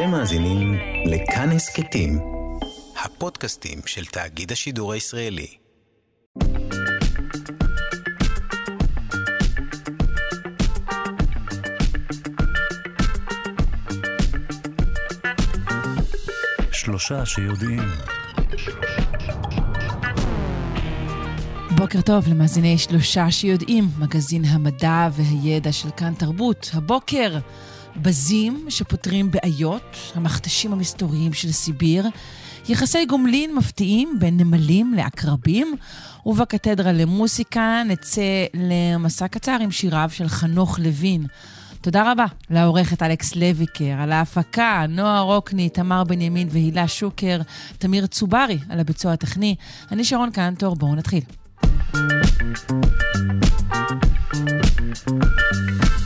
אתם מאזינים לכאן הסכתים, הפודקאסטים של תאגיד השידור הישראלי. שלושה שיודעים. בוקר טוב למאזיני שלושה שיודעים, מגזין המדע והידע של כאן תרבות. הבוקר, בזים שפותרים בעיות, המכתשים המסתוריים של סיביר, יחסי גומלין מפתיעים בין נמלים לעקרבים, ובקתדרה למוסיקה נצא למסע קצר עם שיריו של חנוך לוין. תודה רבה לעורכת אלכס לויקר, על ההפקה, נועה רוקני, תמר בנימין והילה שוקר, תמיר צוברי על הביצוע הטכני. אני שרון קנטור, בואו נתחיל. Hmm,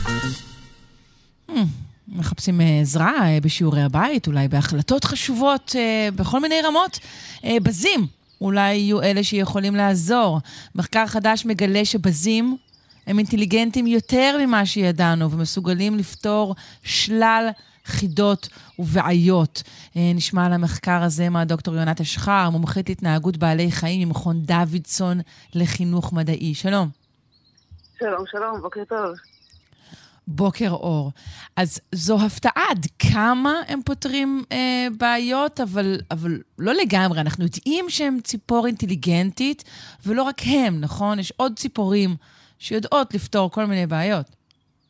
מחפשים אה, עזרה אה, בשיעורי הבית, אולי בהחלטות חשובות אה, בכל מיני רמות. בזים, אולי יהיו אלה שיכולים לעזור. מחקר חדש מגלה שבזים הם אינטליגנטים יותר ממה שידענו ומסוגלים לפתור שלל חידות ובעיות. נשמע על המחקר הזה מהדוקטור יונת אשחר, מומחית התנהגות בעלי חיים ממכון דוידסון לחינוך מדעי. שלום. שלום, שלום, בוקר טוב. בוקר אור. אז זו הפתעה עד כמה הם פותרים אה, בעיות, אבל, אבל לא לגמרי. אנחנו יודעים שהם ציפור אינטליגנטית, ולא רק הם, נכון? יש עוד ציפורים שיודעות לפתור כל מיני בעיות.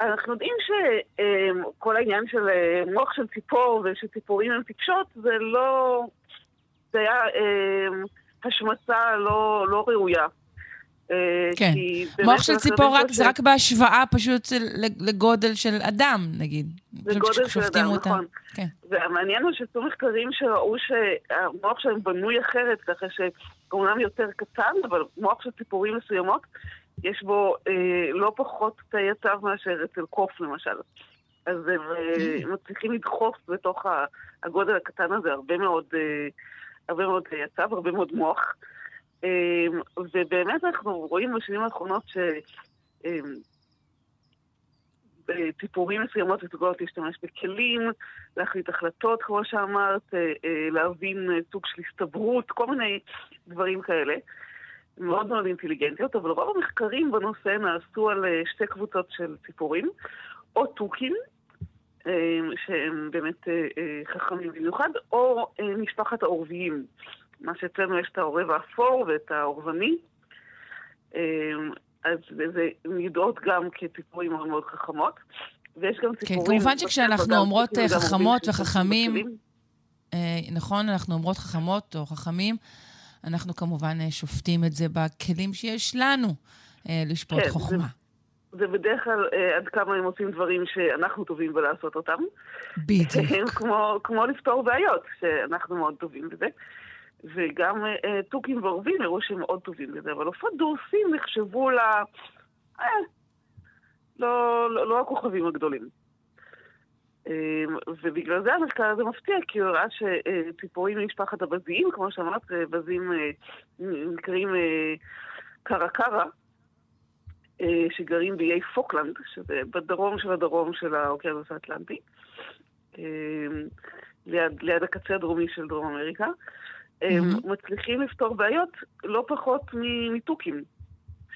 אנחנו יודעים שכל העניין של אה, מוח של ציפור ושציפורים הן טיפשות, זה לא... זה היה אה, השמצה לא, לא ראויה. אה, כן. מוח של ציפור רק, זה רק בהשוואה פשוט לגודל של אדם, נגיד. לגודל של אדם, נכון. כן. והמעניין הוא שעשו מחקרים שראו שהמוח שלהם בנוי אחרת, ככה שאומנם יותר קטן, אבל מוח של ציפורים מסוימות, יש בו אה, לא פחות תאי עצב מאשר אצל קוף למשל. אז הם אה, mm. מצליחים לדחוף בתוך הגודל הקטן הזה הרבה מאוד, אה, הרבה מאוד עצב, הרבה מאוד מוח. אמ, ובאמת אנחנו רואים בשנים האחרונות ש... אמ, ציפורים מסוימות מסוגלות להשתמש בכלים, להחליט החלטות, כמו שאמרת, אה, אה, להבין אה, סוג של הסתברות, כל מיני דברים כאלה. מאוד מאוד אינטליגנטיות, אבל רוב המחקרים בנושא נעשו על שתי קבוצות של ציפורים, או תוכים, שהם באמת חכמים במיוחד, או משפחת העורביים. מה שאצלנו יש את העורב האפור ואת העורבני. אמ, אז זה יודעות גם כציפורים מאוד מאוד חכמות. ויש גם ציפורים... כן, כמובן שכשאנחנו אומרות אה, חכמות וחכמים, אה, נכון, אנחנו אומרות חכמות או חכמים, אנחנו כמובן אה, שופטים את זה בכלים שיש לנו לשפוט כן, חוכמה. זה, זה בדרך כלל עד כמה הם עושים דברים שאנחנו טובים בלעשות אותם. בדיוק. כמו, כמו לפתור בעיות, שאנחנו מאוד טובים בזה. וגם אה, תוכים ועורבים הראו שהם מאוד טובים בזה, אבל עופות דורסים נחשבו ל... אה, לא, לא, לא הכוכבים הגדולים. אה, ובגלל זה המחקר הזה מפתיע, כי הוא ראה שציפורים ממשפחת הבזים, כמו שאמרת, בזים אה, נקראים אה, קרקרה, אה, שגרים באיי פוקלנד, שזה בדרום של הדרום של האוקיינוס האטלנטי, אה, ליד, ליד הקצה הדרומי של דרום אמריקה. הם מצליחים לפתור בעיות לא פחות מתוכים,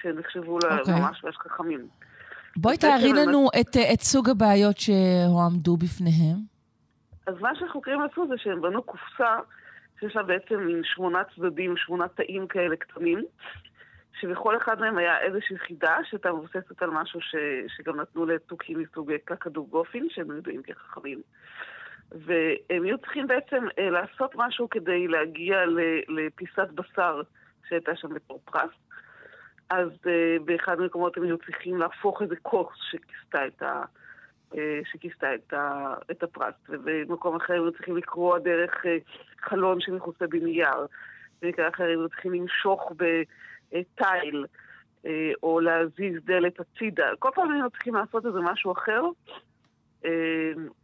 שנחשבו אוקיי. ממש ממש חכמים. בואי תארי לנו את, את סוג הבעיות שהועמדו בפניהם. אז מה שהחוקרים עשו זה שהם בנו קופסה שיש לה בעצם מין שמונה צדדים, שמונה תאים כאלה קטנים, שבכל אחד מהם היה איזושהי חידה שהייתה מבוססת על משהו ש, שגם נתנו לתוכים מסוג קקדו גופין, שהם ידועים כחכמים. והם היו צריכים בעצם אה, לעשות משהו כדי להגיע לפיסת בשר שהייתה שם בתור פרס. אז אה, באחד המקומות הם היו צריכים להפוך איזה כוס שכיסתה את, ה, אה, שכיסתה את, ה, את הפרס, ובמקום אחר היו צריכים לקרוע דרך חלון שמכוסה בנייר, במקרה אחר היו צריכים למשוך בתיל. או להזיז דלת הצידה. כל פעם היינו צריכים לעשות איזה משהו אחר,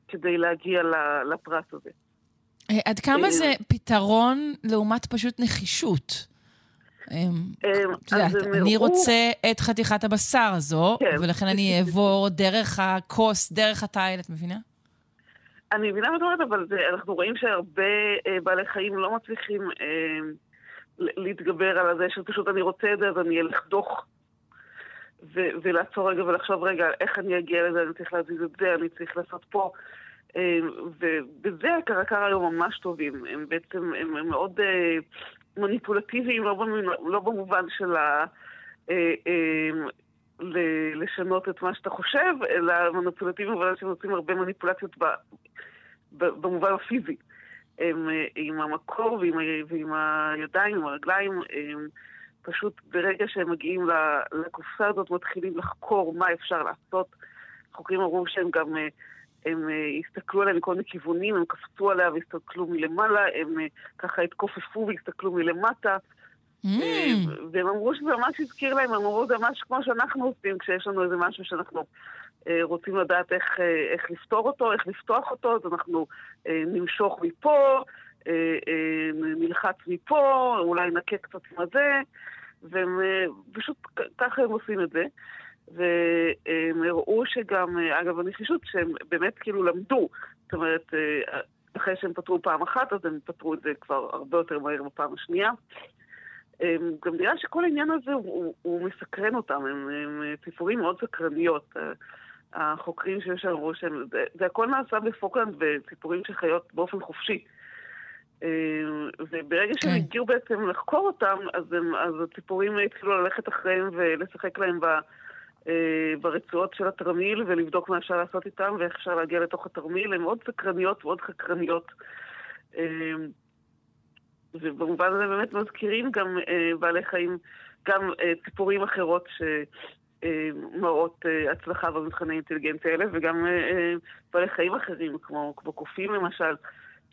כדי להגיע לפרס הזה. אה, עד כמה זה פתרון לעומת פשוט נחישות? אמ, את יודעת, אני רוצה את חתיכת הבשר הזו, כן. ולכן אני אעבור דרך הכוס, דרך התיל, את מבינה? אני מבינה מה את אומרת, אבל זה, אנחנו רואים שהרבה אה, בעלי חיים לא מצליחים אה, להתגבר על זה שפשוט אני רוצה את זה, אז אני אלך דוח ו- ולעצור רגע ולחשוב, רגע, איך אני אגיע לזה, אני צריך להזיז את זה, אני צריך לעשות פה. אה, ובזה הקרקר היום ממש טובים. הם בעצם, הם, הם מאוד אה, מניפולטיביים, לא, לא במובן של ה... אה, אה, לשנות את מה שאתה חושב, אלא מניפולטיביים במובן שהם עושים הרבה מניפולציות ב, ב, במובן הפיזי. הם אה, עם המקור ועם, ועם הידיים, עם הרגליים, הם פשוט ברגע שהם מגיעים לקופסה הזאת מתחילים לחקור מה אפשר לעשות. חוקרים אמרו שהם גם, אה, הם אה, הסתכלו עליה מכל מיני כיוונים, הם קפצו עליה והסתכלו מלמעלה, הם ככה התכופפו והסתכלו מלמטה. Mm. והם אמרו שזה ממש הזכיר להם, הם אמרו זה ממש כמו שאנחנו עושים כשיש לנו איזה משהו שאנחנו אה, רוצים לדעת איך, אה, איך לפתור אותו, איך לפתוח אותו, אז אנחנו אה, נמשוך מפה, נלחץ מפה, אולי נקה קצת הזה, והם פשוט ככה הם עושים את זה. והם הראו שגם, אגב, הנחישות, שהם באמת כאילו למדו. זאת אומרת, אחרי שהם פתרו פעם אחת, אז הם פתרו את זה כבר הרבה יותר מהר בפעם השנייה. גם נראה שכל העניין הזה הוא, הוא מסקרן אותם, הם, הם ציפורים מאוד סקרניות. החוקרים שיש שם אמרו שהם, זה, זה הכל נעשה בפוקלנד בציפורים שחיות באופן חופשי. אה, וברגע שהם כן. הגיעו בעצם לחקור אותם, אז, הם, אז הציפורים התחילו ללכת אחריהם ולשחק להם ב, אה, ברצועות של התרמיל ולבדוק מה אפשר לעשות איתם ואיך אפשר להגיע לתוך התרמיל. הן מאוד סקרניות מאוד חקרניות. אה, ובמובן הזה באמת מזכירים גם בעלי חיים, גם ציפורים אחרות ש... אה, מראות אה, הצלחה במבחני אינטליגנציה האלה, וגם אה, בעלי חיים אחרים, כמו, כמו קופים למשל,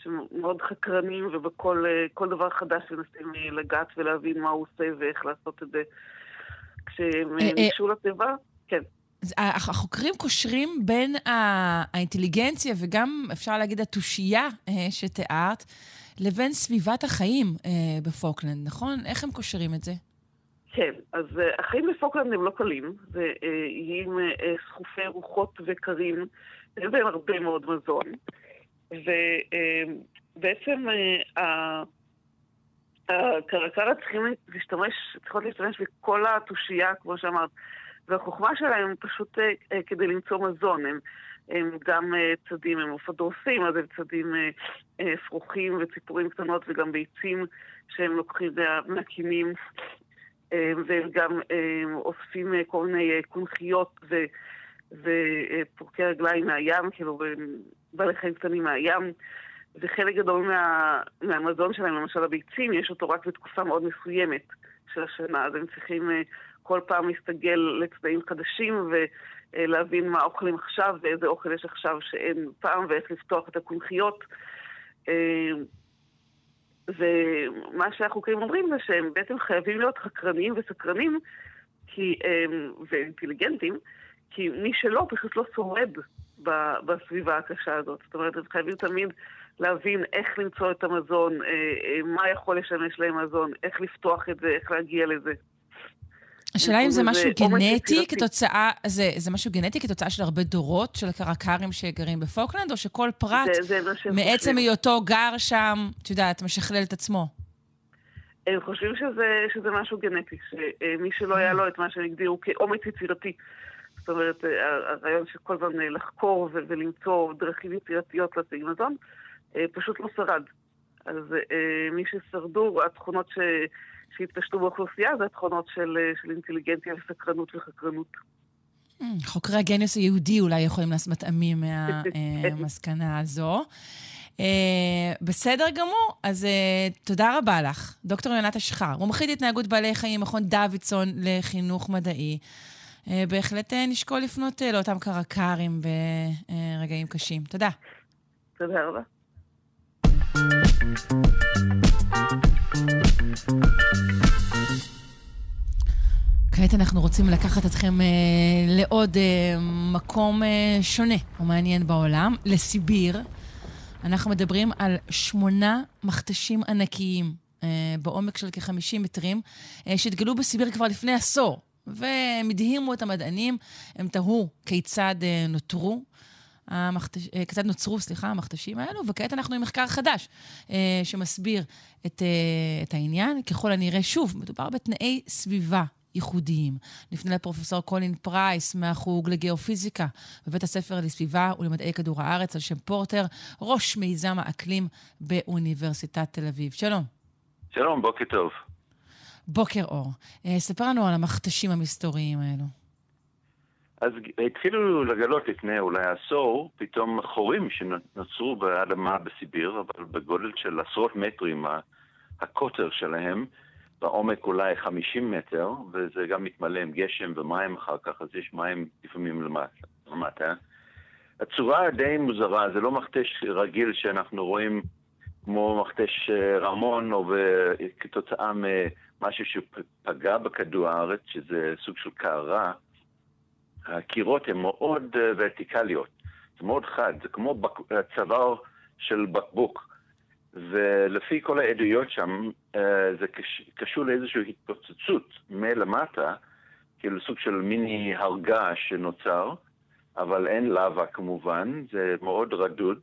שמאוד חקרנים ובכל דבר חדש מנסים לגעת ולהבין מה הוא עושה ואיך לעשות את זה. כשהם ניגשו לטבע, כן. החוקרים קושרים בין האינטליגנציה וגם, אפשר להגיד, התושייה שתיארת, לבין סביבת החיים בפוקלנד, נכון? איך הם קושרים את זה? כן, אז החיים בפוקלנד הם לא קלים, זה איים סחופי רוחות וקרים, אין בהם הרבה מאוד מזון, ובעצם uh, הקרקרה צריכים להשתמש, צריכות להשתמש בכל התושייה, כמו שאמרת, והחוכמה שלהם פשוט uh, uh, כדי למצוא מזון, הם, הם גם צדים, הם עופות דורסים, אז הם צדים פרוחים וציפורים קטנות וגם ביצים שהם לוקחים מהקינים. אה, והם גם אה, אוספים אה, כל מיני קונכיות ופורקי רגליים מהים, כאילו בעלי חיים קטנים מהים, וחלק גדול מה, מהמזון שלהם, למשל הביצים, יש אותו רק בתקופה מאוד מסוימת של השנה, אז הם צריכים כל פעם להסתגל לצבעים חדשים ולהבין מה אוכלים עכשיו ואיזה אוכל יש עכשיו שאין פעם ואיך לפתוח את הקונכיות. ומה שהחוקרים אומרים זה שהם בעצם חייבים להיות חקרניים וסקרנים כי, ואינטליגנטים, כי מי שלא פשוט לא שורד בסביבה הקשה הזאת. זאת אומרת, הם חייבים תמיד להבין איך למצוא את המזון, אה, אה, מה יכול לשמש להם מזון, איך לפתוח את זה, איך להגיע לזה. השאלה אם זה משהו גנטי כתוצאה, זה, זה משהו גנטי כתוצאה של הרבה דורות של קרקרים שגרים בפוקלנד, או שכל פרט, זה, זה מעצם היותו גר שם, את יודעת, משכלל את עצמו? הם חושבים שזה, שזה משהו גנטי, שמי שלא היה לו את מה שהם הגדירו כאומץ יצירתי. זאת אומרת, הרעיון של כל הזמן לחקור ולמצוא דרכים יצירתיות להשיג מזון, אה, פשוט לא שרד. אז אה, מי ששרדו, התכונות ש... שהתפשטו באוכלוסייה זה התכונות של, אה, של אינטליגנציה וסקרנות וחקרנות. חוקרי הגניוס היהודי אולי יכולים לעשות מטעמים מהמסקנה הזו. בסדר גמור, אז תודה רבה לך, דוקטור יונת אשחר, מומחית התנהגות בעלי חיים, מכון דוידסון לחינוך מדעי. Uh, בהחלט uh, נשקול לפנות uh, לאותם קרקרים ברגעים קשים. תודה. תודה רבה. כעת אנחנו רוצים לקחת אתכם אה, לעוד אה, מקום אה, שונה ומעניין בעולם, לסיביר. אנחנו מדברים על שמונה מכתשים ענקיים אה, בעומק של כ-50 מטרים, אה, שהתגלו בסיביר כבר לפני עשור, והם הדהימו את המדענים, הם תהו כיצד אה, נותרו. המכתש... אה, כיצד נוצרו, סליחה, המכתשים האלו, וכעת אנחנו עם מחקר חדש אה, שמסביר את, אה, את העניין. ככל הנראה, שוב, מדובר בתנאי סביבה ייחודיים. נפנה לפרופסור קולין פרייס מהחוג לגיאופיזיקה בבית הספר לסביבה ולמדעי כדור הארץ על שם פורטר, ראש מיזם האקלים באוניברסיטת תל אביב. שלום. שלום, בוקר טוב. בוקר אור. ספר לנו על המכתשים המסתוריים האלו. אז התחילו לגלות לפני אולי עשור פתאום חורים שנוצרו באדמה בסיביר, אבל בגודל של עשרות מטרים, הקוטר שלהם, בעומק אולי 50 מטר, וזה גם מתמלא עם גשם ומים אחר כך, אז יש מים לפעמים. למטה. הצורה די מוזרה, זה לא מכתש רגיל שאנחנו רואים כמו מכתש אה, רמון, או כתוצאה ממשהו שפגע בכדור הארץ, שזה סוג של קערה. הקירות הן מאוד אה, ורטיקליות, זה מאוד חד, זה כמו בק... צוואר של בקבוק. ולפי כל העדויות שם, אה, זה קשור לאיזושהי התפוצצות מלמטה, כאילו סוג של מיני הרגה שנוצר, אבל אין לבה כמובן, זה מאוד רדוד.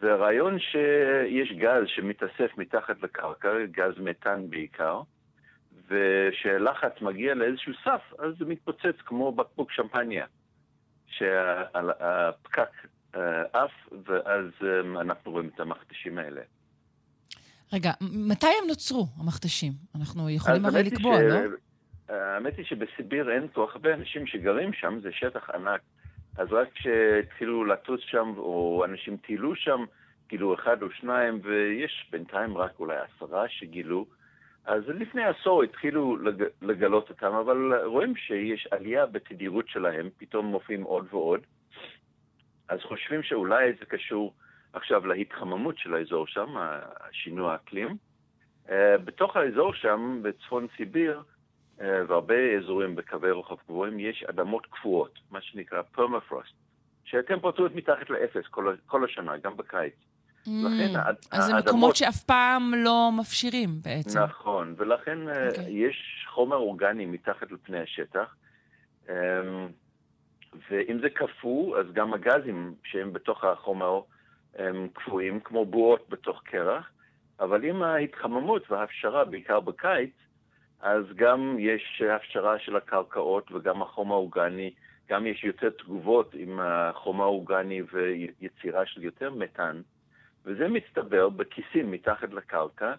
והרעיון שיש גז שמתאסף מתחת לקרקע, גז מתאן בעיקר, וכשלחץ מגיע לאיזשהו סף, אז זה מתפוצץ כמו בקבוק שמפניה, שהפקק אה, עף, ואז אה, אנחנו רואים את המכתשים האלה. רגע, מתי הם נוצרו, המכתשים? אנחנו יכולים הרי לקבוע, ש... לא? האמת היא שבסיביר אין כל כך הרבה אנשים שגרים שם, זה שטח ענק. אז רק כשהתחילו לטוס שם, או אנשים טיילו שם, גילו אחד או שניים, ויש בינתיים רק אולי עשרה שגילו. אז לפני עשור התחילו לג... לגלות אותם, אבל רואים שיש עלייה בתדירות שלהם, פתאום מופיעים עוד ועוד. אז חושבים שאולי זה קשור עכשיו להתחממות של האזור שם, השינוי האקלים. Uh, בתוך האזור שם, בצפון סיביר, uh, והרבה אזורים בקווי רוחב גבוהים, יש אדמות קפואות, מה שנקרא פרמפרוסט, שהטמפרטורות מתחת לאפס כל, כל השנה, גם בקיץ. לכן mm, אז זה מקומות שאף פעם לא מפשירים בעצם. נכון, ולכן okay. אה, אוקיי. יש חומר אורגני מתחת לפני השטח, אמ, ואם זה קפוא, אז גם הגזים שהם בתוך החומר הם קפואים, כמו בועות בתוך קרח, אבל עם ההתחממות וההפשרה, בעיקר בקיץ, אז גם יש הפשרה של הקרקעות וגם החומר האורגני, גם יש יותר תגובות עם החומר האורגני ויצירה של יותר מתאן. וזה מצטבר בכיסים מתחת לקרקע,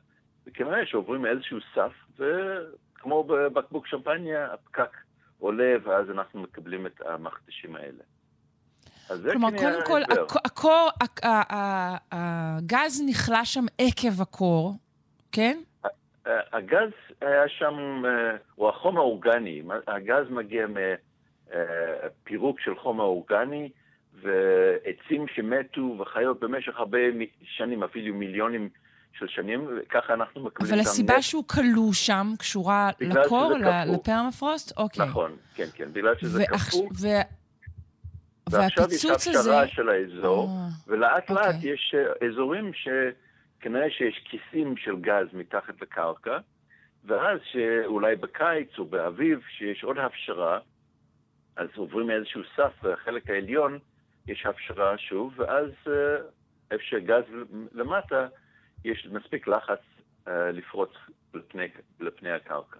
וכנראה שעוברים איזשהו סף, וכמו בבקבוק שמפניה, הפקק עולה, ואז אנחנו מקבלים את המכתשים האלה. כלומר, קודם כל, הקור, הגז נכלה שם עקב הקור, כן? הגז היה שם, אה, הוא החום האורגני. הגז מגיע מפירוק של חומר אורגני, ועצים שמתו וחיות במשך הרבה שנים, אפילו מיליונים של שנים, וככה אנחנו מקבלים... אבל הסיבה נפט. שהוא כלוא שם קשורה לקור, לפרמפרוסט? אוקיי. נכון, כן, כן, בגלל שזה קפוא. ו... ועכשיו יש הפשרה הזה... של האזור, אה, ולאט אוקיי. לאט יש אה, אזורים שכנראה שיש כיסים של גז מתחת לקרקע, ואז שאולי בקיץ או באביב, שיש עוד הפשרה, אז עוברים איזשהו סף, והחלק העליון יש הפשרה שוב, ואז אה, איפה שגז למטה, יש מספיק לחץ אה, לפרוץ לפני, לפני הקרקע.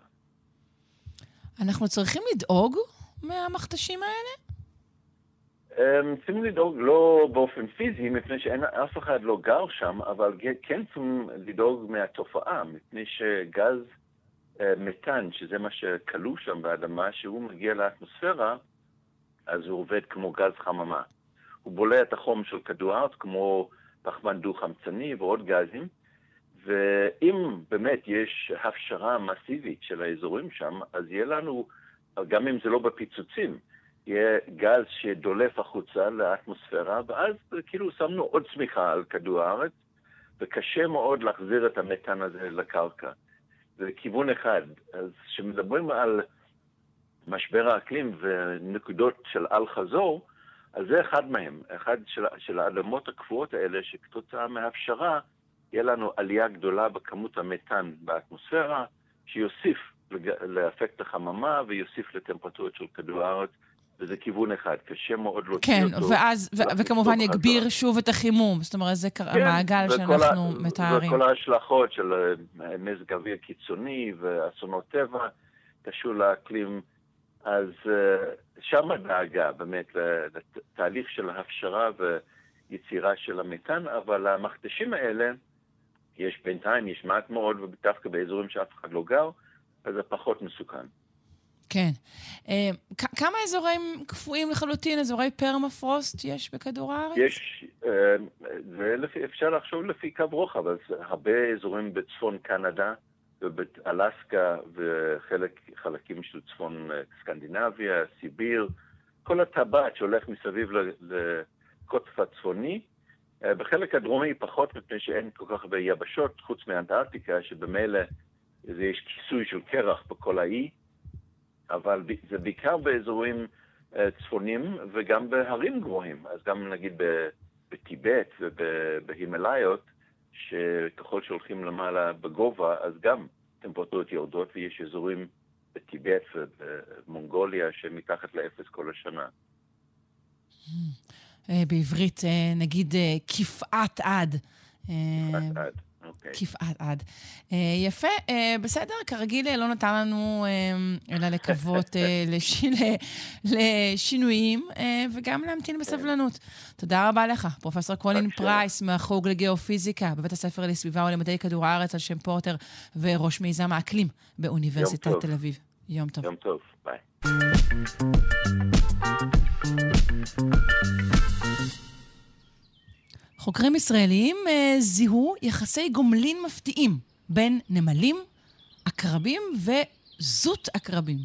אנחנו צריכים לדאוג מהמכתשים האלה? צריכים לדאוג לא באופן פיזי, מפני שאף אחד לא גר שם, אבל כן צריכים לדאוג מהתופעה, מפני שגז אה, מתאן, שזה מה שכלוא שם באדמה, שהוא מגיע לאטמוספירה, אז הוא עובד כמו גז חממה. הוא בולע את החום של כדור הארץ, כמו פחמן דו-חמצני ועוד גזים, ואם באמת יש הפשרה מסיבית של האזורים שם, אז יהיה לנו, גם אם זה לא בפיצוצים, יהיה גז שדולף החוצה לאטמוספירה, ואז כאילו שמנו עוד צמיחה על כדור הארץ, וקשה מאוד להחזיר את המתאן הזה לקרקע. זה כיוון אחד. אז כשמדברים על משבר האקלים ונקודות של אל-חזור, אז זה אחד מהם, אחד של, של האדמות הקבועות האלה, שכתוצאה מהפשרה, יהיה לנו עלייה גדולה בכמות המתאן באטמוספירה, שיוסיף לאפקט החממה ויוסיף לטמפרטורות של כדור הארץ, וזה כיוון אחד, קשה מאוד להוציא כן, אותו. ואז, ו- וכמובן יגביר. שוב את החימום. זאת אומרת, זה כן, כן, המעגל שאנחנו ה- מתארים. וכל ההשלכות של אה, מזג אוויר קיצוני ואסונות טבע קשור לאקלים. אז אה, שם הדאגה באמת לתהליך של הפשרה ויצירה של המתאן, אבל המכתשים האלה, יש בינתיים, יש מעט מאוד, ודווקא באזורים שאף אחד לא גר, אז זה פחות מסוכן. כן. אה, כמה אזורים קפואים לחלוטין, אזורי פרמפרוסט יש בכדור הארץ? יש, אה, ולפי, אפשר לחשוב לפי קו רוחב, אז הרבה אזורים בצפון קנדה ובאלסקה וחלקים של צפון אה, סקנדינביה, סיביר, כל הטבעת שהולך מסביב ל- לקוטב הצפוני. אה, בחלק הדרומי פחות מפני שאין כל כך הרבה יבשות, חוץ מאנטארקטיקה, שבמילא יש כיסוי של קרח בכל האי, אבל זה בעיקר באזורים אה, צפונים וגם בהרים גבוהים. אז גם נגיד בטיבט ובהימאליות, שככל שהולכים למעלה בגובה, אז גם טמפרטורות יורדות, ויש אזורים בטיבט ובמונגוליה שמתחת לאפס כל השנה. אה, בעברית, אה, נגיד אה, כפעת עד. עד עד, אוקיי. כפעת עד. אה, יפה, אה, בסדר, כרגיל אה, לא נותר לנו אלא לקוות לש... לשינויים וגם להמתין בסבלנות. תודה רבה לך, פרופ' קולין. פרייס מהחוג לגיאופיזיקה בבית הספר לסביבה ולמדעי כדור הארץ על שם פורטר וראש מיזם האקלים באוניברסיטת. תל אביב. יום טוב. יום טוב, ביי. חוקרים ישראלים אה, זיהו יחסי גומלין מפתיעים בין נמלים, עקרבים וזוט עקרבים.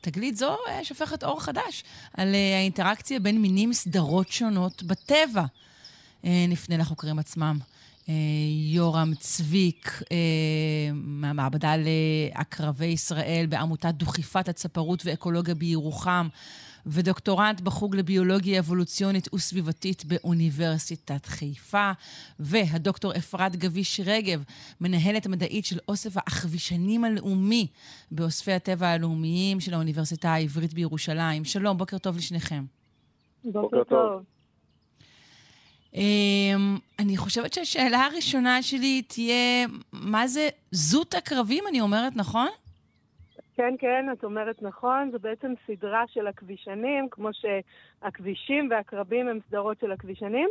תגלית זו אה, שופכת אור חדש על אה, האינטראקציה בין מינים סדרות שונות בטבע. אה, נפנה לחוקרים עצמם. אה, יורם צביק אה, מהמעבדה לעקרבי ישראל בעמותת דוכיפת הצפרות ואקולוגיה בירוחם, ודוקטורנט בחוג לביולוגיה אבולוציונית וסביבתית באוניברסיטת חיפה, והדוקטור אפרת גביש רגב, מנהלת המדעית של אוסף האחבישנים הלאומי באוספי הטבע הלאומיים של האוניברסיטה העברית בירושלים. שלום, בוקר טוב לשניכם. בוקר טוב. אמ, אני חושבת שהשאלה הראשונה שלי תהיה, מה זה זוט עקרבים, אני אומרת נכון? כן, כן, את אומרת נכון, זו בעצם סדרה של הכבישנים, כמו שהכבישים והעקרבים הם סדרות של הכבישנים.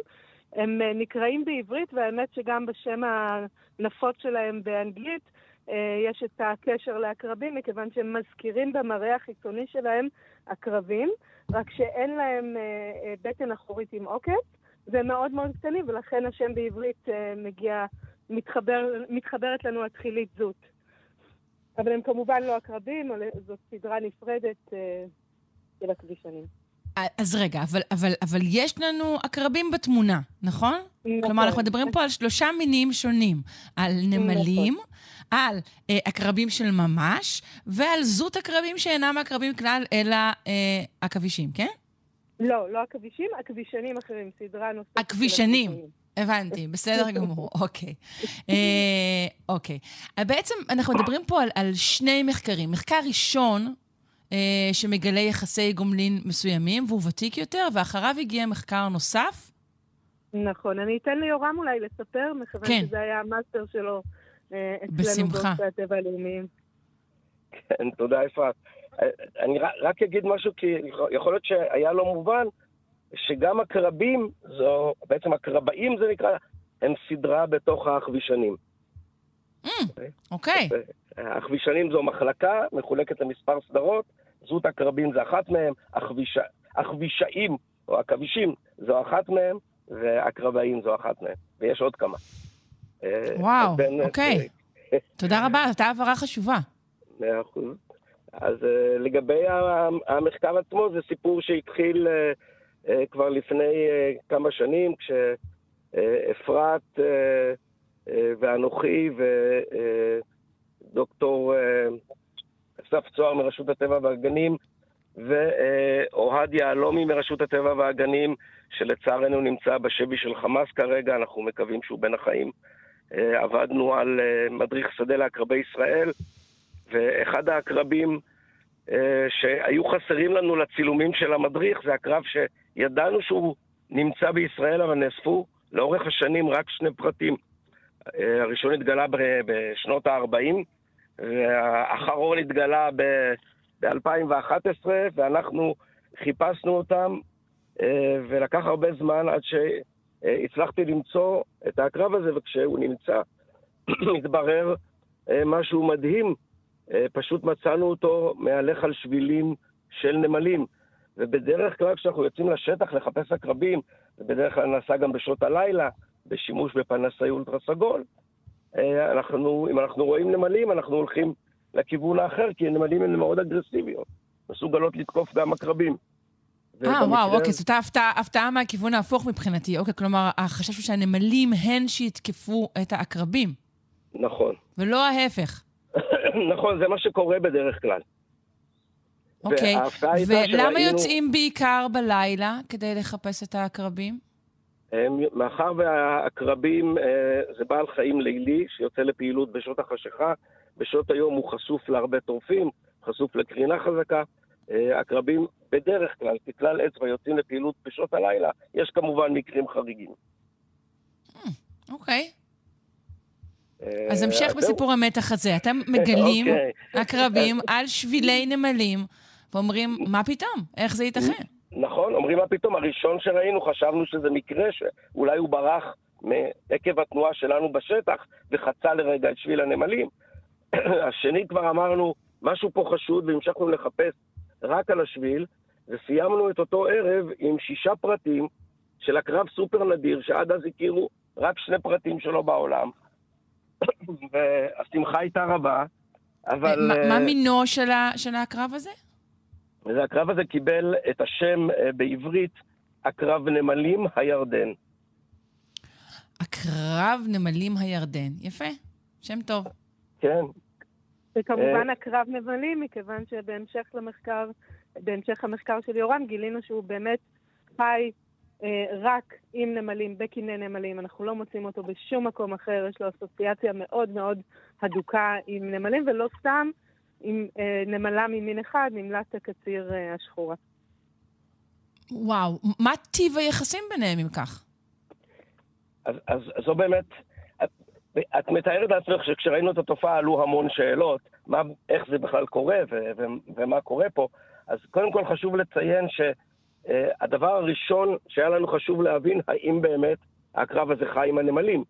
הם אה, נקראים בעברית, והאמת שגם בשם הנפוץ שלהם באנגלית אה, יש את הקשר לעקרבים, מכיוון שהם מזכירים במראה החיצוני שלהם עקרבים, רק שאין להם אה, בטן אחורית עם עוקץ, והם מאוד מאוד קטנים, ולכן השם בעברית מגיע, מתחבר, מתחברת לנו התחילית זוט. אבל הם כמובן לא עקרבים, זאת סדרה נפרדת אה, של הכבישנים. אז רגע, אבל, אבל, אבל יש לנו עקרבים בתמונה, נכון? נכון. כלומר, אנחנו מדברים פה על שלושה מינים שונים. על נמלים, על אה, עקרבים של ממש, ועל זוט עקרבים שאינם עקרבים כלל, אלא אה, עכבישים, כן? לא, לא עכבישים, עכבישנים אחרים, סדרה נוספת. עכבישנים. הבנתי, בסדר גמור, אוקיי. אה, אוקיי. אה, בעצם אנחנו מדברים פה על, על שני מחקרים. מחקר ראשון, אה, שמגלה יחסי גומלין מסוימים, והוא ותיק יותר, ואחריו הגיע מחקר נוסף. נכון, אני אתן ליורם אולי לספר, מכיוון כן. שזה היה המאסטר שלו אה, אצלנו בשמחה. הטבע הלאומיים. כן, תודה אפרת. אני ר- רק אגיד משהו, כי יכול להיות שהיה לא מובן, שגם הקרבים, זו, בעצם הקרבאים זה נקרא, הם סדרה בתוך האחבישנים. אוקיי, האחבישנים זו מחלקה, מחולקת למספר סדרות, זוט הקרבים זה אחת מהם, אחבישאים או עכבישים זו אחת מהם, והקרבאים זו אחת מהם. ויש עוד כמה. אה, וואו, אוקיי. תודה רבה, זו הייתה הבהרה חשובה. מאה אחוז. אז uh, לגבי המחקר עצמו, זה סיפור שהתחיל uh, כבר לפני uh, כמה שנים, כשאפרת uh, ואנוכי ודוקטור אסף צוהר מרשות הטבע והגנים ואוהד יהלומי מרשות הטבע והגנים, שלצערנו נמצא בשבי של חמאס כרגע, אנחנו מקווים שהוא בין החיים. עבדנו על מדריך שדה לעקרבי ישראל, ואחד העקרבים אה, שהיו חסרים לנו לצילומים של המדריך, זה הקרב שידענו שהוא נמצא בישראל, אבל נאספו לאורך השנים רק שני פרטים. אה, הראשון התגלה בשנות ה-40, והאחרון התגלה ב-2011, ואנחנו חיפשנו אותם, אה, ולקח הרבה זמן עד שהצלחתי למצוא את הקרב הזה, וכשהוא נמצא, התברר משהו מדהים. פשוט מצאנו אותו מהלך על שבילים של נמלים. ובדרך כלל כשאנחנו יוצאים לשטח לחפש עקרבים, זה בדרך כלל נעשה גם בשעות הלילה, בשימוש בפנסי אולטרה סגול. אה, אנחנו, אם אנחנו רואים נמלים, אנחנו הולכים לכיוון האחר, כי הנמלים הן מאוד אגרסיביות, מסוגלות לתקוף גם עקרבים. אה, וואו, אוקיי, זאת הפתעה, הפתעה מהכיוון ההפוך מבחינתי. אוקיי, כלומר, החשש הוא שהנמלים הן שיתקפו את העקרבים. נכון. ולא ההפך. נכון, זה מה שקורה בדרך כלל. אוקיי, ולמה יוצאים בעיקר בלילה כדי לחפש את העקרבים? מאחר והעקרבים אה, זה בעל חיים לילי שיוצא לפעילות בשעות החשיכה, בשעות היום הוא חשוף להרבה טורפים, חשוף לקרינה חזקה. אה, עקרבים בדרך כלל, ככלל אצבע, יוצאים לפעילות בשעות הלילה. יש כמובן מקרים חריגים. Hmm, אוקיי. אז המשך בסיפור המתח הזה. אתם מגלים אוקיי. עקרבים על שבילי נמלים ואומרים, מה פתאום? איך זה ייתכן? נכון, אומרים מה פתאום. הראשון שראינו, חשבנו שזה מקרה שאולי הוא ברח מעקב התנועה שלנו בשטח וחצה לרגע את שביל הנמלים. השני כבר אמרנו, משהו פה חשוד, והמשכנו לחפש רק על השביל, וסיימנו את אותו ערב עם שישה פרטים של הקרב סופר נדיר, שעד אז הכירו רק שני פרטים שלו בעולם. והשמחה הייתה רבה, אבל... מה אה, מינו של הקרב הזה? הקרב הזה קיבל את השם אה, בעברית, הקרב נמלים הירדן. הקרב נמלים הירדן. יפה, שם טוב. כן. וכמובן הקרב נמלים, מכיוון שבהמשך למחקר, בהמשך המחקר של יורם, גילינו שהוא באמת חי אה, רק עם נמלים, בקיני נמלים. אנחנו לא מוצאים אותו בשום מקום אחר, יש לו אסוציאציה מאוד מאוד הדוקה עם נמלים, ולא סתם עם אה, נמלה ממין אחד, נמלת הקציר אה, השחורה. וואו, מה טיב היחסים ביניהם אם כך? אז, אז, אז זו באמת, את, את מתארת לעצמך שכשראינו את התופעה עלו המון שאלות, מה, איך זה בכלל קורה ו, ו, ומה קורה פה. אז קודם כל חשוב לציין שהדבר uh, הראשון שהיה לנו חשוב להבין, האם באמת הקרב הזה חי עם הנמלים.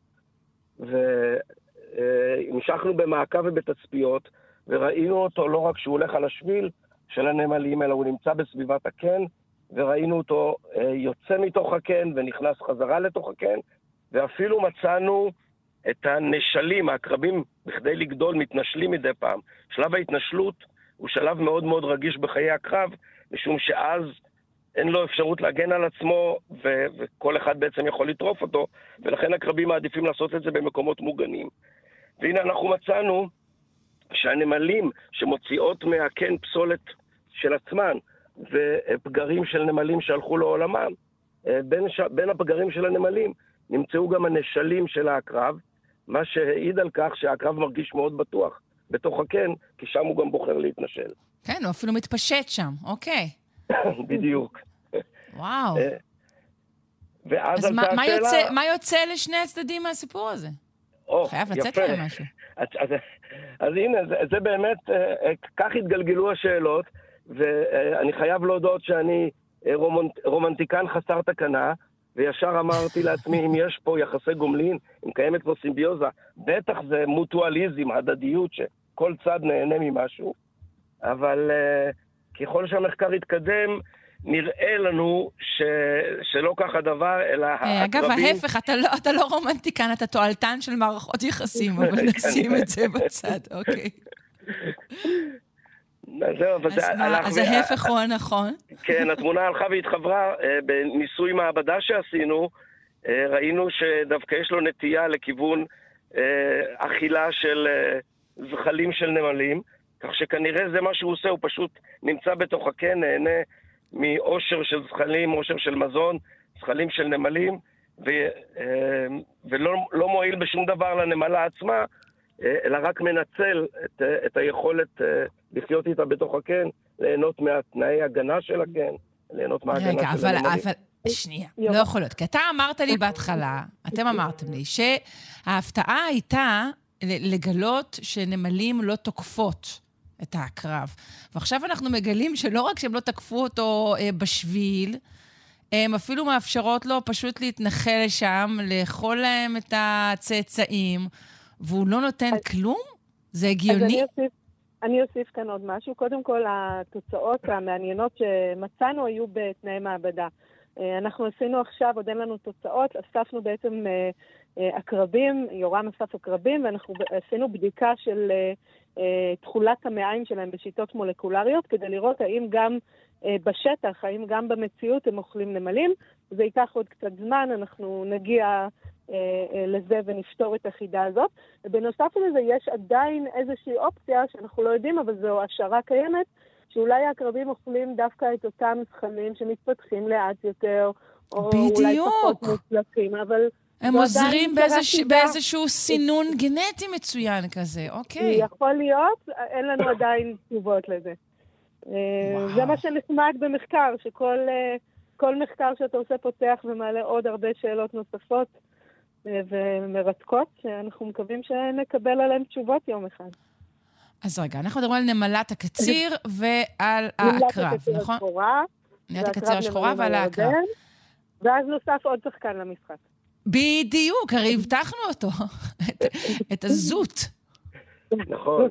והמשכנו במעקב ובתצפיות, וראינו אותו לא רק שהוא הולך על השביל של הנמלים, אלא הוא נמצא בסביבת הקן, וראינו אותו אה, יוצא מתוך הקן ונכנס חזרה לתוך הקן, ואפילו מצאנו את הנשלים, העקרבים, בכדי לגדול, מתנשלים מדי פעם. שלב ההתנשלות הוא שלב מאוד מאוד רגיש בחיי הקרב, משום שאז אין לו אפשרות להגן על עצמו, ו- וכל אחד בעצם יכול לטרוף אותו, ולכן הקרבים מעדיפים לעשות את זה במקומות מוגנים. והנה אנחנו מצאנו שהנמלים שמוציאות מהקן פסולת של עצמן ופגרים של נמלים שהלכו לעולמם, אה, בין, ש... בין הפגרים של הנמלים נמצאו גם הנשלים של העקרב, מה שהעיד על כך שהעקרב מרגיש מאוד בטוח בתוך הקן, כי שם הוא גם בוחר להתנשל. כן, הוא אפילו מתפשט שם, אוקיי. בדיוק. וואו. אה, ואז עלתה השאלה... אז יוצא, מה יוצא לשני הצדדים מהסיפור הזה? או, חייב לצאת להם משהו. אז, אז, אז הנה, זה, זה באמת, אה, אה, כך התגלגלו השאלות, ואני חייב להודות שאני אה, רומנט, רומנטיקן חסר תקנה, וישר אמרתי לעצמי, אם יש פה יחסי גומלין, אם קיימת פה סימביוזה, בטח זה מוטואליזם, הדדיות, שכל צד נהנה ממשהו, אבל uh, ככל שהמחקר יתקדם, נראה לנו ש... שלא כך הדבר, אלא העקרבים... אגב, ההפך, אתה לא, אתה לא רומנטיקן, אתה תועלתן של מערכות יחסים, אבל נשים את זה בצד, אוקיי. אז זהו, אבל זה הלך... אז ההפך הוא הנכון? כן, התמונה הלכה והתחברה. אה, בניסוי מעבדה שעשינו, אה, ראינו שדווקא יש לו נטייה לכיוון אה, אכילה של זחלים של נמלים, כך שכנראה זה מה שהוא עושה, הוא פשוט נמצא בתוך הקן, נהנה מאושר של זחלים, אושר של מזון, זחלים של נמלים, ו, אה, ולא לא מועיל בשום דבר לנמלה עצמה, אה, אלא רק מנצל את, את היכולת אה, לחיות איתה בתוך הקן ליהנות מהתנאי הגנה של הקן, ליהנות מההגנה רגע, של אבל, הנמלים. אבל, שנייה, יופי. לא יכול להיות. כי אתה אמרת לי בהתחלה, אתם אמרתם לי, שההפתעה הייתה לגלות שנמלים לא תוקפות את העקרב. ועכשיו אנחנו מגלים שלא רק שהם לא תקפו אותו אה, בשביל, הם אפילו מאפשרות לו פשוט להתנחל לשם, לאכול להם את הצאצאים, והוא לא נותן כלום? זה אז הגיוני? אני אוסיף, אני אוסיף כאן עוד משהו. קודם כל, התוצאות המעניינות שמצאנו היו בתנאי מעבדה. אה, אנחנו עשינו עכשיו, עוד אין לנו תוצאות, אספנו בעצם אה, עקרבים, יורם אסף עקרבים, ואנחנו עשינו בדיקה של אה, אה, תכולת המעיים שלהם בשיטות מולקולריות, כדי לראות האם גם אה, בשטח, האם גם במציאות הם אוכלים נמלים. זה ייקח עוד קצת זמן, אנחנו נגיע אה, אה, לזה ונפתור את החידה הזאת. ובנוסף לזה, יש עדיין איזושהי אופציה שאנחנו לא יודעים, אבל זו השערה קיימת, שאולי העקרבים אוכלים דווקא את אותם זכנים שמתפתחים לאט יותר, או אולי בדיוק. פחות מוצלחים, אבל הם זו עוזרים שאלה באיזשהו סינון גנטי מצוין כזה, אוקיי. יכול להיות, אין לנו עדיין תשובות לזה. אה, וואו. זה מה שנחמד במחקר, שכל אה, מחקר שאתה עושה פותח ומעלה עוד הרבה שאלות נוספות אה, ומרתקות, שאנחנו מקווים שנקבל עליהן תשובות יום אחד. אז רגע, אנחנו מדברים על נמלת הקציר ועל נמלת העקרב, הקציר נכון? נמלת הקציר השחורה ועל על העקרב. ואז נוסף עוד שחקן למשחק. בדיוק, הרי הבטחנו אותו, את- הזוט. נכון.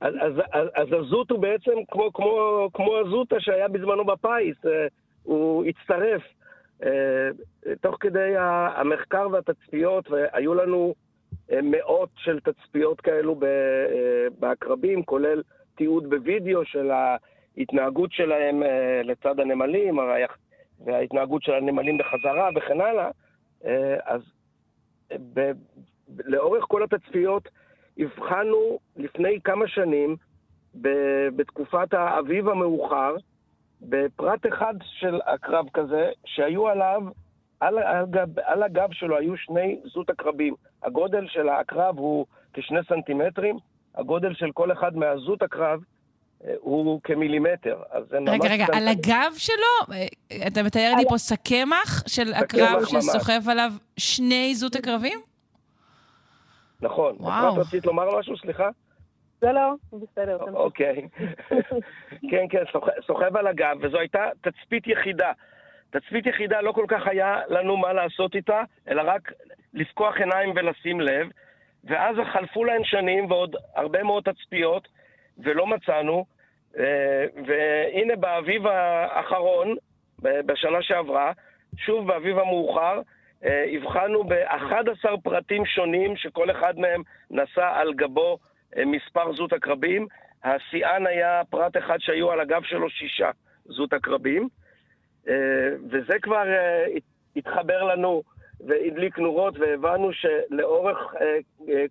אז, הזוט הוא בעצם כמו, הזוטה שהיה בזמנו בפיס, אה, הוא הצטרף. אה, תוך כדי המחקר והתצפיות, והיו לנו אה, מאות של תצפיות כאלו בעקרבים, כולל תיעוד בווידאו של ההתנהגות שלהם לצד הנמלים, וההתנהגות של הנמלים בחזרה וכן הלאה. אה, אז ב- לאורך כל התצפיות הבחנו לפני כמה שנים, ב- בתקופת האביב המאוחר, בפרט אחד של עקרב כזה, שהיו עליו, על, הגב, על הגב שלו היו שני זוט עקרבים. הגודל של העקרב הוא כשני סנטימטרים, הגודל של כל אחד מהזוט עקרב אה, הוא כמילימטר. אז זה ממש... רגע, רגע. על הגב שלו, אתה מתאר לי פה סכמח של ממש. שסוחב עליו שני זוט עקרבים? נכון. וואו. אפרת, רצית לומר משהו? סליחה? זה לא, בסדר. אוקיי. כן, כן, סוחב על הגב, וזו הייתה תצפית יחידה. תצפית יחידה לא כל כך היה לנו מה לעשות איתה, אלא רק לפקוח עיניים ולשים לב, ואז חלפו להן שנים ועוד הרבה מאוד תצפיות, ולא מצאנו, אה, והנה באביב האחרון, בשנה שעברה, שוב באביב המאוחר, אה, הבחנו ב-11 פרטים שונים שכל אחד מהם נשא על גבו אה, מספר זוט עקרבים. השיאן היה פרט אחד שהיו על הגב שלו שישה זוט עקרבים. וזה כבר הת- התחבר לנו והדליק נורות, והבנו שלאורך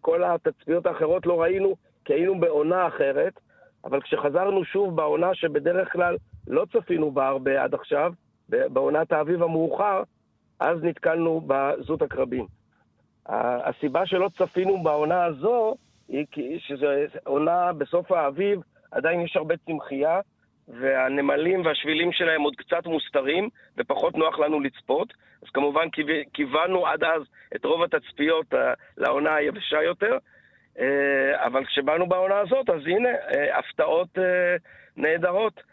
כל התצפיות האחרות לא ראינו, כי היינו בעונה אחרת, אבל כשחזרנו שוב בעונה שבדרך כלל לא צפינו בה הרבה עד עכשיו, בעונת האביב המאוחר, אז נתקלנו בזוט עקרבים. ה- הסיבה שלא צפינו בעונה הזו, היא כי שזו עונה בסוף האביב, עדיין יש הרבה צמחייה, והנמלים והשבילים שלהם עוד קצת מוסתרים, ופחות נוח לנו לצפות. אז כמובן כיוונו עד אז את רוב התצפיות אה, לעונה היבשה יותר, אבל כשבאנו בעונה הזאת, אז הנה, אה, הפתעות אה, נהדרות.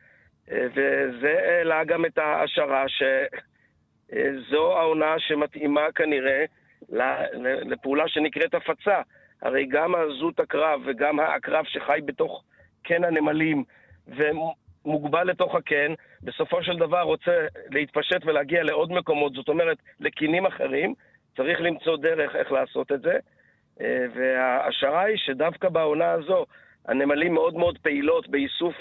אה, וזה העלה גם את ההשערה שזו העונה שמתאימה כנראה לפעולה שנקראת הפצה. הרי גם הזוט הקרב וגם העקרב שחי בתוך קן הנמלים ומוגבל לתוך הקן, בסופו של דבר רוצה להתפשט ולהגיע לעוד מקומות, זאת אומרת, לקינים אחרים, צריך למצוא דרך איך לעשות את זה. אה, וההשערה היא שדווקא בעונה הזו, הנמלים מאוד מאוד פעילות באיסוף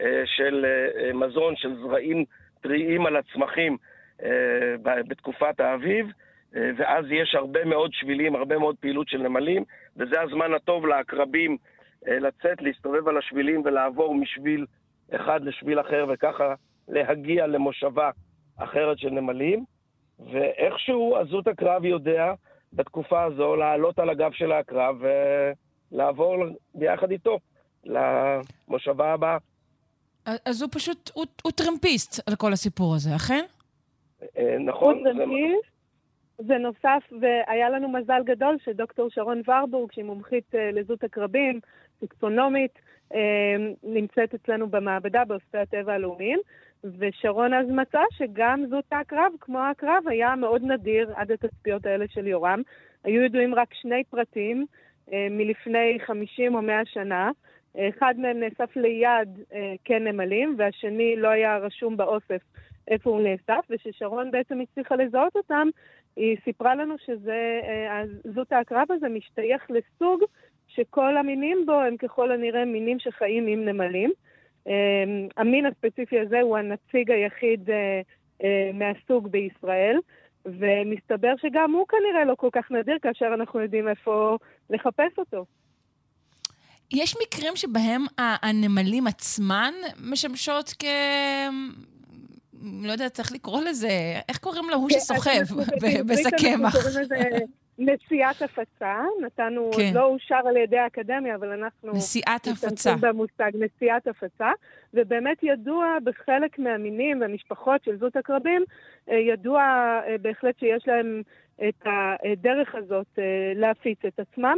אה, של אה, מזון, של זרעים טריים על הצמחים בתקופת האביב, ואז יש הרבה מאוד שבילים, הרבה מאוד פעילות של נמלים, וזה הזמן הטוב לעקרבים לצאת, להסתובב על השבילים ולעבור משביל אחד לשביל אחר, וככה להגיע למושבה אחרת של נמלים. ואיכשהו עזות הקרב יודע בתקופה הזו לעלות על הגב של העקרב ולעבור ביחד איתו למושבה הבאה. אז הוא פשוט, הוא, הוא טרמפיסט על כל הסיפור הזה, אכן? נכון. הוא טרמפיסט. זה נוסף, והיה לנו מזל גדול שדוקטור שרון ורבורג, שהיא מומחית לזות הקרבים, סקסונומית, נמצאת אצלנו במעבדה באוספי הטבע הלאומיים, ושרון אז מצא שגם זות העקרב, כמו העקרב, היה מאוד נדיר עד התצפיות האלה של יורם. היו ידועים רק שני פרטים אה, מלפני 50 או 100 שנה. אחד מהם נאסף ליד אה, קן נמלים, והשני לא היה רשום באוסף איפה הוא נאסף, וכששרון בעצם הצליחה לזהות אותם, היא סיפרה לנו שזות אה, העקרב הזה משתייך לסוג שכל המינים בו הם ככל הנראה מינים שחיים עם נמלים. אמ, המין הספציפי הזה הוא הנציג היחיד אה, אה, מהסוג בישראל, ומסתבר שגם הוא כנראה לא כל כך נדיר כאשר אנחנו יודעים איפה לחפש אותו. יש מקרים שבהם הנמלים עצמן משמשות כ... לא יודעת, צריך לקרוא לזה, איך קוראים לו? הוא כן, שסוחב בשק קמח. נשיאת הפצה, נתנו, כן. עוד לא אושר על ידי האקדמיה, אבל אנחנו... נשיאת הפצה. במושג נשיאת הפצה, ובאמת ידוע בחלק מהמינים והמשפחות של זות הקרבים, אה, ידוע אה, בהחלט שיש להם את הדרך הזאת אה, להפיץ את עצמם.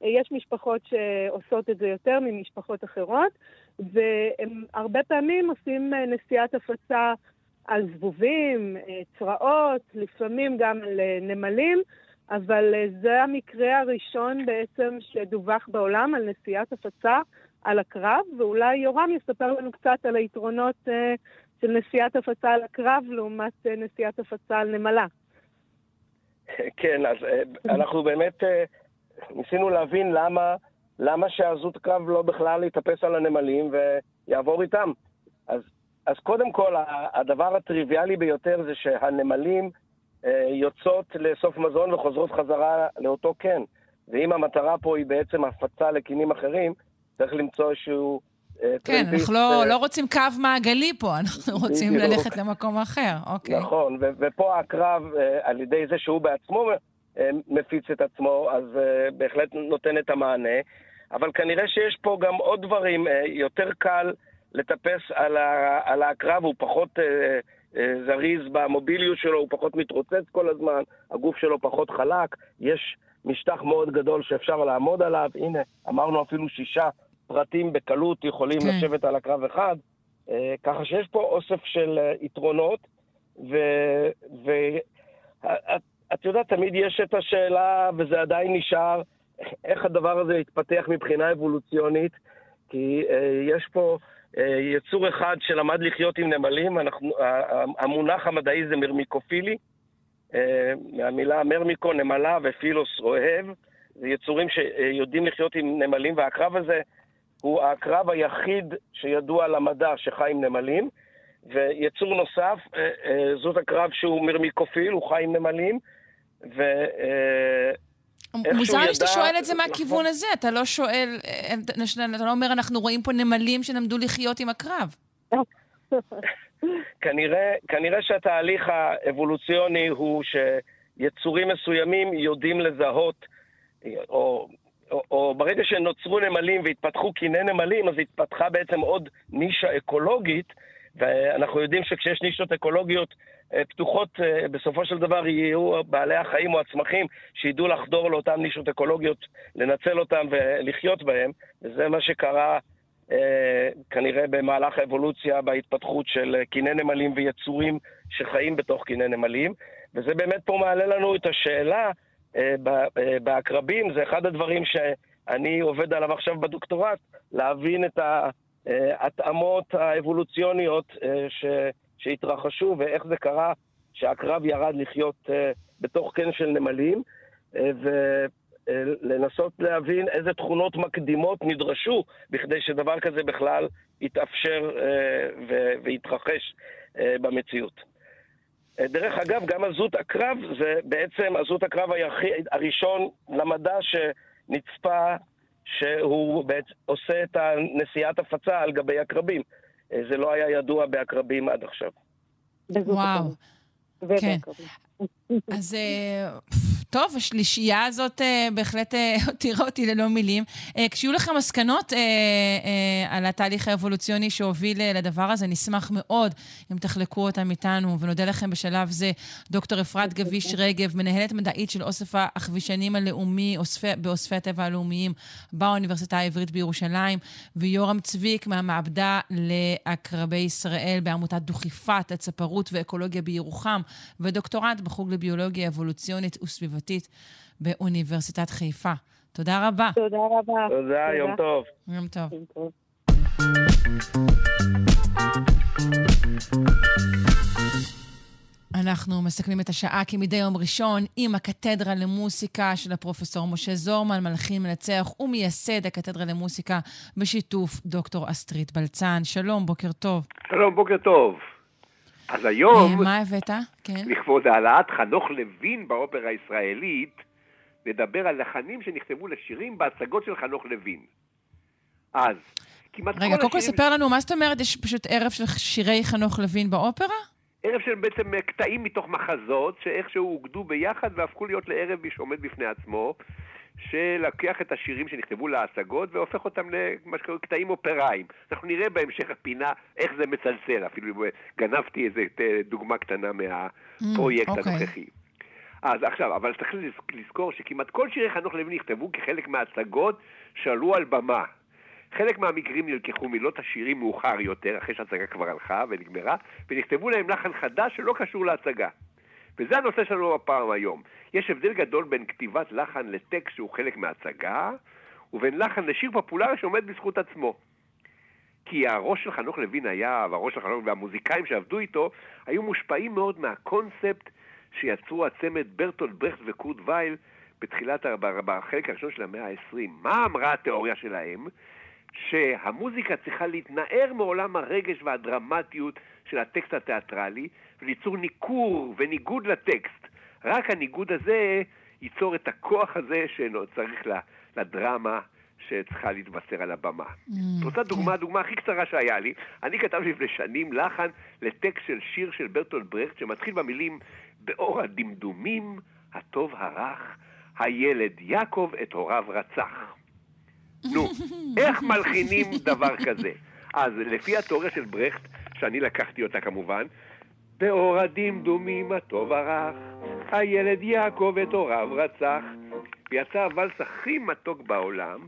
יש משפחות שעושות את זה יותר ממשפחות אחרות, והם הרבה פעמים עושים נשיאת הפצה על זבובים, צרעות, לפעמים גם על נמלים. אבל אה, זה המקרה הראשון בעצם שדווח בעולם על נסיעת הפצה על הקרב, ואולי יורם יספר לנו קצת על היתרונות uh, של נסיעת הפצה על הקרב לעומת uh, נסיעת הפצה על נמלה. כן, אז אנחנו באמת ניסינו להבין למה, למה שעזות קרב לא בכלל יתאפס על הנמלים ויעבור איתם. אז, אז קודם כל, הדבר הטריוויאלי ביותר זה שהנמלים אה, יוצאות לאסוף מזון וחוזרות חזרה לאותו קן. ואם המטרה פה היא בעצם הפצה לקינים אחרים, צריך למצוא איזשהו... אה, כן, אנחנו לא, אה, לא רוצים קו מעגלי פה, אנחנו רוצים. ללכת למקום אחר, אוקיי. נכון, ו- ופה הקרב, על ידי זה שהוא בעצמו מפיץ את עצמו, אז בהחלט נותן את המענה. אבל כנראה שיש פה גם עוד דברים. יותר קל לטפס על, ה- על הקרב, הוא פחות... אה, זריז במוביליות שלו, הוא פחות מתרוצץ כל הזמן, הגוף שלו פחות חלק, יש משטח מאוד גדול שאפשר לעמוד עליו. הנה, אמרנו אפילו שישה פרטים בקלות יכולים כן. לשבת על הקרב אחד, אה, ככה שיש פה אוסף של אה, יתרונות, ואת יודעת, תמיד יש את השאלה, וזה עדיין נשאר, איך הדבר הזה יתפתח מבחינה אבולוציונית, כי יש פה אה, יצור אחד שלמד לחיות עם נמלים, אנחנו, המונח המדעי זה מרמיקופילי, אה, מהמילה מרמיקו, נמלה ופילוס אוהב. זה יצורים שיודעים לחיות עם נמלים, והקרב הזה הוא הקרב היחיד שידוע למדע שחי עם נמלים. ויצור נוסף, אה, זאת הקרב שהוא מרמיקופיל, הוא חי עם נמלים. ו... מוזר לי שאתה שואל את זה מהכיוון הזה, אתה לא שואל, אתה לא אומר, אנחנו רואים פה נמלים שלמדו לחיות עם הקרב. כנראה, כנראה שהתהליך האבולוציוני הוא שיצורים מסוימים יודעים לזהות, או, או, או ברגע שנוצרו נמלים והתפתחו קיני נמלים, אז התפתחה בעצם עוד נישה אקולוגית, ואנחנו יודעים שכשיש נישות אקולוגיות אה, פתוחות, אה, בסופו של דבר יהיו בעלי החיים או הצמחים שידעו לחדור לאותן נישות אקולוגיות, לנצל אותן ולחיות בהן, וזה מה שקרה אה, כנראה במהלך האבולוציה בהתפתחות של קיני נמלים ויצורים שחיים בתוך קיני נמלים, וזה באמת פה מעלה לנו את השאלה בעקרבים, זה אחד הדברים שאני עובד עליו עכשיו בדוקטורט, להבין את ההתאמות האבולוציוניות ש... שהתרחשו ואיך זה קרה שהקרב ירד לחיות uh, בתוך קן של נמלים, ולנסות להבין איזה תכונות מקדימות נדרשו בכדי שדבר כזה בכלל יתאפשר ויתרחש במציאות. דרך אגב, גם עזות הקרב זה בעצם עזות הקרב היחיד, הראשון למדע שנצפה שהוא בעצם עושה את הנסיעת הפצה על גבי עקרבים. אה, זה לא היה ידוע בעקרבים עד עכשיו. וואו. כן. אז אה, טוב, השלישייה הזאת אה, בהחלט אה, הותירה אותי ללא מילים. אה, כשיהיו לכם מסקנות אה, אה, על התהליך האבולוציוני שהוביל אה, לדבר הזה, נשמח מאוד אם תחלקו אותם איתנו, ונודה לכם בשלב זה, דוקטור אפרת גביש רגב, מנהלת מדעית של אוסף החבישנים הלאומי אוספי, באוספי הטבע הלאומיים באוניברסיטה העברית בירושלים, ויורם צביק מהמעבדה לעקרבי ישראל בעמותת דוכיפת, הצפרות ואקולוגיה בירוחם, ודוקטורט בחוג לביולוגיה אבולוציונית וסביבתית באוניברסיטת חיפה. תודה רבה. תודה רבה. תודה, יום טוב. יום טוב. יום טוב. אנחנו מסכמים את השעה כמדי יום ראשון עם הקתדרה למוסיקה של הפרופסור משה זורמן, מלחין מנצח ומייסד הקתדרה למוסיקה בשיתוף דוקטור אסטרית בלצן. שלום, בוקר טוב. שלום, בוקר טוב. אז היום, אה, מה הבאת? כן. לכבוד העלאת חנוך לוין באופרה הישראלית, נדבר על לחנים שנכתבו לשירים בהצגות של חנוך לוין. אז, כמעט רגע, כל קודם כל השירים... ספר לנו, מה זאת אומרת? יש פשוט ערב של שירי חנוך לוין באופרה? ערב של בעצם אה, קטעים מתוך מחזות, שאיכשהו אוגדו ביחד והפכו להיות לערב שעומד בפני עצמו, שלקח את השירים שנכתבו להצגות והופך אותם למה שקוראים קטעים אופראיים. אנחנו נראה בהמשך הפינה איך זה מצלצל, אפילו גנבתי איזה אה, דוגמה קטנה מהפרויקט Mm, אוקיי. הנוכחי. אז עכשיו, אבל צריך לז- לזכור שכמעט כל שירי חנוך לוין נכתבו כחלק מההצגות שעלו על במה. חלק מהמקרים נלקחו מילות השירים מאוחר יותר, אחרי שההצגה כבר הלכה ונגמרה, ונכתבו להם לחן חדש שלא קשור להצגה. וזה הנושא שלנו הפעם היום. יש הבדל גדול בין כתיבת לחן לטקסט שהוא חלק מההצגה, ובין לחן לשיר פופולרי שעומד בזכות עצמו. כי הראש של חנוך לוין היה, והראש של חנוך והמוזיקאים שעבדו איתו, היו מושפעים מאוד מהקונספט שיצרו הצמד ברטולד ברכט וקורט וייל בתחילת, בחלק הראשון של המאה ה-20. מה אמרה התיאוריה שלהם? שהמוזיקה צריכה להתנער מעולם הרגש והדרמטיות של הטקסט התיאטרלי וליצור ניכור וניגוד לטקסט. רק הניגוד הזה ייצור את הכוח הזה שצריך לדרמה שצריכה להתבשר על הבמה. את רוצה דוגמה, הדוגמה הכי קצרה שהיה לי, אני כתבתי לפני שנים לחן לטקסט של שיר של ברטולד ברכט שמתחיל במילים באור הדמדומים, הטוב הרך, הילד יעקב את הוריו רצח. נו, איך מלחינים דבר כזה? אז לפי התיאוריה של ברכט, שאני לקחתי אותה כמובן, באור הדמדומים הטוב הרך, הילד יעקב את הוריו רצח, ויצא הוואלס הכי מתוק בעולם,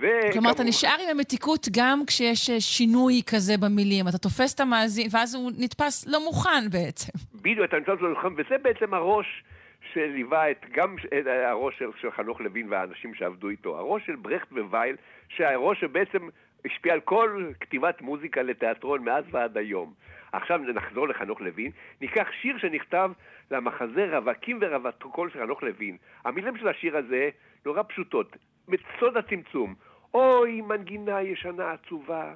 ו... כלומר, אתה נשאר עם המתיקות גם כשיש אה, שינוי כזה במילים. אתה תופס את המאזין, ואז הוא נתפס לא מוכן בעצם. בדיוק, אתה נמצא אותו לכם, וזה בעצם הראש שליווה את, גם את הראש של, של חנוך לוין והאנשים שעבדו איתו. הראש של ברכט ווייל, שהראש שבעצם השפיע על כל כתיבת מוזיקה לתיאטרון מאז ועד היום. עכשיו נחזור לחנוך לוין, ניקח שיר שנכתב למחזה רווקים ורווקול של חנוך לוין. המילים של השיר הזה נורא פשוטות, בסוד הצמצום. אוי, מנגינה ישנה עצובה,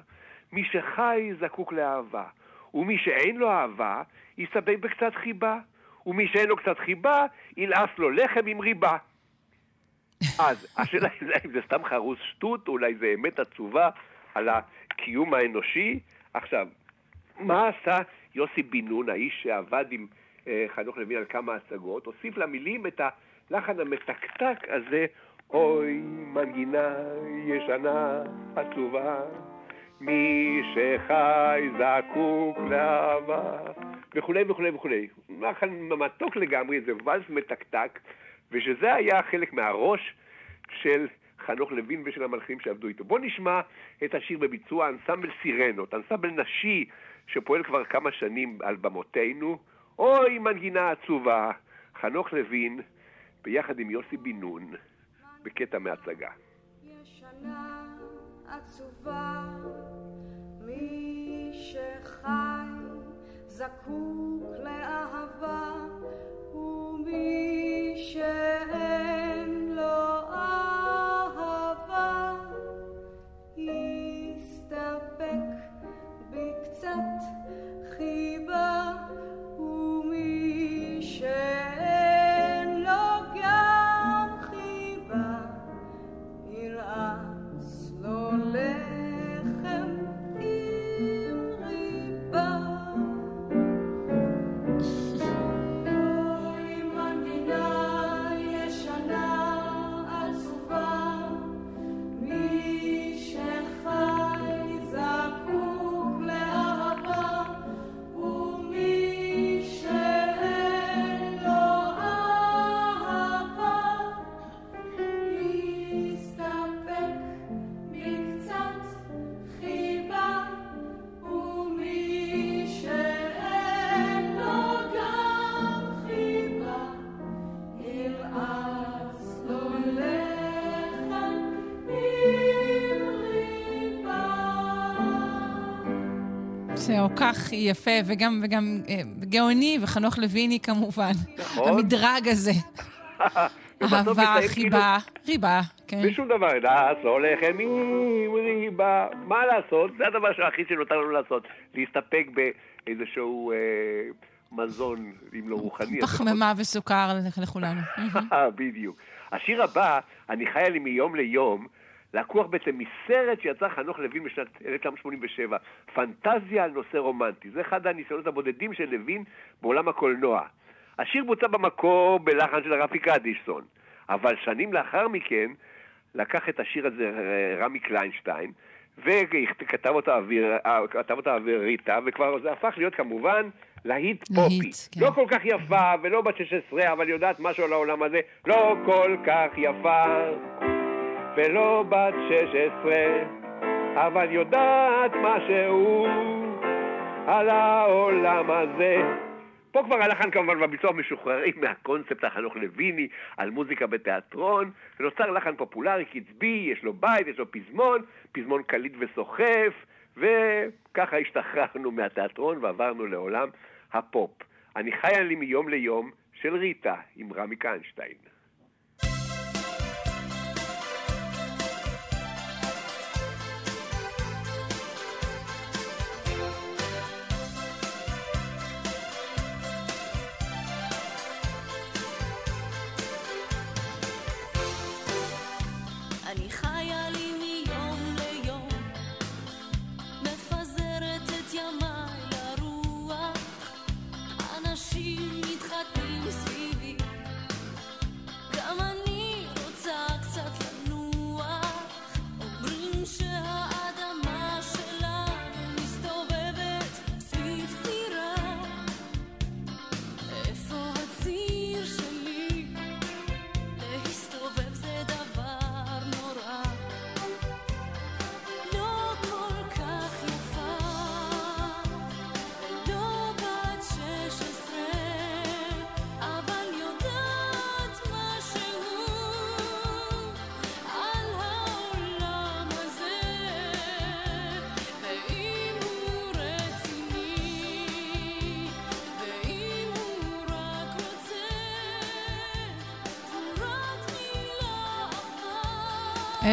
מי שחי זקוק לאהבה, ומי שאין לו אהבה, יסתפק בקצת חיבה, ומי שאין לו קצת חיבה, ילעס לו לחם עם ריבה. אז השאלה היא אם זה סתם חרוס שטות, אולי זה אמת עצובה על הקיום האנושי. עכשיו, מה עשה יוסי בן נון, האיש שעבד עם אה, חנוך לוין על כמה הצגות? הוסיף למילים את הלחן המתקתק הזה, אוי, מנגינה ישנה עצובה, מי שחי זקוק לאהבה, וכולי וכולי וכולי. לחן מתוק לגמרי, זה ואלס מתקתק, ושזה היה חלק מהראש של חנוך לוין ושל המלחינים שעבדו איתו. בואו נשמע את השיר בביצוע אנסמבל סירנות, אנסמבל נשי שפועל כבר כמה שנים על במותינו. אוי, מנגינה עצובה, חנוך לוין, ביחד עם יוסי בן נון, בקטע מהצגה. ישנה עצובה, מי שחי זקוק לאהבה, ומי שאין כך יפה, וגם, וגם אה, גאוני, וחנוך לויני כמובן. נכון. המדרג הזה. אהבה, כאילו- חיבה, ריבה, כן. ושום דבר, לעשות לחם עם ריבה. מה לעשות? זה הדבר שהכי שנותר לנו לעשות. להסתפק באיזשהו אה, מזון, אם לא רוחני. פחמימה וסוכר לכולנו. בדיוק. השיר הבא, אני חיה לי מיום ליום, לקוח בעצם מסרט שיצא חנוך לוין בשנת 1987, פנטזיה על נושא רומנטי. זה אחד הניסיונות הבודדים של לוין בעולם הקולנוע. השיר בוצע במקור בלחן של רפי קדישסון, אבל שנים לאחר מכן לקח את השיר הזה אה, רמי קליינשטיין, וכתב אותו אוויר, אה, כתב אוויר ריטה, וכבר זה הפך להיות כמובן להיט פופי. כן. לא כל כך יפה ולא בת 16, אבל יודעת משהו על העולם הזה. לא כל כך יפה ולא בת 16, אבל יודעת משהו על העולם הזה. פה כבר הלחן כמובן והביצוע משוחררים מהקונספט החנוך לויני על מוזיקה בתיאטרון, ונוצר לחן פופולרי, קצבי, יש לו בית, יש לו פזמון, פזמון קליט וסוחף, וככה השתחררנו מהתיאטרון ועברנו לעולם הפופ. אני חיה לי מיום ליום של ריטה עם רמי קליינשטיין.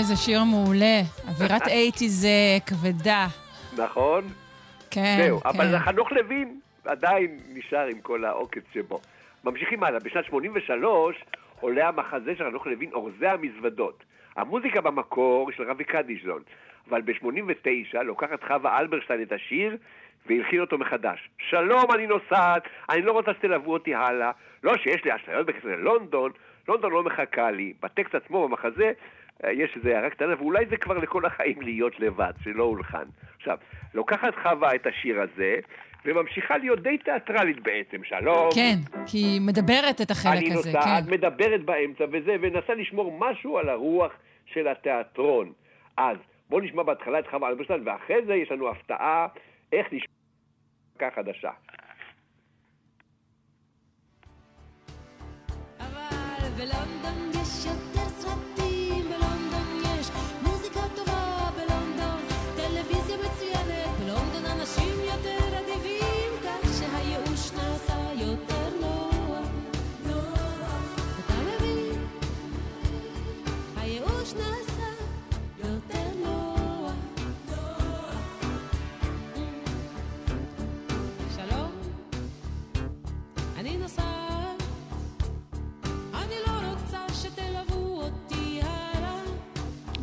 איזה שיר מעולה. אווירת אייטיז כבדה. נכון? כן, זהו, אבל כן. חנוך לוין עדיין נשאר עם כל העוקץ שבו. ממשיכים הלאה, בשנת 83 עולה המחזה של חנוך לוין, אורזי המזוודות. המוזיקה במקור של רבי קדישזון, אבל ב-89 לוקחת חווה אלברשטיין את השיר והלחין אותו מחדש. שלום, אני נוסעת, אני לא רוצה שתלוו אותי הלאה. לא שיש לי אשליות בכסף ללונדון, לונדון לא מחכה לי. בטקסט עצמו, במחזה, אה, יש איזו הערה קטנה, ואולי זה כבר לכל החיים להיות לבד, שלא הולחן. עכשיו, לוקחת חווה את השיר הזה, וממשיכה להיות די תיאטרלית בעצם. שלום. כן, כי היא מדברת את החלק אני הזה, נוסעת, כן. מדברת באמצע וזה, ונסה לשמור משהו על הרוח של התיאטרון. אז בואו נשמע בהתחלה את חווה אלברשטיין, ואחרי זה יש לנו הפתעה איך נשמע מכה חדשה. אבל בלונדון יש יותר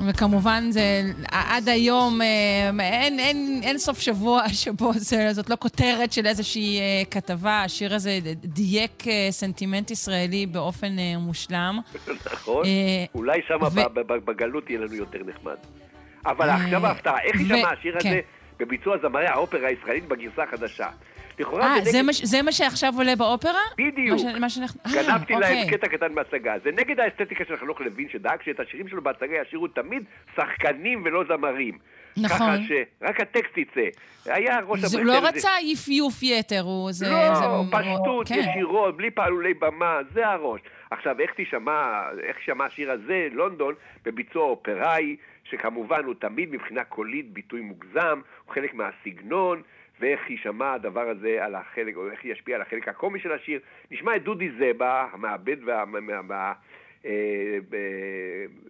וכמובן זה עד היום, אה, אין, אין, אין סוף שבוע שבו זה, זאת לא כותרת של איזושהי אה, כתבה. השיר הזה דייק אה, סנטימנט ישראלי באופן אה, מושלם. נכון? אה, אולי שם ו- בגלות יהיה לנו יותר נחמד. אבל אה, עכשיו ההפתעה, איך ו- יישמע השיר כן. הזה בביצוע זמרי האופרה הישראלית בגרסה החדשה? לכאורה אה, זה זה, נגד... מה ש- זה מה שעכשיו עולה באופרה? בדיוק. מה, ש, מה שאנחנו... אה, גנבתי להם אוקיי. קטע קטן מהצגה. זה נגד האסתטיקה של חנוך לוין, שדאג שאת השירים שלו בהצגה ישירו תמיד שחקנים ולא זמרים. נכון. ככה שרק הטקסט יצא. היה ראש זה, הוא הבריטל לא רצה יפיוף יתר, הוא... זה, לא, זה, פשטות, כן. ישירות, בלי פעלולי במה, זה הראש. עכשיו, איך תשמע, איך שמע השיר הזה, לונדון, בביצוע אופראי, שכמובן הוא תמיד מבחינה קולית ביטוי מוגזם, הוא חלק מהסגנון, ואיך יישמע הדבר הזה על החלק, או איך ישפיע על החלק הקומי של השיר. נשמע את דודי זבה, המעבד וה... מה- אה,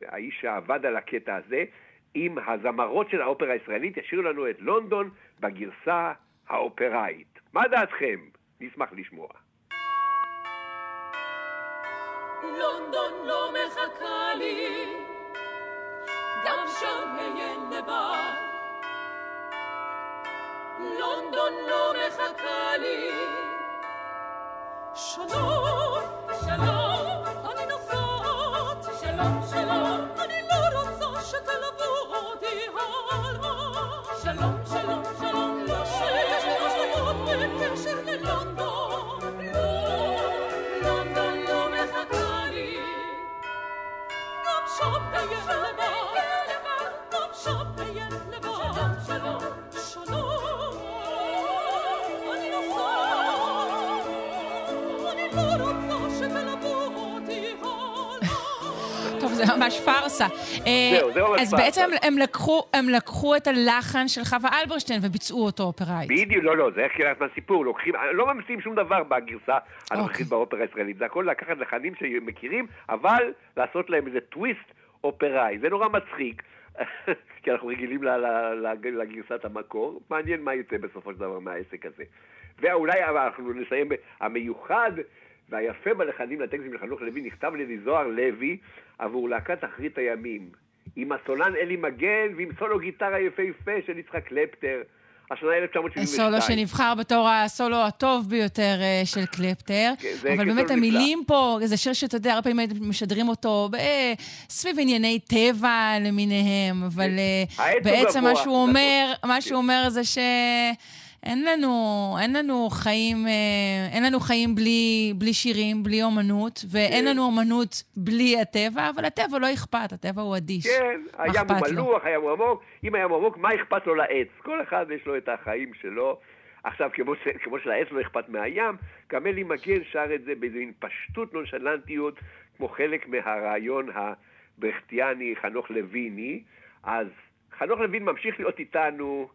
האיש שעבד על הקטע הזה, עם הזמרות של האופרה הישראלית, ישירו לנו את לונדון בגרסה האופראית. מה דעתכם? נשמח לשמוע. לונדון לא מחכה לי, גם שם אהיה לבד. לונדון לא מחכה לי. שלום, שלום, אני נוסעת, שלום, שלום, אני לא רוצה שתלוו אותי הלאה. שלום, שלום, שלום, לא שיש לי אשליות בקשר ללונדון. לא, לונדון לא מחכה לי. גם שם אהיה לבד, זה ממש פארסה. אה, זהו, זה ממש אז פארסה. בעצם הם לקחו, הם לקחו את הלחן של חווה אלברשטיין וביצעו אותו אופראית. בדיוק, לא, לא, זה חלק מהסיפור, לוקחים, לא ממציאים שום דבר בגרסה הנוכחית אוקיי. באופרה הישראלית, זה הכל לקחת לחנים שמכירים, אבל לעשות להם איזה טוויסט אופראי, זה נורא מצחיק, כי אנחנו רגילים לגרסת המקור, מעניין מה יוצא בסופו של דבר מהעסק הזה. ואולי אנחנו נסיים, המיוחד והיפה בלחנים לטקסטים של חנוך לוי נכתב על ידי זוהר לוי עבור להקת אחרית הימים, עם הסולן אלי מגן ועם סולו גיטרה יפהפה של יצחק קלפטר. השנה 1972. סולו שנבחר בתור הסולו הטוב ביותר אה, של קלפטר. כן, אבל באמת נפלא. המילים פה, זה שיר שאתה יודע, הרבה פעמים משדרים אותו ב- סביב ענייני טבע למיניהם, אבל אה, העץ הוא בעצם מה שהוא. אומר, מה שהוא אומר זה ש... אין לנו, אין לנו חיים, אה, אין לנו חיים בלי, בלי שירים, בלי אומנות, ואין כן. לנו אומנות בלי הטבע, אבל הטבע לא אכפת, הטבע הוא אדיש. כן, הים הוא? מלוח, הים הוא עמוק, אם הים הוא עמוק, מה אכפת לו לעץ? כל אחד יש לו את החיים שלו. עכשיו, כמו, ש, כמו שלעץ לא אכפת מהים, גם אלי מגן שר את זה באיזו מין פשטות נונשלנטיות, כמו חלק מהרעיון הברכטיאני חנוך לויני. אז חנוך לוין ממשיך להיות איתנו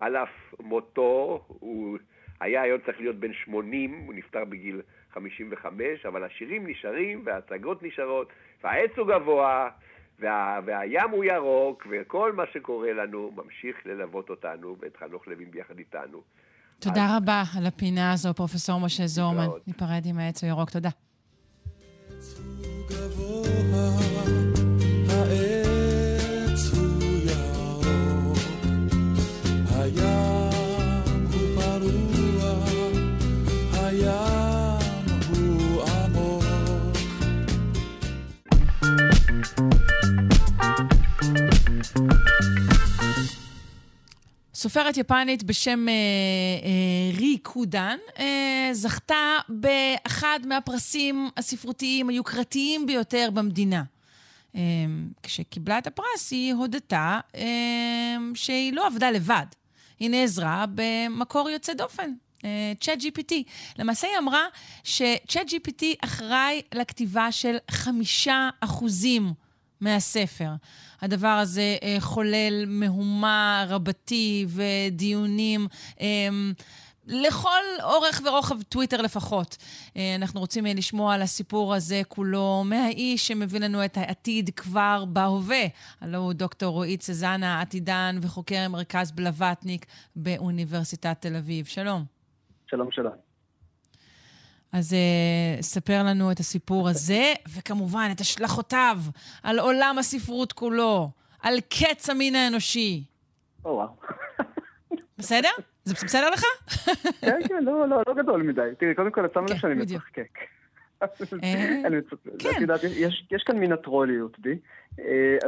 על אף מותו, הוא היה היום צריך להיות בן 80, הוא נפטר בגיל 55, אבל השירים נשארים וההצגות נשארות, והעץ הוא גבוה, וה, והים הוא ירוק, וכל מה שקורה לנו ממשיך ללוות אותנו, ואת חנוך לוין ביחד איתנו. תודה רבה על הפינה הזו, פרופסור משה זורמן. ניפרד עם העץ הירוק, תודה. סופרת יפנית בשם אה, אה, רי קודן אה, זכתה באחד מהפרסים הספרותיים היוקרתיים ביותר במדינה. אה, כשקיבלה את הפרס היא הודתה אה, שהיא לא עבדה לבד. היא נעזרה במקור יוצא דופן, צ'אט GPT. למעשה היא אמרה שצ'אט GPT אחראי לכתיבה של חמישה אחוזים מהספר. הדבר הזה אה, חולל מהומה רבתי ודיונים אה, לכל אורך ורוחב טוויטר לפחות. אה, אנחנו רוצים אה, לשמוע על הסיפור הזה כולו מהאיש שמביא לנו את העתיד כבר בהווה. הלו הוא דוקטור רועי צזנה, עתידן וחוקר מרכז בלווטניק באוניברסיטת תל אביב. שלום. שלום שלום. אז uh, ספר לנו את הסיפור הזה, וכמובן את השלכותיו על עולם הספרות כולו, על קץ המין האנושי. או וואו. בסדר? זה בסדר לך? כן, כן, לא, לא, לא גדול מדי. תראי, קודם כל, את שמה לב כן, שאני. מצחקק. אה. כן. יש כאן מין הטרוליות בי. אה,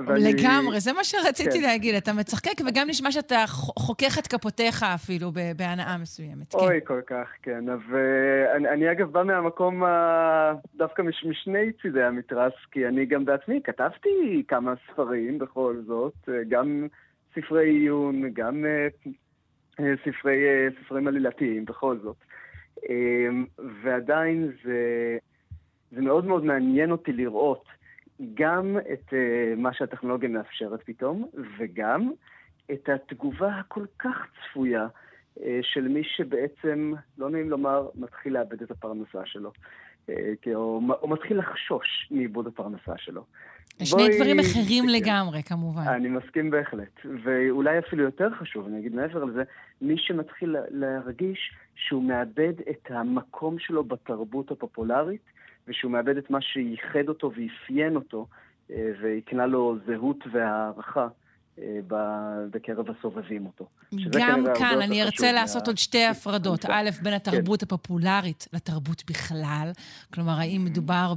ואני- לגמרי, זה מה שרציתי כן. להגיד. אתה מצחקק, וגם נשמע שאתה חוכך את כפותיך אפילו בהנאה מסוימת. כן. אוי, כל כך, כן. ואני אני אגב בא מהמקום ה- דווקא מש, משני צידי המתרס, כי אני גם בעצמי כתבתי כמה ספרים בכל זאת, אה, גם ספרי עיון, גם אה, אה, ספרי, אה, ספרים עלילתיים, בכל זאת. אה, ועדיין זה, זה מאוד מאוד מעניין אותי לראות גם את אה, מה שהטכנולוגיה מאפשרת פתאום, וגם את התגובה הכל כך צפויה אה, של מי שבעצם, לא נעים לומר, מתחיל לאבד את הפרנסה שלו. אה, כי הוא, הוא מתחיל לחשוש מאיבוד הפרנסה שלו. שני בואי- דברים אחרים כן. לגמרי, כמובן. אני מסכים בהחלט. ואולי אפילו יותר חשוב, אני אגיד מעבר לזה, מי שמתחיל לה- להרגיש שהוא מאבד את המקום שלו בתרבות הפופולרית, ושהוא מאבד את מה שייחד אותו ואפיין אותו, אה, והקנה לו זהות והערכה בקרב הסובבים אותו. גם כאן אני ארצה מה- לעשות עוד שתי הפרדות. כן. א', בין התרבות הפופולרית לתרבות בכלל, כלומר, האם מדובר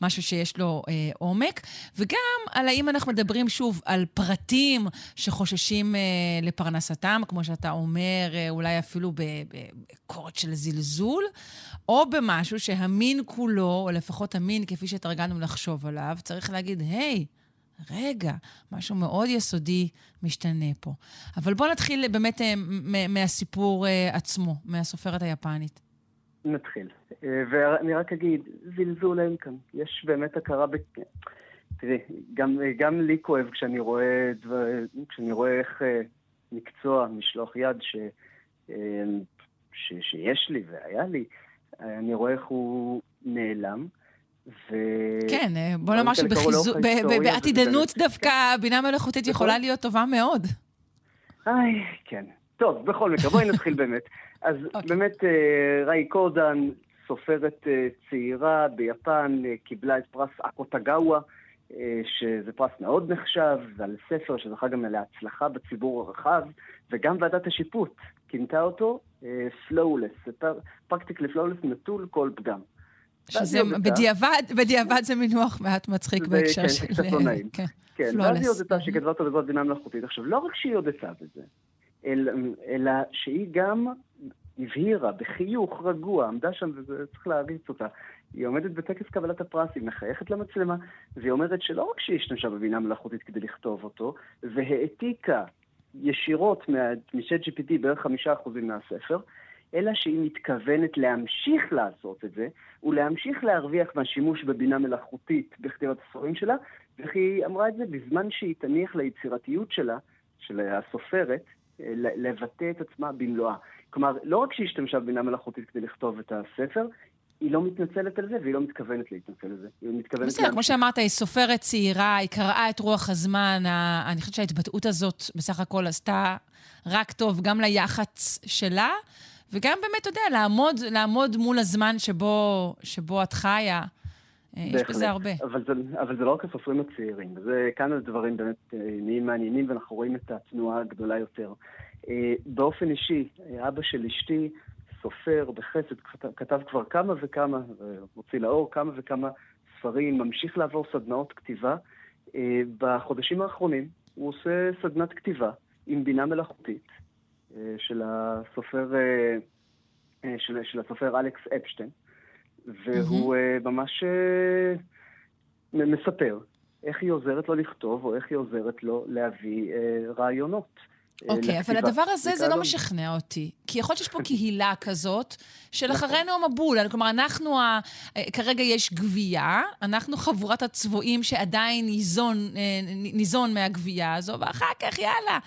במשהו שיש לו אה, עומק, וגם על האם אנחנו מדברים שוב על פרטים שחוששים אה, לפרנסתם, כמו שאתה אומר, אה, אולי אפילו בקורת של זלזול, או במשהו שהמין כולו, או לפחות המין כפי שהתרגלנו לחשוב עליו, צריך להגיד, היי, רגע, משהו מאוד יסודי משתנה פה. אבל בואו נתחיל באמת אה, מהסיפור אה, עצמו, מהסופרת היפנית. נתחיל. אה, ואני רק אגיד, זלזול אין כאן. יש באמת הכרה ב... תראי, גם, גם לי כואב כשאני רואה, דבר, כשאני רואה איך מקצוע, משלוח יד, ש, ש, שיש לי והיה לי, אני רואה איך הוא נעלם. ו... כן, אה, בוא דברים נאמר כאלה קרו שבחיזוק, לאורך ב- ב- ההיסטוריה, וזה בעתידנות באמת- דווקא בינה מלאכותית נכון. יכולה להיות טובה מאוד. איי, כן. טוב, בכל מקרה, בואי נתחיל באמת. אז באמת, אה, ריי קודן, סופרת אה, צעירה ביפן, קיבלה את פרס אקוטאגאווה, שזה פרס מאוד נחשב, ועל ספר שזכה גם להצלחה בציבור הרחב, וגם ועדת השיפוט כינתה אותו flawless, practically flawless נטול כל פגם. שזה בדיעבד, בדיעבד זה מינוח מעט מצחיק בהקשר כן, של... קצת לא נעים. כן. כן, Flawless. ואז היא הודתה שהיא כתבה אותו בעזרת בינה מלאכותית. עכשיו, לא רק שהיא הודתה בזה, אלא, שהיא גם הבהירה בחיוך רגוע, עמדה שם וצריך להריץ אותה. היא עומדת בטקס קבלת הפרס, היא מחייכת למצלמה, והיא אומרת שלא רק שהיא השתמשה בבינה מלאכותית כדי לכתוב אותו, והעתיקה ישירות משט GPT בערך חמישה אחוזים מהספר, אלא שהיא מתכוונת להמשיך לעשות את זה, ולהמשיך להרוויח מהשימוש בבינה מלאכותית בכתיבת הספרים שלה, ואיך היא אמרה את זה? בזמן שהיא תניח ליצירתיות שלה, של הסופרת, אה, לבטא את עצמה במלואה. כלומר, לא רק שהיא השתמשה בבינה מלאכותית כדי לכתוב את הספר, היא לא מתנצלת על זה והיא לא מתכוונת להתנצל על זה. היא מתכוונת... בסדר, כמו. שאמרת, היא סופרת צעירה, היא קראה את רוח הזמן. ה- אני חושבת שההתבטאות הזאת בסך הכל עשתה רק טוב גם ליח"צ שלה, וגם באמת, אתה יודע, לעמוד, לעמוד מול הזמן שבו, שבו את חיה. אה, יש. בזה הרבה. אבל זה, אבל זה לא רק הסופרים הצעירים, זה כאן הדברים באמת אה, נהיים מעניינים ואנחנו רואים את התנועה הגדולה יותר. אה, באופן אישי, אבא של אשתי, סופר בחסד, כתב, כבר כמה וכמה, הוציא לאור כמה וכמה ספרים, ממשיך לעבור סדנאות כתיבה. בחודשים האחרונים הוא עושה סדנת כתיבה עם בינה מלאכותית של הסופר, אה, אה, של, של הסופר אלכס אפשטיין. והוא mm-hmm. ממש אה, מספר איך היא עוזרת לו לכתוב, או איך היא עוזרת לו להביא אה, רעיונות. אה, אוקיי, אבל לכתיבה. הדבר הזה זה לא משכנע אותי. כי יכול להיות שיש פה קהילה כזאת, של אחרינו המבול. כלומר, אנחנו, ה... אה, כרגע יש גבייה, אנחנו חבורת הצבועים שעדיין ניזון, אה, ניזון מהגבייה הזו, ואחר כך, יאללה.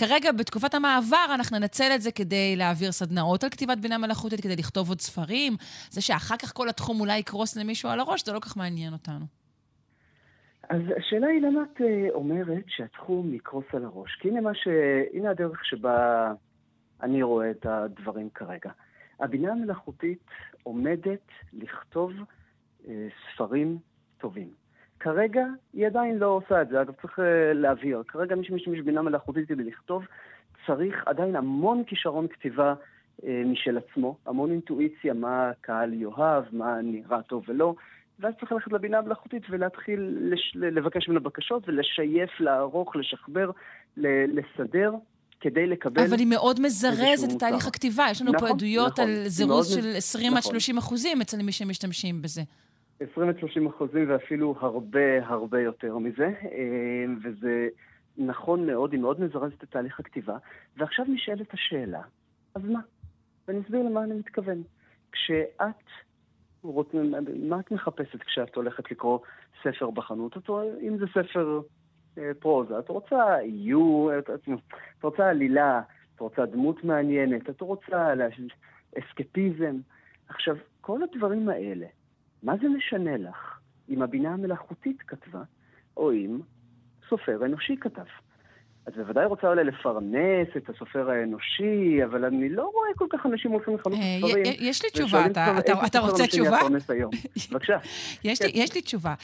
כרגע, בתקופת המעבר, אנחנו ננצל את זה כדי להעביר סדנאות על כתיבת בינה מלאכותית, כדי לכתוב עוד ספרים. זה שאחר כך כל התחום אולי יקרוס למישהו על הראש, זה לא כך מעניין אותנו. אז השאלה היא למה את אה, אומרת שהתחום יקרוס על הראש? כי הנה, ש... הנה הדרך שבה אני רואה את הדברים כרגע. הבינה המלאכותית עומדת לכתוב אה, ספרים טובים. כרגע היא עדיין לא עושה את זה, אגב צריך אה, להבהיר, כרגע מי שמשתמש בבינה מלאכותית כדי לכתוב צריך עדיין המון כישרון כתיבה אה, משל עצמו, המון אינטואיציה מה הקהל יאהב, מה נראה טוב ולא, ואז צריך ללכת לבינה המלאכותית ולהתחיל לש... לבקש ממנה בקשות ולשייף, לערוך, לשחבר, ל... לסדר, כדי לקבל... אבל היא מאוד מזרזת את תהליך. הכתיבה. יש לנו פה נכון, עדויות נכון. על זירוז של מז- 20 עד נכון. 30 אחוזים אצל מי שמשתמשים בזה. 20 עד 30 אחוזים ואפילו הרבה הרבה יותר מזה, אה, וזה נכון מאוד, היא מאוד מזרזת את תהליך הכתיבה. ועכשיו נשאלת השאלה, אז מה? ואני אסביר למה אני מתכוון. כשאת, רוצ... מה את מחפשת כשאת הולכת לקרוא ספר בחנות? את... אם זה ספר אה, פרוזה, את רוצה איור, את, את, רוצה עלילה, את רוצה דמות מעניינת, את רוצה אסקפיזם. עכשיו, כל הדברים האלה, מה זה משנה לך אם הבינה המלאכותית כתבה, או אם סופר אנושי כתב? את בוודאי רוצה אולי לפרנס את הסופר האנושי, אבל אני לא רואה כל כך אנשים הולכים לחנות ספרים. י- יש לי תשובה, אתה- אתה- אתה רוצה תשובה? בבקשה. יש לי, תשובה.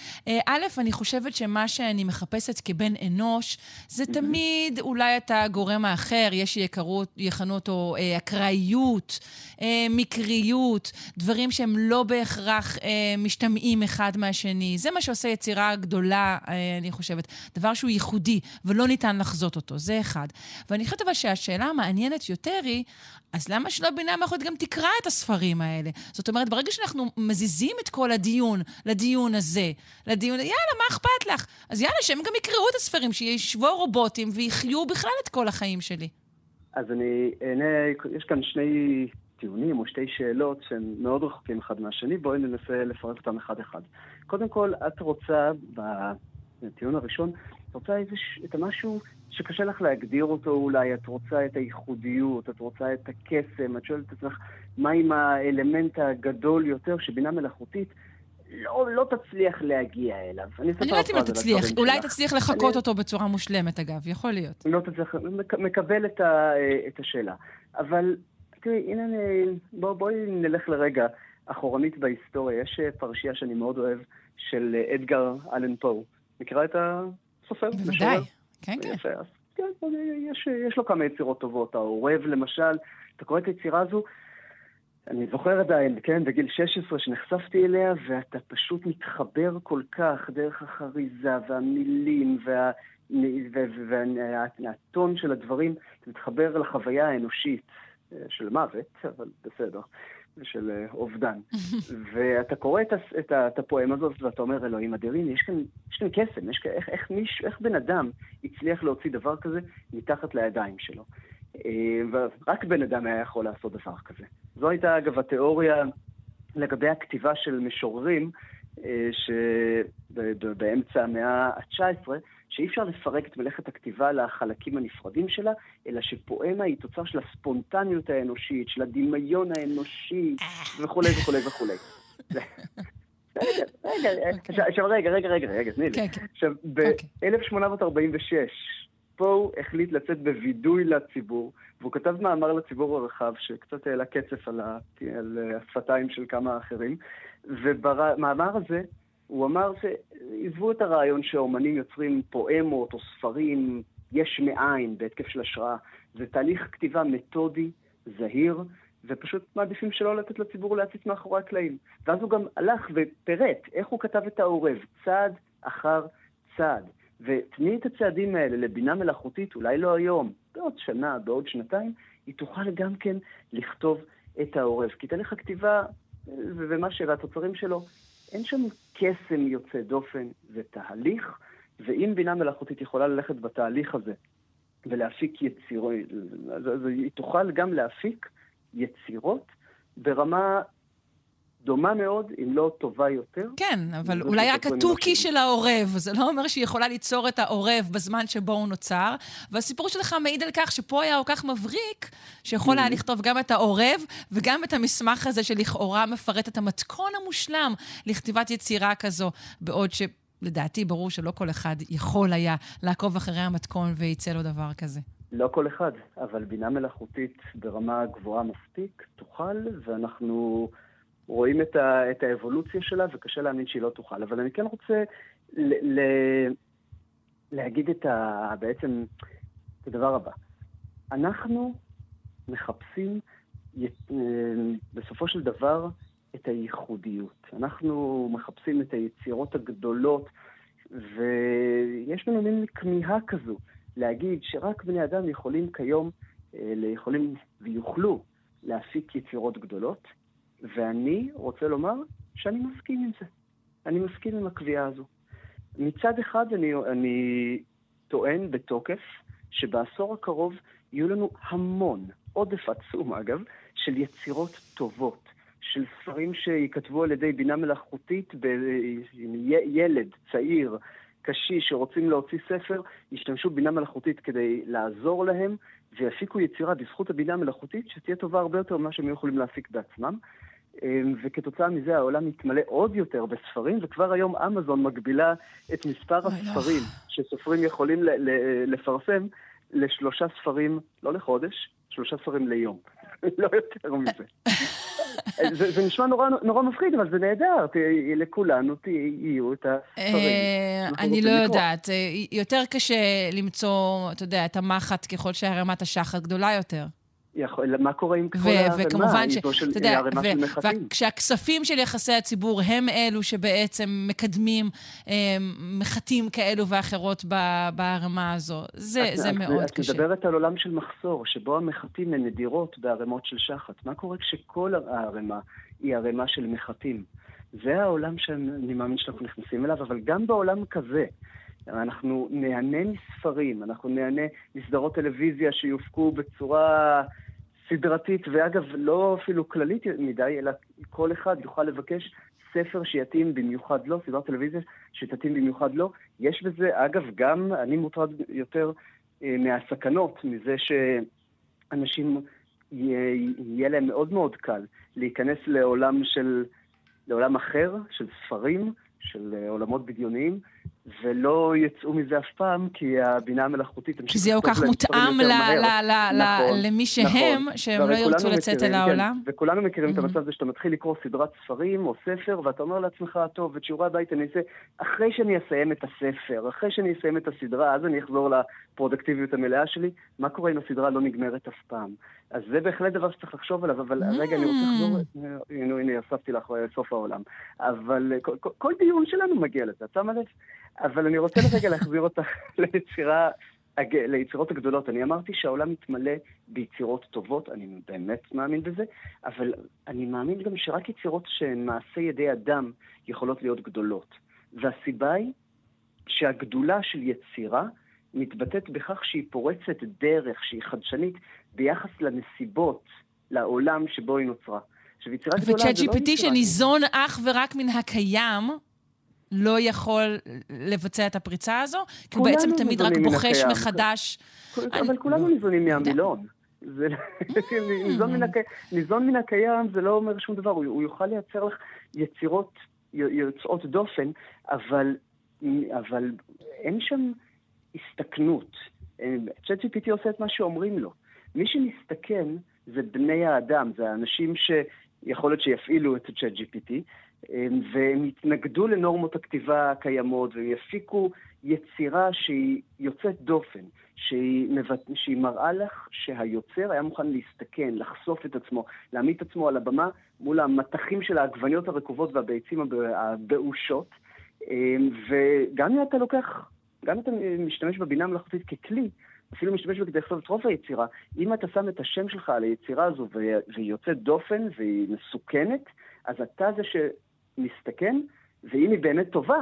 א', אני חושבת שמה שאני מחפשת כבן אנוש, זה תמיד אולי את הגורם האחר, יש שיקרו- יכנו אותו אה, אקראיות, אה, מקריות, דברים שהם לא בהכרח אה, משתמעים אחד מהשני. זה מה שעושה יצירה גדולה, אני חושבת. דבר שהוא ייחודי ולא ניתן לחזות אותו, זה אחד. ואני חושבת אבל שהשאלה המעניינת יותר היא, אז למה שלא בינה מלאכותית גם תקרא את הספרים האלה? זאת אומרת, ברגע שאנחנו מזיזים את כל הדיון לדיון הזה, לדיון, יאללה, מה אכפת לך? אז יאללה, שהם גם יקראו את הספרים, שישבו רובוטים ויחיו בכלל את כל החיים שלי. אז אני אענה, יש כאן שני טיעונים או שתי שאלות שהם מאוד רחוקים אחד מהשני, בואי ננסה לפרט אותם אחד-אחד. קודם כל, את רוצה, בטיעון הראשון, רוצה איזה, את המשהו שקשה לך להגדיר אותו אולי, את רוצה את הייחודיות, את רוצה את הקסם, את שואלת את עצמך, מה עם האלמנט הגדול יותר שבינה מלאכותית לא, לא תצליח להגיע אליו. אני לא יודעת אם תצליח, אולי. תצליח לחקות אני- אותו בצורה מושלמת, אגב, יכול להיות. לא תצליח, מק- מקבל את, ה, את השאלה. אבל תראי, הנה, אני- בוא, בואי נלך לרגע אחורנית בהיסטוריה. יש אה, פרשייה שאני מאוד אוהב של אה, אדגר אלן פו. מכירה את הסופר? בוודאי, משורר? כן, כן. יפה, אז כן, יש, יש לו כמה יצירות טובות. העורב, למשל, אתה קורא את היצירה הזו, אני זוכר עדיין, כן, בגיל 16 שנחשפתי אליה, ואתה פשוט מתחבר כל כך דרך החריזה והמילים וה... והטון של הדברים, אתה מתחבר לחוויה האנושית אה, של מוות, אבל בסדר, של אה, אובדן. ואתה קורא את, את, את הפואמה הזאת ואתה אומר, אלוהים אדירים, יש כאן, יש כאן קסם, יש כאן, איך, איך, מיש, איך בן אדם הצליח להוציא דבר כזה מתחת לידיים שלו. אה, ורק בן אדם היה יכול לעשות דבר כזה. זו הייתה, אגב, התיאוריה לגבי הכתיבה של משוררים, אה, שבאמצע המאה ה-19, שאי אפשר לפרק את מלאכת הכתיבה לחלקים הנפרדים שלה, אלא שפואמה היא תוצר של הספונטניות האנושית, של הדמיון האנושי, וכולי וכולי וכולי. רגע, רגע, עכשיו- רגע, רגע, רגע, רגע, תני לי. כן, כן. עכשיו, ב-1846, פה החליט לצאת בווידוי לציבור, והוא כתב מאמר לציבור הרחב, שקצת העלה קצף. על השפתיים של כמה אחרים, ובמאמר הזה הוא אמר שעזבו את הרעיון שהאומנים יוצרים פואמות או ספרים יש מאין בהתקף של השראה. זה תהליך כתיבה מתודי, זהיר, ופשוט מעדיפים שלא לתת לציבור להציץ מאחורי הקלעים. ואז הוא גם הלך ופירט איך הוא כתב את העורב, צעד אחר צעד. ותני את הצעדים האלה לבינה מלאכותית, אולי לא היום, בעוד שנה, בעוד שנתיים, היא תוכל גם כן לכתוב את העורב. כי תהליך הכתיבה ומה שהתוצרים שלו, אין שם קסם יוצא דופן, זה תהליך, ואם בינה מלאכותית יכולה ללכת בתהליך הזה ולהפיק יצירות, אז, היא תוכל גם להפיק יצירות ברמה דומה מאוד, אם לא טובה יותר. כן, אבל זאת אולי רק התוכי. של העורב, זה לא אומר שהיא יכולה ליצור את העורב בזמן שבו הוא נוצר. והסיפור שלך מעיד על כך שפה היה כל כך מבריק, שיכול היה לכתוב גם את העורב וגם את המסמך הזה שלכאורה מפרט את המתכון המושלם לכתיבת יצירה כזו, בעוד שלדעתי ברור שלא כל אחד יכול היה לעקוב אחרי המתכון וייצא לו דבר כזה. לא כל אחד, אבל בינה מלאכותית ברמה גבוהה מספיק תוכל, ואנחנו רואים את, ה, את האבולוציה שלה, וקשה להאמין שהיא לא תוכל. אבל אני כן רוצה ל, ל, להגיד את ה, בעצם את הדבר הבא. אנחנו מחפשים אה, בסופו של דבר את הייחודיות. אנחנו מחפשים את היצירות הגדולות, ויש לנו מין כמיהה כזו להגיד שרק בני אדם יכולים כיום, אה, יכולים ויוכלו להפיק יצירות גדולות, ואני רוצה לומר שאני מסכים עם זה. אני מסכים עם הקביעה הזו. מצד אחד אני, אני טוען בתוקף שבעשור הקרוב יהיו לנו המון, עודף עצום אגב, של יצירות טובות, של ספרים שייכתבו על ידי בינה מלאכותית ב- עם י- ילד צעיר, קשיש שרוצים להוציא ספר, ישתמשו בבינה מלאכותית כדי לעזור להם, ויפיקו יצירה בזכות הבינה המלאכותית שתהיה טובה הרבה יותר ממה שהם יכולים להפיק בעצמם. אמ, וכתוצאה מזה העולם מתמלא עוד יותר בספרים, וכבר היום אמזון מגבילה את מספר לא. הספרים שסופרים יכולים לפרסם לשלושה ספרים, לא לחודש, שלושה ספרים ליום. לא יותר מזה. זה, זה נשמע נורא, נורא מפחיד, אבל זה נהדר. לכולנו ת- יהיו את הספרים. אה, אני לא. יודעת. אה, יותר קשה למצוא, אתה יודע, את המחט ככל שהרמת השחר גדולה יותר. יכול, מה קורה עם כל ו- הערימה? וכמובן ש... אתה יודע, ו-. וכשהכספים של יחסי הציבור הם אלו שבעצם מקדמים אה, מחטים כאלו ואחרות ב- בערימה הזו, זה, את- זה את- מאוד את קשה. מדברת על עולם של מחסור, שבו המחטים הן נדירות בערימות של שחת. מה קורה כשכל הערימה היא ערימה של מחטים? זה העולם שאני מאמין שאנחנו נכנסים אליו, אבל גם בעולם כזה, אנחנו נהנה מספרים, אנחנו נהנה מסדרות טלוויזיה שיופקו בצורה סדרתית, ואגב, לא אפילו כללית מדי, אלא כל אחד יוכל לבקש ספר שיתאים במיוחד לו, סדרת טלוויזיה שתתאים במיוחד לו. יש בזה, אגב, גם, אני מוטרד יותר אה, מהסכנות, מזה שאנשים, יהיה, יהיה להם מאוד מאוד קל להיכנס לעולם של, לעולם אחר, של ספרים, של אה, עולמות בדיוניים, ולא יצאו מזה אף פעם, כי הבינה המלאכותית כי זה יהיה כל כך מותאם נכון, למי שהם, נכון. שהם והרי לא ירצו לצאת אל כן, העולם. וכולנו מכירים את Mhm. המצב הזה שאתה מתחיל לקרוא סדרת ספרים או ספר, ואתה אומר לעצמך, טוב, את שיעורי הבית אני אעשה אחרי שאני אסיים את הספר, אחרי שאני אסיים את הסדרה, אז אני אחזור לפרודקטיביות המלאה שלי. מה קורה אם הסדרה לא נגמרת אף פעם? אז זה בהחלט דבר שצריך לחשוב עליו, אבל Mm. רגע, אני רוצה לחזור, הנה, הנה, הוספתי לך אה, סוף העולם. אבל אה, כל- דיון שלנו מגיע לזה, את שמה לב? אבל אני רוצה לרגע להחזיר אותך ליצירה, ליצירות הגדולות. אני אמרתי שהעולם מתמלא ביצירות טובות, אני באמת מאמין בזה, אבל אני מאמין גם שרק יצירות שהן מעשה ידי אדם יכולות להיות גדולות. והסיבה היא שהגדולה של יצירה מתבטאת בכך שהיא פורצת דרך, שהיא חדשנית, ביחס לנסיבות, לעולם שבו היא נוצרה. עכשיו, יצירה גדולה וצ'אט זה לא GPT יצירה... שניזון אך ורק מן הקיים, לא יכול לבצע את הפריצה הזו? כי הוא בעצם תמיד רק בוחש הקיים. מחדש. אבל אני- כולנו ניזונים. מהמילון. זה- ניזון מן הקיים זה לא אומר שום דבר, הוא הוא יוכל לייצר לך יצירות יוצאות דופן, אבל אבל אין שם הסתכנות. צ'אט GPT עושה את מה שאומרים לו. מי שמסתכן זה בני האדם, זה האנשים שיכול להיות שיפעילו את צ'אט GPT, והם יתנגדו לנורמות הכתיבה הקיימות, והם יפיקו יצירה שהיא יוצאת דופן, שהיא, מבט... שהיא מראה לך שהיוצר היה מוכן להסתכן, לחשוף את עצמו, להעמיד את עצמו על הבמה מול המטחים של העגבניות הרקובות והביצים הב- הבאושות, וגם אם אתה לוקח, גם אם אתה משתמש בבינה המלאכותית ככלי, אפילו משתמש בה כדי לכתוב את רוב היצירה, אם אתה שם את השם שלך על היצירה הזו והיא יוצאת דופן והיא מסוכנת, אז אתה זה שמסתכן, ואם היא באמת טובה,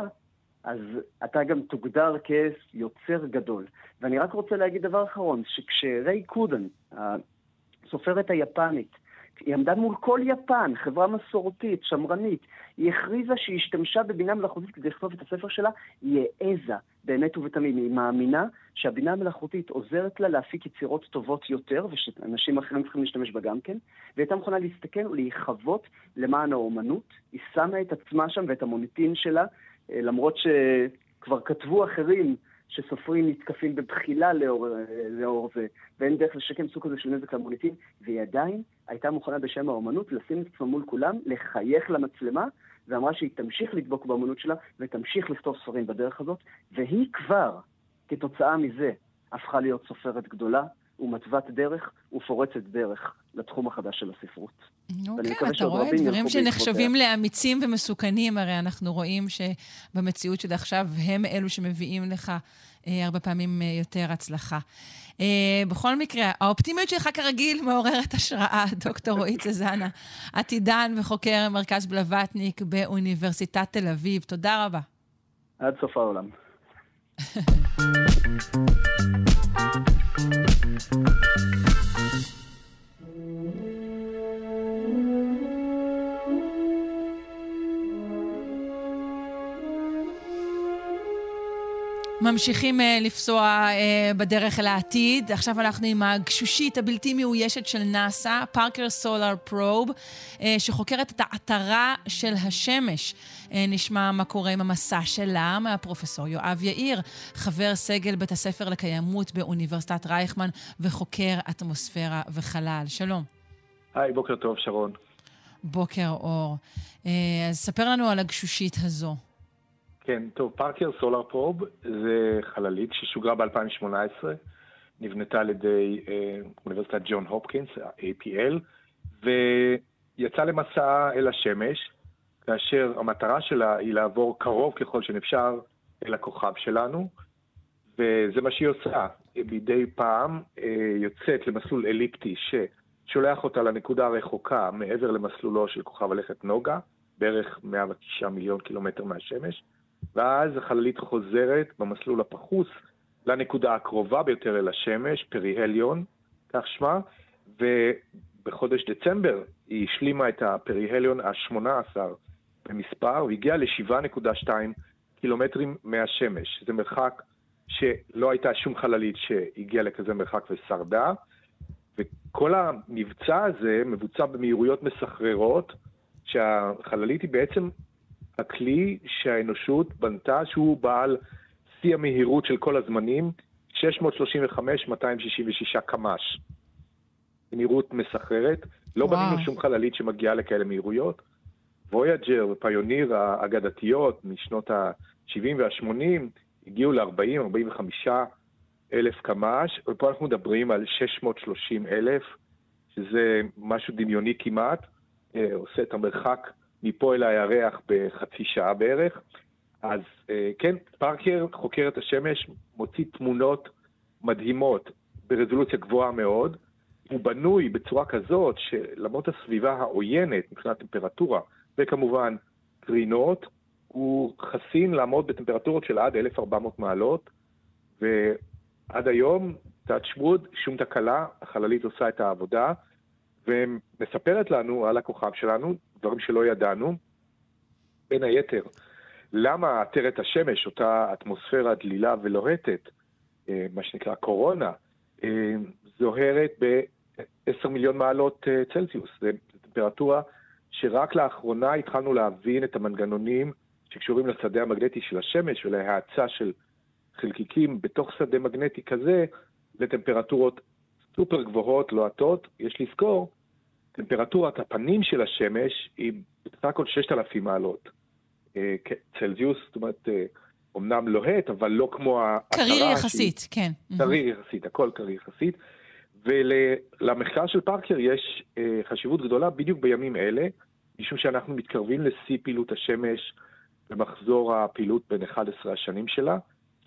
אז אתה גם תוגדר כיוצר גדול. ואני רק רוצה להגיד דבר אחרון, שכשריי קודן, הסופרת היפנית, היא עמדה מול כל יפן, חברה מסורתית, שמרנית, היא הכריזה שהיא השתמשה בבינה מלאכותית כדי לכתוב את הספר שלה, היא העזה באמת ובתמים, היא מאמינה שהבינה המלאכותית עוזרת לה להפיק יצירות טובות יותר, ושאנשים אחרים צריכים להשתמש בה גם כן, והיא הייתה מוכנה להסתכל ולהיחוות למען האומנות, היא שמה את עצמה שם ואת המוניטין שלה, למרות שכבר כתבו אחרים שסופרים נתקפים בבחילה לאור, לאור זה, ואין דרך לשקם סוג כזה של נזק למוניטין, והיא עדיין הייתה מוכנה בשם האומנות לשים את עצמה מול כולם, לחייך למצלמה, ואמרה שהיא תמשיך לדבוק באומנות שלה ותמשיך לכתוב ספרים בדרך הזאת, והיא כבר, כתוצאה מזה, הפכה להיות סופרת גדולה ומתוות דרך ופורצת דרך לתחום החדש של הספרות. אוקיי, אתה רואה דברים שנחשבים לאמיצים ומסוכנים, הרי אנחנו רואים שבמציאות של עכשיו הם אלו שמביאים לך הרבה פעמים אה, יותר הצלחה. אה, בכל מקרה, האופטימיות שלך כרגיל מעוררת השראה, דוקטור רועי צזנה, עתידן וחוקר מרכז בלווטניק באוניברסיטת תל אביב. תודה רבה. עד סוף העולם. ממשיכים uh, לפסוע uh, בדרך אל העתיד. עכשיו אנחנו עם הגשושית הבלתי מאוישת של נאס"א, פארקר סולאר פרוב, שחוקרת את העטרה של השמש. Uh, נשמע מה קורה עם המסע שלה מהפרופסור יואב יאיר, חבר סגל בית הספר לקיימות באוניברסיטת רייכמן וחוקר אטמוספירה וחלל. שלום. היי, בוקר טוב, שרון. בוקר אור. Uh, אז ספר לנו על הגשושית הזו. כן, טוב, פארקר סולאר פרוב זה חללית ששוגרה ב-2018, נבנתה על ידי אה, אוניברסיטת ג'ון הופקינס, ה-APL, ויצאה למסע אל השמש, כאשר המטרה שלה היא לעבור קרוב ככל שאפשר אל הכוכב שלנו, וזה מה שהיא עושה. מדי פעם אה, יוצאת למסלול אליפטי ששולח אותה לנקודה הרחוקה מעבר למסלולו של כוכב הלכת נוגה, בערך 109 מיליון קילומטר מהשמש, ואז החללית חוזרת במסלול הפחוס לנקודה הקרובה ביותר אל השמש, פריהליון, כך שמה, ובחודש דצמבר היא השלימה את הפריהליון ה-18 במספר, והגיעה ל-7.2 קילומטרים מהשמש. זה מרחק שלא הייתה שום חללית שהגיעה לכזה מרחק ושרדה, וכל המבצע הזה מבוצע במהירויות מסחררות, שהחללית היא בעצם הכלי שהאנושות בנתה, שהוא בעל שיא המהירות של כל הזמנים, 635-266 קמ"ש. מהירות מסחררת. לא וואו. בנינו שום חללית שמגיעה לכאלה מהירויות. וויאג'ר ופיוניר האגדתיות משנות ה-70 וה-80 הגיעו ל-40-45 אלף קמ"ש, ופה אנחנו מדברים על 630 אלף, שזה משהו דמיוני כמעט, אה, עושה את המרחק מפה אל הירח בחצי שעה בערך. אז אה, כן, פארקר חוקר את השמש, מוציא תמונות מדהימות ברזולוציה גבוהה מאוד. הוא בנוי בצורה כזאת שלמרות הסביבה העוינת מבחינת טמפרטורה, וכמובן קרינות, הוא חסין לעמוד בטמפרטורות של עד 1,400 מעלות, ועד היום, touch wood, שום תקלה, החללית עושה את העבודה, ומספרת לנו על הכוכב שלנו, דברים שלא ידענו. בין היתר, למה עטרת השמש, אותה אטמוספירה דלילה ולוהטת, אה, מה שנקרא קורונה, אה, זוהרת ב-10 מיליון מעלות אה, צלזיוס. זו טמפרטורה שרק לאחרונה התחלנו להבין את המנגנונים שקשורים לשדה המגנטי של השמש ולהאצה של חלקיקים בתוך שדה מגנטי כזה לטמפרטורות סופר גבוהות, לוהטות. יש לזכור, טמפרטורת הפנים של השמש היא בסך הכל 6,000 מעלות. אה, צלזיוס, זאת אומרת, אה, אומנם לוהט, אבל לא כמו ההתרה. קריר יחסית, כן. קריר יחסית, הכל קריר יחסית. ולמחקר של פארקר יש אה, חשיבות גדולה בדיוק בימים אלה, משום שאנחנו מתקרבים לשיא פעילות השמש במחזור הפעילות בין 11 השנים שלה,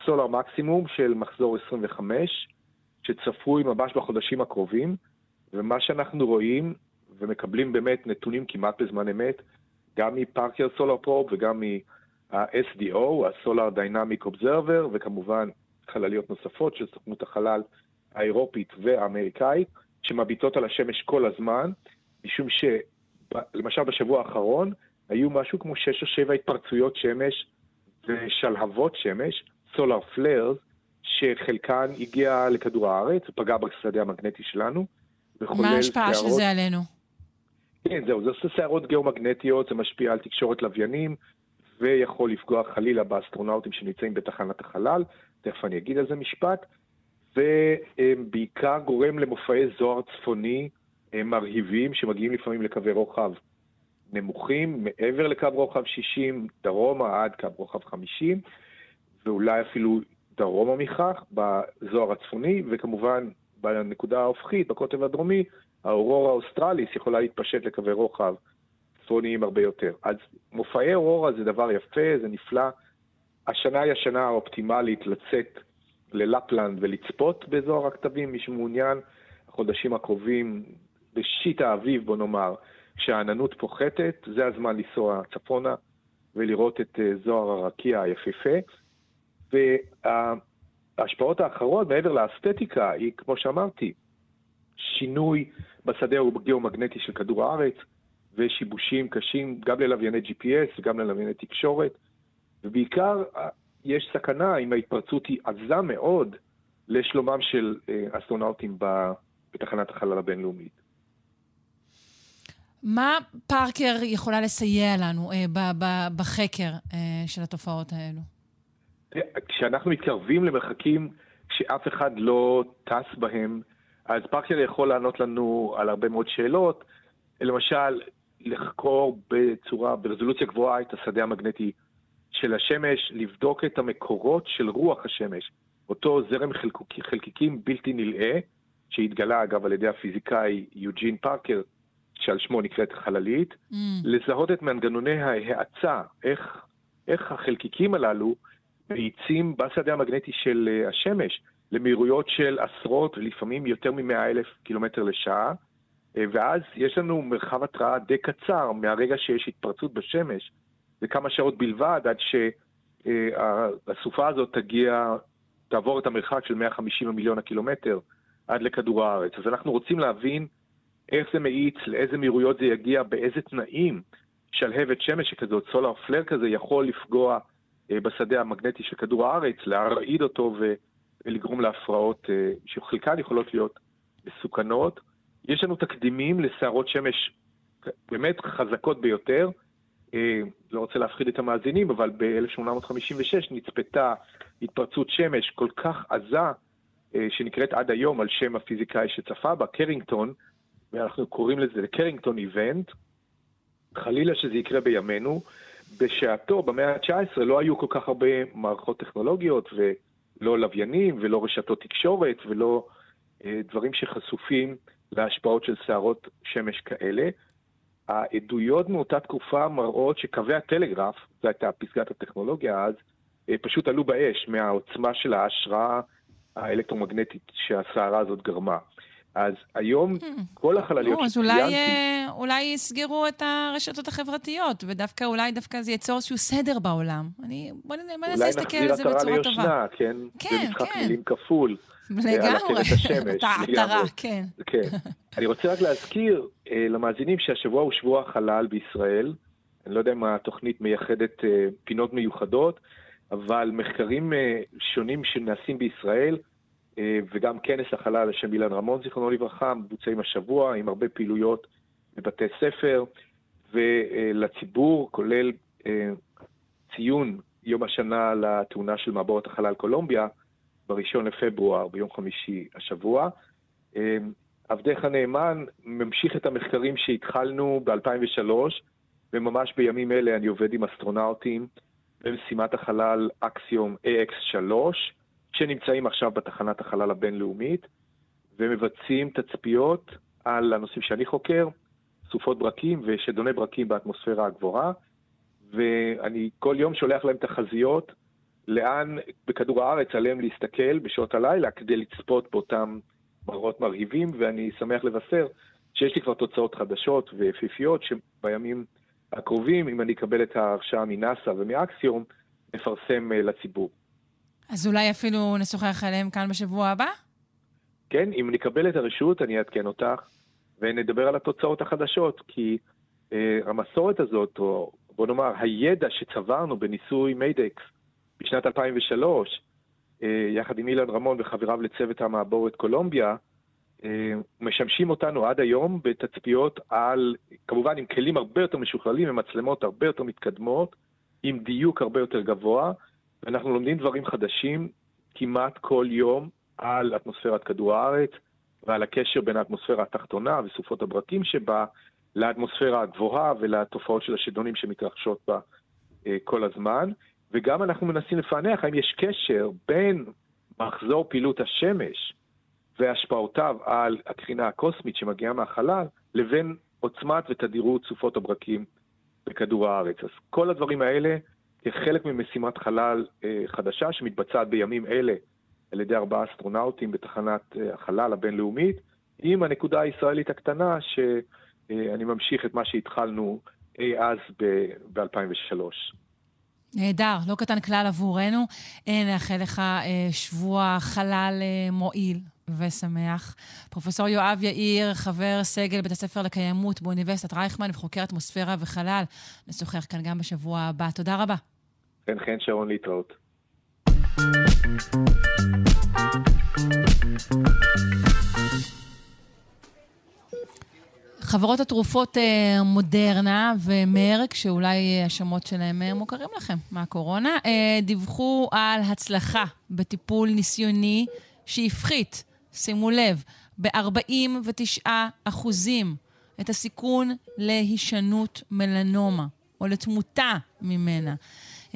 סולר מקסימום של מחזור 25, שצפוי ממש בחודשים הקרובים, ומה שאנחנו רואים ומקבלים באמת נתונים כמעט בזמן אמת, גם מפארקר סולר פרוב וגם מה-SDO, ה-Solar Dynamic Observer, וכמובן חלליות נוספות של סוכנות החלל האירופית והאמריקאית, שמביטות על השמש כל הזמן, משום שלמשל בשבוע האחרון היו משהו כמו שש או שבע התפרצויות שמש ושלהבות שמש, סולר פלרס, שחלקן הגיע לכדור הארץ, פגע בשדה המגנטי שלנו, מה ההשפעה של זה עלינו? כן, זהו, זה עושה שערות גיאומגנטיות, זה משפיע על תקשורת לוויינים, ויכול לפגוע חלילה באסטרונאוטים שנמצאים בתחנת החלל, תכף אני אגיד על זה משפט, ובעיקר גורם למופעי זוהר צפוני אה, מרהיבים, שמגיעים לפעמים לקווי רוחב נמוכים, מעבר לקו רוחב 60, דרומה עד קו רוחב 50, ואולי אפילו דרומה מכך, בזוהר הצפוני, וכמובן בנקודה ההופכית, בקוטב הדרומי, האורורה האוסטרליס יכולה להתפשט לקווי רוחב צפוניים הרבה יותר. אז מופעי אורורה זה דבר יפה, זה נפלא. השנה היא השנה האופטימלית לצאת ללפלנד ולצפות באזור הכתבים, מי שמעוניין. החודשים הקרובים, בשיט האביב, בוא נאמר, כשהעננות פוחתת, זה הזמן לנסוע צפונה ולראות את אה, זוהר הרקיע היפהפה. וההשפעות האחרות, מעבר לאסתטיקה, היא, כמו שאמרתי, שינוי בשדה הגיאומגנטי של כדור הארץ, ושיבושים קשים גם ללווייני GPS וגם ללווייני תקשורת, ובעיקר יש סכנה אם ההתפרצות היא עזה מאוד לשלומם של אה, אסטרונאוטים בתחנת החלל הבינלאומית. מה פארקר יכולה לסייע לנו אה, ב- ב- בחקר אה, של התופעות האלו? כשאנחנו מתקרבים למרחקים שאף אחד לא טס בהם, אז פארקר יכול לענות לנו על הרבה מאוד שאלות. למשל, לחקור בצורה, ברזולוציה גבוהה את השדה המגנטי של השמש, לבדוק את המקורות של רוח השמש, אותו זרם חלקוק, חלקיקים בלתי נלאה, שהתגלה אגב על ידי הפיזיקאי יוג'ין פארקר, שעל שמו נקראת חללית, Mm. לזהות את מנגנוני ההאצה, איך, איך החלקיקים הללו מאיצים בשדה המגנטי של אה, השמש למהירויות של עשרות, לפעמים יותר מ-100 אלף קילומטר לשעה, אה, ואז יש לנו מרחב התראה די קצר מהרגע שיש התפרצות בשמש, זה כמה שעות בלבד עד שהסופה הזאת תגיע, תעבור את המרחק של 150 מיליון הקילומטר עד לכדור הארץ. אז אנחנו רוצים להבין איך זה מאיץ, לאיזה מהירויות זה יגיע, באיזה תנאים שלהבת שמש שכזאת, סולר פלר כזה, יכול לפגוע אה, בשדה המגנטי של כדור הארץ, להרעיד אותו ולגרום להפרעות אה, שחלקן יכולות להיות מסוכנות. יש לנו תקדימים לסערות שמש באמת חזקות ביותר. אה, לא רוצה להפחיד את המאזינים, אבל ב-1856 נצפתה התפרצות שמש כל כך עזה, אה, שנקראת עד היום על שם הפיזיקאי שצפה בה, קרינגטון, ואנחנו קוראים לזה קרינגטון איבנט. חלילה שזה יקרה בימינו. בשעתו, במאה ה-19, לא היו כל כך הרבה מערכות טכנולוגיות, ולא לוויינים, ולא רשתות תקשורת, ולא אה, דברים שחשופים להשפעות של סערות שמש כאלה. העדויות מאותה תקופה מראות שקווי הטלגרף, זו הייתה פסגת הטכנולוגיה אז, אה, פשוט עלו באש מהעוצמה של ההשראה האלקטרומגנטית שהסערה הזאת גרמה. אז היום כל החלליות נו, אז אולי, שציינתי... אה, אולי יסגרו את הרשתות החברתיות, ודווקא אולי דווקא זה ייצור איזשהו סדר בעולם. אני, בוא ננסה אולי להסתכל על נחזיר זה עטרה בצורה טובה. ליושנה, כן? כן, זה משחק כן. מילים כפול. אה, לגמרי. את לגמרי. כן. כן. אני רוצה רק להזכיר אה, למאזינים שהשבוע הוא שבוע החלל בישראל. אני לא יודע אם התוכנית מייחדת פינות מיוחדות, אבל מחקרים שונים שנעשים בישראל, וגם כנס החלל שם אילן רמון, זיכרונו לברכה, מבוצעים השבוע עם הרבה פעילויות בבתי ספר ולציבור, כולל אה, ציון יום השנה לתאונה של מעבורת החלל קולומביה, בראשון לפברואר, ביום חמישי השבוע. אה, עבדך הנאמן ממשיך את המחקרים שהתחלנו ב-2003, וממש בימים אלה אני עובד עם אסטרונאוטים במשימת החלל אקסיום AX3, שנמצאים עכשיו בתחנת החלל הבינלאומית, ומבצעים תצפיות על הנושאים שאני חוקר, סופות ברקים ושדוני ברקים באטמוספירה הגבוהה, ואני כל יום שולח להם תחזיות לאן בכדור הארץ עליהם להסתכל בשעות הלילה כדי לצפות באותם מראות מרהיבים, ואני שמח לבשר שיש לי כבר תוצאות חדשות ויפיפיות שבימים הקרובים, אם אני אקבל את ההרשאה מנאסא ומאקסיום, נפרסם אה, לציבור. אז אולי אפילו נשוחח עליהם כאן בשבוע הבא? כן, אם נקבל את הרשות, אני אעדכן אותך, ונדבר על התוצאות החדשות, כי אה, המסורת הזאת, או בוא נאמר, הידע שצברנו בניסוי מיידקס בשנת 2003, אה, יחד עם אילן רמון וחבריו לצוות המעבורת קולומביה, אה, משמשים אותנו עד היום בתצפיות על, כמובן עם כלים הרבה יותר משוכללים, עם מצלמות הרבה יותר מתקדמות, עם דיוק הרבה יותר גבוה, ואנחנו לומדים דברים חדשים כמעט כל יום על אטמוספירת כדור הארץ ועל הקשר בין האטמוספירה התחתונה וסופות הברקים שבה לאטמוספירה הגבוהה ולתופעות של השדונים שמתרחשות בה אה, כל הזמן. וגם אנחנו מנסים לפענח האם יש קשר בין מחזור פעילות השמש והשפעותיו על הקרינה הקוסמית שמגיעה מהחלל, לבין עוצמת ותדירות סופות הברקים בכדור הארץ. אז כל הדברים האלה כחלק ממשימת חלל אה, חדשה שמתבצעת בימים אלה על ידי ארבעה אסטרונאוטים בתחנת אה, החלל הבינלאומית, עם הנקודה הישראלית הקטנה שאני ממשיך את מה שהתחלנו אי אז ב-2003. נהדר, לא קטן כלל עבורנו. אה, נאחל לך אה, שבוע חלל אה, מועיל ושמח. פרופסור יואב יאיר, חבר סגל בית הספר לקיימות באוניברסיטת רייכמן וחוקר אטמוספירה וחלל, נשוחח כאן גם בשבוע הבא. תודה רבה. חן חן שרון להתראות. חברות התרופות אה, מודרנה ומרק, שאולי אה, השמות שלהם אה, מוכרים לכם מהקורונה, דיווחו על הצלחה בטיפול ניסיוני שהפחית, שימו לב, ב-49 אחוזים את הסיכון להישנות מלנומה, או לתמותה ממנה.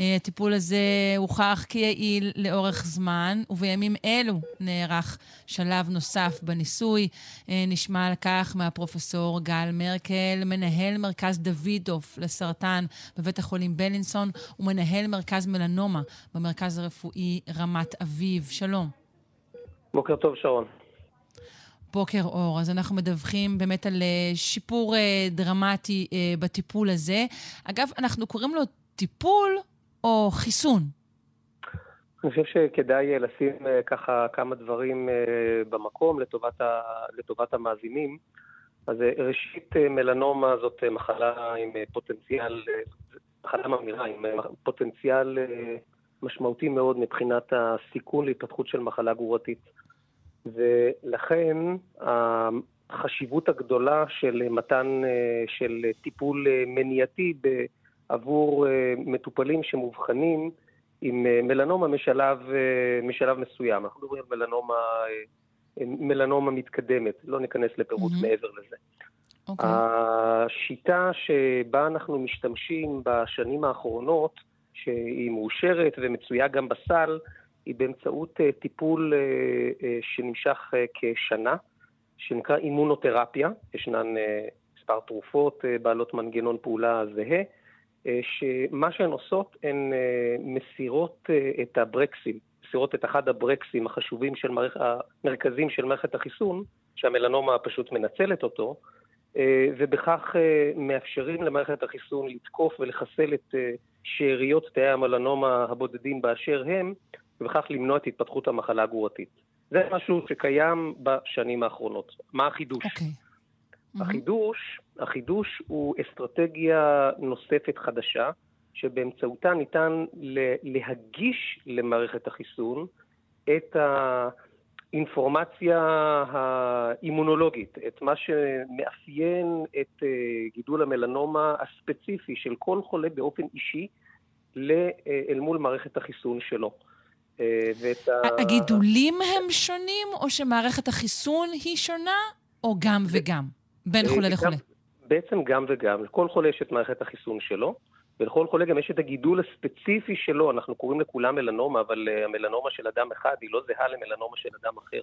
אה, הטיפול הזה הוכח כיעיל לאורך זמן, ובימים אלו נערך שלב נוסף בניסוי. אה, נשמע על כך מהפרופסור גל מרקל, מנהל מרכז דוידוף לסרטן בבית החולים בלינסון, ומנהל מרכז מלנומה במרכז הרפואי רמת אביב. שלום. בוקר טוב, שרון. בוקר אור. אז אנחנו מדווחים באמת על אה, שיפור דרמטי בטיפול הזה. אגב, אנחנו קוראים לו טיפול או חיסון? אני חושב שכדאי אה, לשים אה, ככה כמה דברים אה, במקום לטובת, ה, לטובת המאזינים. אז ראשית, מלנומה זאת מחלה עם פוטנציאל, מחלה ממאירה, עם פוטנציאל משמעותי מאוד מבחינת הסיכון להתפתחות של מחלה גרורתית. ולכן החשיבות הגדולה של מתן, של טיפול מניעתי עבור אה, מטופלים שמאובחנים עם אה, מלנומה משלב, אה, משלב מסוים. אנחנו מדברים על מלנומה, מלנומה מתקדמת, לא ניכנס לפירוט mm-hmm. מעבר לזה. Okay. אוקיי. השיטה שבה אנחנו משתמשים בשנים האחרונות, שהיא מאושרת ומצויה גם בסל, היא באמצעות טיפול שנמשך כשנה, שנקרא אימונותרפיה. ישנן מספר תרופות בעלות מנגנון פעולה זהה. שמה שהן עושות, הן מסירות את הברקסים, מסירות את אחד הברקסים החשובים של מערכ... המרכזים של מערכת החיסון, שהמלנומה פשוט מנצלת אותו, ובכך מאפשרים למערכת החיסון לתקוף ולחסל את שאריות תאי המלנומה הבודדים באשר הם, ובכך למנוע את התפתחות המחלה הגרורתית. זה משהו שקיים בשנים האחרונות. מה החידוש? אוקיי. Okay. החידוש, החידוש הוא אסטרטגיה נוספת חדשה, שבאמצעותה ניתן להגיש למערכת החיסון את האינפורמציה האימונולוגית, את מה שמאפיין את גידול המלנומה הספציפי של כל חולה באופן אישי אל מול מערכת החיסון שלו. ואת ה... הגידולים הם שונים, או שמערכת החיסון היא שונה, או גם וגם? בין חולה לחולה. בעצם גם וגם. לכל חולה יש את מערכת החיסון שלו, ולכל חולה גם יש את הגידול הספציפי שלו. אנחנו קוראים לכולם מלנומה, אבל המלנומה של אדם אחד היא לא זהה למלנומה של אדם אחר.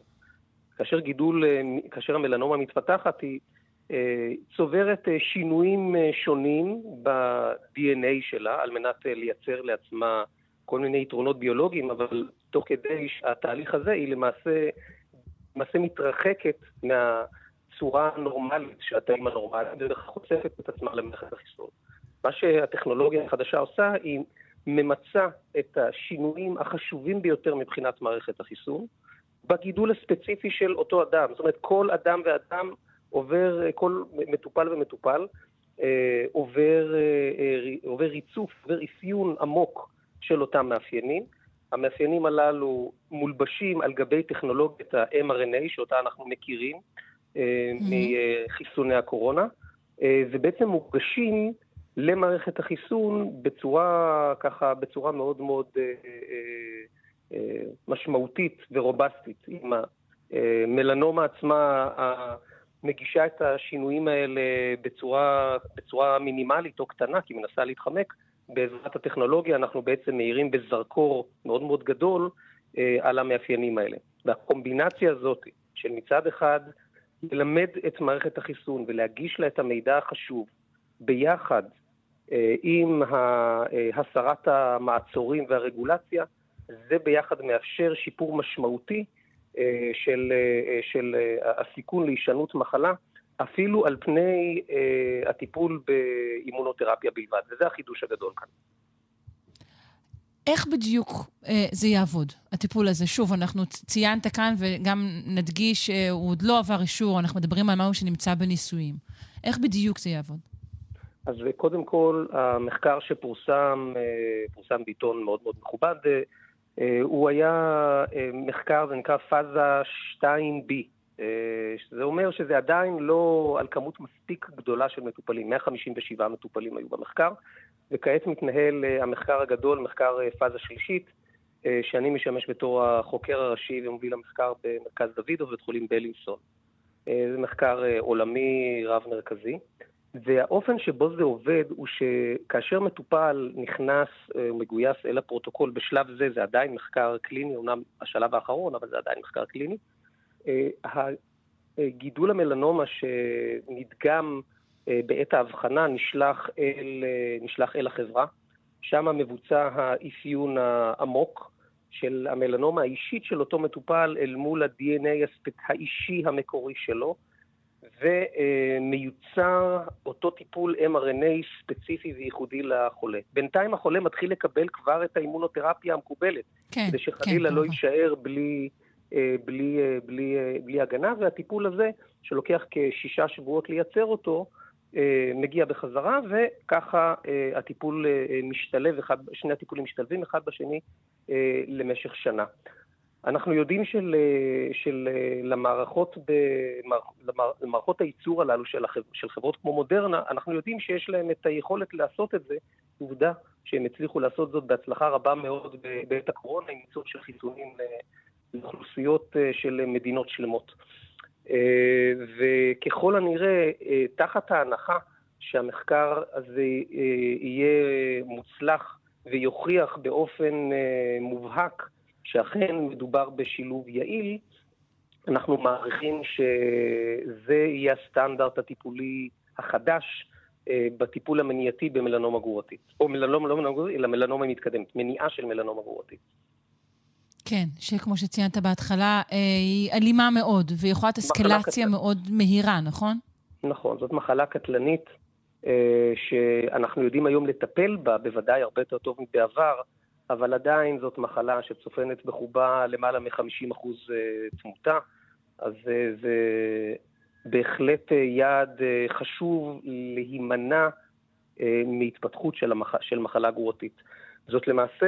כאשר גידול, כאשר המלנומה מתפתחת, היא צוברת שינויים שונים ב-DNA שלה, על מנת לייצר לעצמה כל מיני יתרונות ביולוגיים, אבל תוך כדי התהליך הזה היא למעשה, למעשה מתרחקת מה... צורה נורמלית של התאים הנורמליים, ובכך חושפת את עצמה למערכת החיסון. מה שהטכנולוגיה החדשה עושה, היא ממצה את השינויים החשובים ביותר מבחינת מערכת החיסון, בגידול הספציפי של אותו אדם. זאת אומרת, כל אדם ואדם עובר, כל מטופל ומטופל, אה, עובר, אה, עובר ריצוף, עובר אפיון עמוק של אותם מאפיינים. המאפיינים הללו מולבשים על גבי טכנולוגיית ה-mRNA, שאותה אנחנו מכירים, מחיסוני הקורונה, ובעצם מורגשים למערכת החיסון בצורה, ככה, בצורה מאוד מאוד משמעותית ורובסטית. עם המלנומה עצמה מגישה את השינויים האלה בצורה, בצורה מינימלית או קטנה, כי היא מנסה להתחמק. בעזרת הטכנולוגיה אנחנו בעצם מאירים בזרקור מאוד מאוד גדול על המאפיינים האלה. והקומבינציה הזאת של מצד אחד ללמד את מערכת החיסון ולהגיש לה את המידע החשוב ביחד אה, עם הסרת המעצורים והרגולציה, זה ביחד מאפשר שיפור משמעותי אה, של, אה, של הסיכון להישנות מחלה, אפילו על פני הטיפול באימונותרפיה בלבד, וזה החידוש הגדול כאן. איך בדיוק אה, זה יעבוד, הטיפול הזה? שוב, אנחנו ציינת כאן וגם נדגיש שהוא אה, עוד לא עבר אישור, אנחנו מדברים על משהו שנמצא בניסויים. איך בדיוק זה יעבוד? אז קודם כל, המחקר שפורסם, אה, פורסם בעיתון מאוד מאוד מכובד, אה, הוא היה מחקר, זה נקרא פאזה 2B, אה, שזה אומר שזה עדיין לא על כמות מספיק גדולה של מטופלים, 157 מטופלים היו במחקר, וכעת מתנהל אה, המחקר הגדול, מחקר אה, פאזה שלישית, אה, שאני משמש בתור החוקר הראשי ומוביל המחקר במרכז דוידוב בבית חולים בלינסון. זה מחקר עולמי רב-מרכזי, והאופן שבו זה עובד הוא שכאשר מטופל נכנס, מגויס אל הפרוטוקול, בשלב זה זה עדיין מחקר קליני, אומנם השלב האחרון, אבל זה עדיין מחקר קליני, גידול המלנומה שנדגם בעת ההבחנה נשלח אל, אה, נשלח אל החברה. שם מבוצע האפיון העמוק של המלנומה האישית של אותו מטופל אל מול ה-DNA האישי המקורי שלו, ומיוצר אותו טיפול mRNA ספציפי וייחודי לחולה. בינתיים החולה מתחיל לקבל כבר את האימונותרפיה המקובלת, כן, כדי שחלילה כן, לא. יישאר בלי, אה, בלי, אה, בלי, אה, בלי הגנה, והטיפול הזה, שלוקח כשישה שבועות לייצר אותו, אה, מגיע בחזרה, וככה אה, הטיפול אה, משתלב, אחד, שני הטיפולים משתלבים אחד בשני אה, למשך שנה. אנחנו יודעים של, אה, של, אה, למערכות, במער, למער, למערכות הייצור הללו של, החב, של חברות כמו מודרנה, אנחנו יודעים שיש להם את היכולת לעשות את זה. עובדה שהם הצליחו לעשות זאת בהצלחה רבה מאוד בעת הקורונה, עם ייצור של חיסונים לאוכלוסיות אה, של מדינות שלמות. אה, וככל הנראה, אה, תחת ההנחה שהמחקר הזה אה, יהיה מוצלח ויוכיח באופן מובהק שאכן מדובר בשילוב יעיל, אנחנו מעריכים שזה יהיה הסטנדרט הטיפולי החדש בטיפול המניעתי במלנומה גרורתית. או מלנומה, לא מלנומה גרורתית, אלא מלנומה מתקדמת, מניעה של מלנומה גרורתית. כן, שכמו שציינת בהתחלה, אה, היא אלימה מאוד, ויכולת אסקלציה קטלנית. מאוד מהירה, נכון? נכון, זאת מחלה קטלנית אה, שאנחנו יודעים היום לטפל בה, בוודאי הרבה יותר טוב מבעבר, אבל עדיין זאת מחלה שצופנת בחובה למעלה מ-50% תמותה, אז אה, זה בהחלט אה, יעד אה, חשוב להימנע אה, מהתפתחות של, המח... של מחלה גרורתית. זאת למעשה,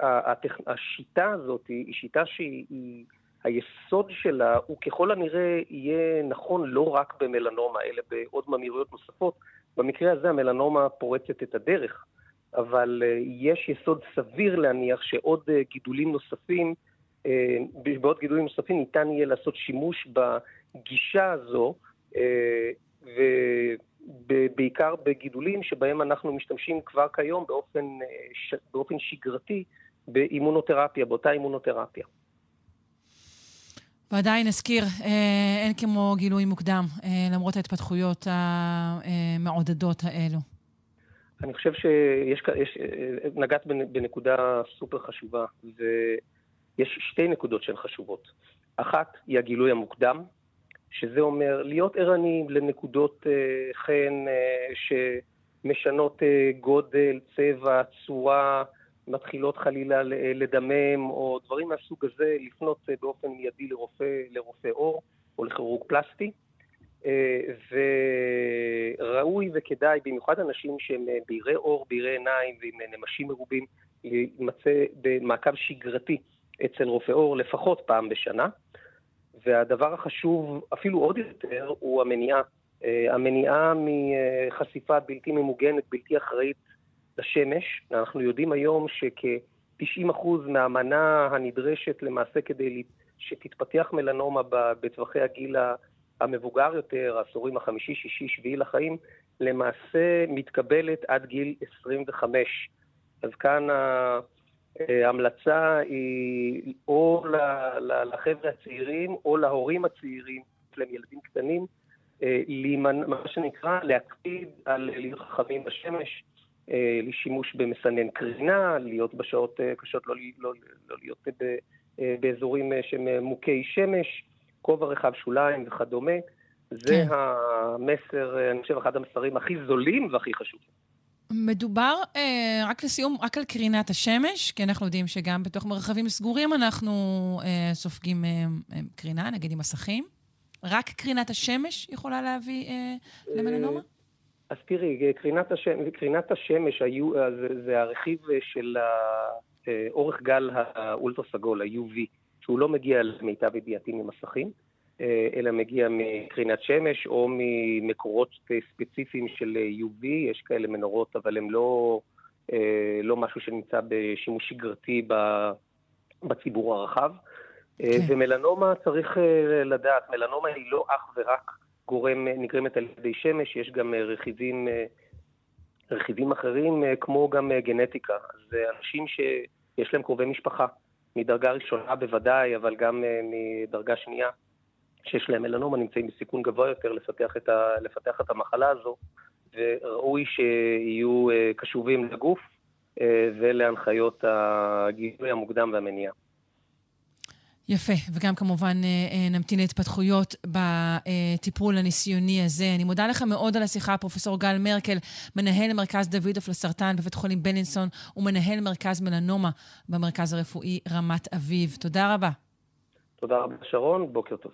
הטכ... השיטה הזאת היא שיטה שהיא... היא- היסוד שלה הוא ככל הנראה יהיה נכון לא רק במלנומה, אלא בעוד ממאירויות נוספות. במקרה הזה המלנומה פורצת את הדרך, אבל אה, יש יסוד סביר להניח שעוד אה, גידולים נוספים, אה, בעוד גידולים נוספים ניתן יהיה לעשות שימוש בגישה הזו, אה, ובעיקר בגידולים שבהם אנחנו משתמשים כבר כיום באופן, אה, באופן שגרתי באימונותרפיה, באותה אימונותרפיה. ועדיין נזכיר, אה, אין כמו גילוי מוקדם, אה, למרות ההתפתחויות המעודדות האלו. אני חושב שיש, יש, נגעת בנ- בנקודה סופר חשובה, ויש שתי נקודות שהן חשובות. אחת היא הגילוי המוקדם, שזה אומר להיות ערניים לנקודות אה, חן אה, שמשנות אה, גודל, צבע, צורה, מתחילות חלילה לדמם, או דברים מהסוג הזה, לפנות באופן מיידי לרופא, לרופא עור או לכירורג פלסטי. וראוי וכדאי, במיוחד אנשים שהם בהירי עור, בהירי עיניים ועם נמשים מרובים, להימצא במעקב שגרתי אצל רופא עור לפחות פעם בשנה. והדבר החשוב, אפילו עוד יותר, הוא המניעה. אה, המניעה מחשיפה בלתי ממוגנת, בלתי אחראית לשמש. אנחנו יודעים היום שכ-90% מהמנה הנדרשת למעשה כדי שתתפתח מלנומה בטווחי הגיל המבוגר יותר, העשורים החמישי, שישי, שביעי לחיים, למעשה מתקבלת עד גיל 25. אז כאן ההמלצה היא או לחבר'ה הצעירים או להורים הצעירים, יש להם ילדים קטנים, אה, להימנע, מה שנקרא, להקפיד על להיות חכמים בשמש, אה, לשימוש במסנן קרינה, להיות בשעות אה, קשות, לא, לא, לא להיות ב, אה, באזורים אה, שהם אה, מוכי שמש, כובע רחב שוליים וכדומה. זה המסר, אה, אני חושב, אחד המסרים הכי זולים והכי חשובים. מדובר, אה, רק לסיום, רק על קרינת השמש, כי אנחנו יודעים שגם בתוך מרחבים סגורים אנחנו אה, סופגים אה, אה, קרינה, נגיד עם מסכים. רק קרינת השמש יכולה להביא אה, למלנומה? אז תראי, קרינת השמש, קרינת השמש היו, אה, זה, זה הרכיב אה, של, אה, אורך גל האולטרה סגול, ה-UV, שהוא לא מגיע למיטב ידיעתי ממסכים, אה, אלא מגיע מקרינת שמש או ממקורות אה, ספציפיים של אה, UV, יש כאלה מנורות, אבל הם לא, אה, לא משהו שנמצא בשימוש שגרתי בציבור הרחב. אה, כן. ומלנומה צריך אה, לדעת, מלנומה היא לא אך ורק גורם, אה, נגרמת על ידי שמש, יש גם אה, רכיבים, אה, רכיבים אחרים, אה, כמו גם אה, גנטיקה. אז אה, אנשים שיש להם קרובי משפחה, מדרגה ראשונה בוודאי, אבל גם אה, מדרגה שנייה, שיש להם מלנומה, נמצאים בסיכון גבוה יותר לפתח את, ה, לפתח את המחלה הזו, וראוי שיהיו אה, קשובים לגוף אה, ולהנחיות הגילוי המוקדם והמניעה. יפה, וגם כמובן אה, נמתין להתפתחויות בטיפול הניסיוני הזה. אני מודה לך מאוד על השיחה, פרופ' גל מרקל, מנהל מרכז דוידוף לסרטן בבית חולים בלינסון ומנהל מרכז מלנומה במרכז הרפואי רמת אביב. תודה רבה. תודה רבה, שרון, בוקר טוב.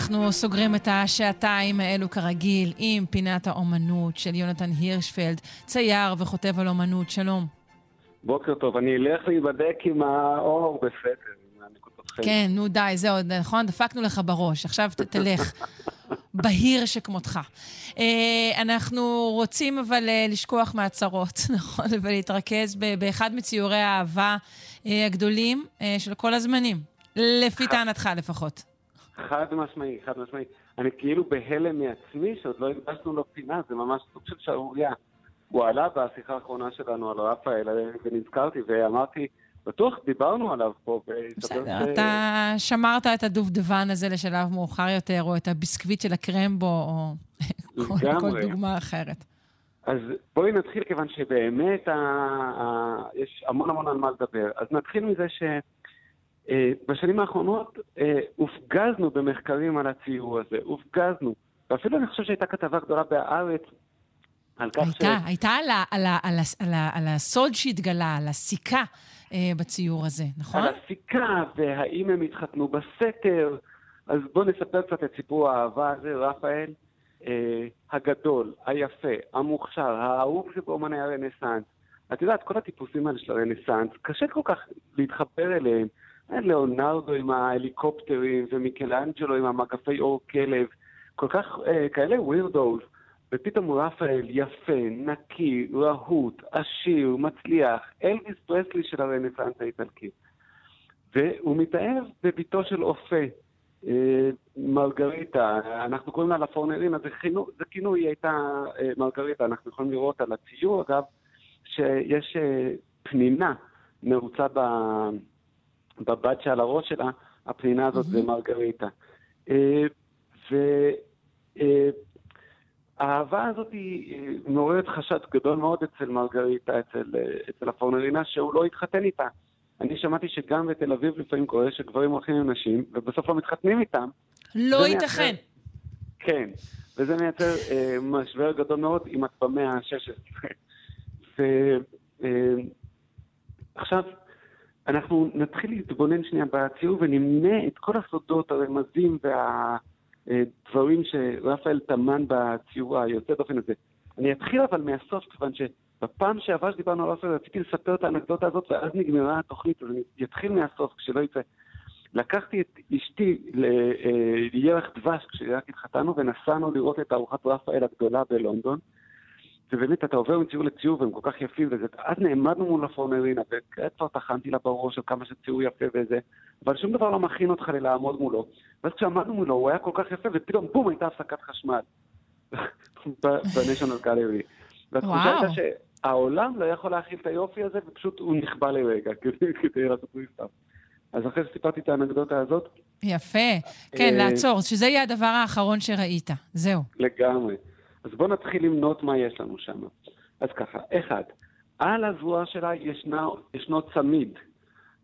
אנחנו סוגרים את השעתיים האלו כרגיל עם פינת האומנות של יונתן הירשפלד, צייר וכותב על אומנות. שלום. בוקר טוב, אני אלך להיבדק עם האור בסתר, הנקודות חן. כן, נו די, זהו, נכון? דפקנו לך בראש. עכשיו ת- תלך. בהיר שכמותך. אה, אנחנו רוצים אבל אה, לשכוח מהצרות, נכון? ולהתרכז באחד מציורי האהבה אה, הגדולים של כל הזמנים. לפי טענתך לפחות. חד משמעי, חד משמעי. אני כאילו בהלם מעצמי שעוד לא הקדשנו לו פינה, זה ממש סוג של שערורייה. הוא עלה בשיחה האחרונה שלנו על רפאל, ונזכרתי, ואמרתי, בטוח דיברנו עליו פה, בסדר, אתה שמרת את הדובדבן הזה לשלב מאוחר יותר, או את הביסקוויט של הקרמבו, או כל, כל. דוגמה אחרת. אז בואי נתחיל, כיוון שבאמת ה... ה... יש המון המון על מה לדבר. אז נתחיל מזה שבשנים האחרונות אה, הופגזנו במחקרים על הציור הזה, הופגזנו. ואפילו אני חושב שהייתה כתבה גדולה בהארץ על כך הייתה, הייתה על, ה, על, ה, על, ה, על, ה, על הסוד שהתגלה, על הסיכה אה, בציור הזה, נכון? על הסיכה, והאם הם התחתנו בסתר. אז בואו נספר קצת את סיפור האהבה הזה, רפאל, אה, הגדול, היפה, המוכשר, האהוב שבאומני הרנסאנס. את יודעת, כל הטיפוסים האלה של הרנסאנס, קשה כל כך להתחבר אליהם. אה, ליאונרדו עם ההליקופטרים, ומיקלאנג'לו עם המגפי אור כלב, כל כך אה, כאלה ווירדוס. ופתאום רפאל יפה, נקי, רהוט, עשיר, מצליח, אלוויס פרסלי של הרנסאנס האיטלקי. והוא מתאהב בביתו של אופה, אה, מרגריטה, אנחנו קוראים לה לפורנרינה, זה, חינו, זה כינוי, היא הייתה אה, מרגריטה, אנחנו יכולים לראות על הציור, אגב, שיש אה, פנינה נעוצה בבד שעל הראש שלה, הפנינה הזאת זה מרגריטה. ו... אה, האהבה הזאת היא אה, מעוררת חשד גדול מאוד אצל מרגריטה, אצל, אה, אצל הפורנרינה, שהוא לא התחתן איתה. אני שמעתי שגם בתל אביב לפעמים קורה שגברים הולכים עם נשים, ובסוף לא מתחתנים איתם. לא ייתכן. מייצר- כן, וזה מייצר אה, משבר גדול מאוד אם את במאה ה-16. ועכשיו, אנחנו נתחיל להתבונן שנייה בציור ונמנה את כל הסודות, הרמזים והדברים שרפאל טמן בציור היוצא דופן הזה. אני אתחיל אבל מהסוף, כיוון שבפעם שעברה שדיברנו על רפאל רציתי לספר את האנקדוטה הזאת, ואז נגמרה התוכנית, אז אני אתחיל מהסוף, כשלא יצא. לקחתי את אשתי ל- אה, לירח דבש כשרק התחתנו, ונסענו לראות את ארוחת רפאל הגדולה בלונדון. ובאמת, אתה עובר מציור לציור והם כל כך יפים, וזה, אז נעמדנו מול הפורנרינה, וכעת כבר טחנתי לה בראש על כמה שציור יפה וזה, אבל שום דבר לא מכין אותך ללעמוד מולו. ואז כשעמדנו מולו, הוא היה כל כך יפה, ופתאום בום, הייתה הפסקת חשמל. בניישונל גלרי. והתחושה. הייתה שהעולם לא יכול להכיל את היופי הזה, ופשוט הוא נכבה לרגע, כדי, לעשות ריסטארט. אז אחרי שסיפרתי את האנקדוטה הזאת, יפה. כן, אה, לעצור, שזה יהיה הדבר האחרון שראית. זהו. לגמרי. אז בואו נתחיל למנות מה יש לנו שם. אז ככה, אחד, על הזרוע שלה ישנה, ישנו צמיד.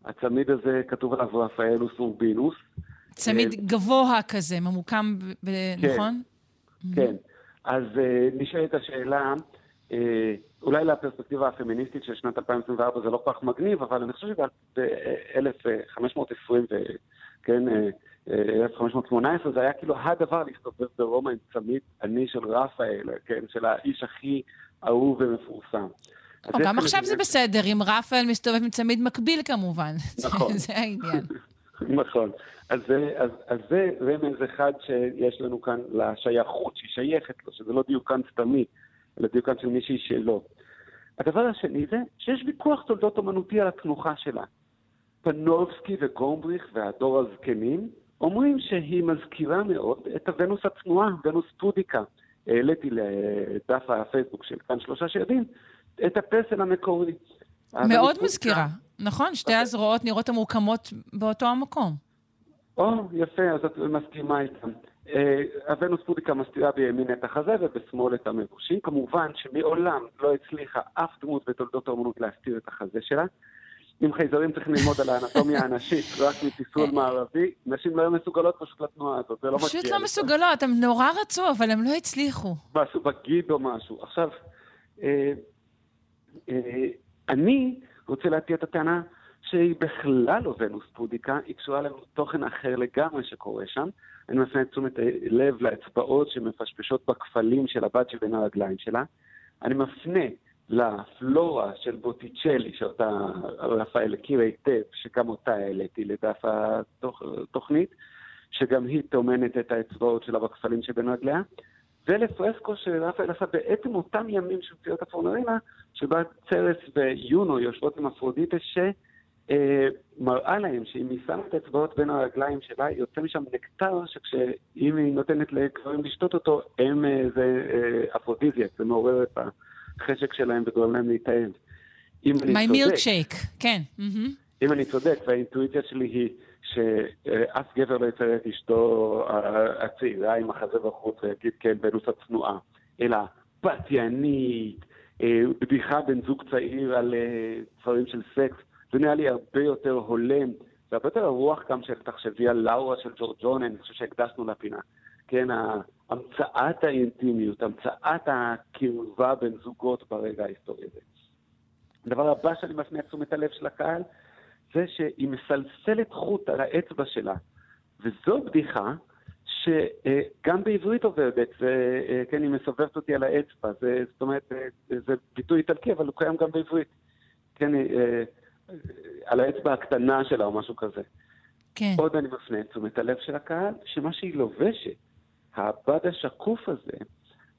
הצמיד הזה כתוב עליו רפאלוס אורבינוס. צמיד גבוה כזה, ממוקם, ב- כן. נכון? כן. אז uh, נשאלת השאלה, uh, אולי לפרספקטיבה הפמיניסטית של שנת 2024 זה לא כל כך מגניב, אבל אני חושב שב-1520, כן, אה, אה, 1518, זה היה כאילו הדבר להסתובב ברומא עם צמיד עני של רפאל, כן, של האיש הכי אהוב ומפורסם. או יש גם עכשיו זה בסדר, אם רפאל מסתובב עם צמיד מקביל כמובן. נכון. זה העניין. נכון. אז זה, אז, אז זה רמז אחד שיש לנו כאן לשייכות, שהיא שייכת לו, שזה לא דיוקן סתמי, אלא דיוקן של מישהי שלו. הדבר השני זה שיש ויכוח תולדות אומנותי על התנוחה שלה. פנובסקי וגומבריך והדור הזקנים אומרים שהיא מזכירה מאוד את הוונוס הצנועה, ונוס פודיקה. העליתי לדף הפייסבוק של כאן שלושה שיודעים את הפסל המקורי. מאוד מזכירה. נכון, שתי הזרועות נראות המורכמות באותו המקום. או, יפה, אז את מסכימה איתם. אה, הוונוס פודיקה מסתירה בימין את החזה ובשמאל את המבושים. כמובן שמעולם לא הצליחה אף דמות בתולדות האומנות להסתיר את החזה שלה. אם חייזרים צריכים ללמוד על האנטומיה הנשית רק מפיסול מערבי, נשים לא היו מסוגלות פשוט לתנועה הזאת, זה לא מגיע. פשוט לא. מסוגלות, הם נורא רצו, אבל הם לא הצליחו. משהו בגיד או משהו. עכשיו, אה, אה, אני רוצה להטיע את הטענה שהיא בכלל לא ונוס פודיקה, היא קשורה לתוכן אחר לגמרי שקורה שם. אני מפנה את תשומת לב לאצבעות שמפשפשות בכפלים של הבת שבין הרגליים שלה. אני מפנה לפלורה של בוטיצ'לי, שאותה רפאל הכיר היטב, שגם אותה העליתי לדף התוכנית, שגם היא טומנת את האצבעות שלה בכפלים שבין רגליה. ולפרסקו שרפאל עשה בעצם אותם ימים של פציעות הפורנרינה, שבה צרס ויונו יושבות עם אפרודיטה, שמראה להם שאם היא שמה את האצבעות בין הרגליים שלה, יוצא משם נקטר, שכשאם היא נותנת לגברים לשתות אותו, הם, אה, זה אה, אפרודיזיאק, זה מעורר את החשק שלהם וגורם להם להתאהב. אם אני My צודק- milkshake, כן. מהמם. אם אני צודק, והאינטואיציה שלי היא שאף גבר לא יצייר את אשתו הצעירה עם החזה בחוץ ויגיד כן, ונוס הצנועה, אלא פתיינית, אה, בדיחה בין זוג צעיר על אה, דברים של סקס, זה נראה לי הרבה יותר הולם, זה הרבה יותר הרוח גם של תחשבי על לאורה של ג'ורג'ון, אני חושב שהקדשנו לפינה. כן, המצאת האינטימיות, המצאת הקרבה בין זוגות ברגע ההיסטורי הזה. הדבר הבא שאני מפנה את תשומת הלב של הקהל, זה שהיא מסלסלת חוט על האצבע שלה. וזו בדיחה שגם בעברית עובדת, זה, אה, כן, היא מסובבת אותי על האצבע. זה, זאת אומרת, זה ביטוי איטלקי, אבל הוא קיים גם בעברית. כן, אה, על האצבע הקטנה שלה או משהו כזה. כן. עוד אני מפנה את תשומת הלב של הקהל, שמה שהיא לובשת, הבד השקוף הזה,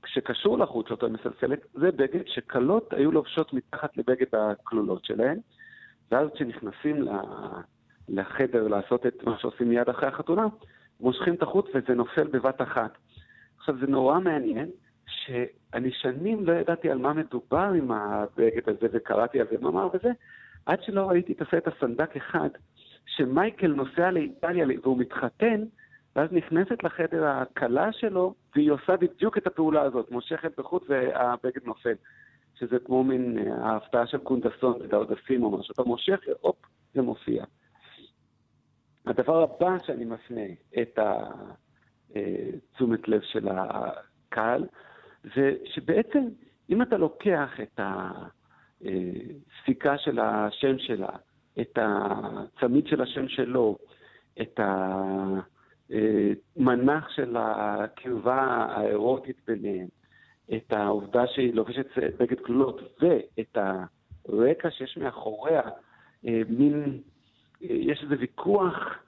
שקשור לחוט שאותו היא מסלסלת, זה בגד שכלות היו לובשות מתחת לבגד הכלולות שלהן, ואז כשנכנסים לחדר לעשות את מה שעושים מיד אחרי החתונה, מושכים את החוט וזה נופל בבת אחת. עכשיו, זה נורא מעניין, שאני שנים לא ידעתי על מה מדובר עם הבגד הזה, וקראתי על זה מאמר וזה, עד שלא ראיתי את הסרט הסנדק אחד, שמייקל נוסע לאיטליה והוא מתחתן, ואז נכנסת לחדר הכלה שלו, והיא עושה בדיוק את הפעולה הזאת, מושכת בחוץ והבגד נופל. שזה כמו מין אה, ההפתעה של קונדסון, את העודפים או משהו. אתה מושך, הופ, זה מופיע. הדבר הבא שאני מפנה את התשומת לב של הקהל, זה שבעצם אם אתה לוקח את הסיכה של השם שלה, את הצמיד של השם שלו, את המנח של הקרבה האירוטית ביניהם, את העובדה שהיא לובשת בגד כלולות ואת הרקע שיש מאחוריה, אה, מין, אה, יש איזה ויכוח,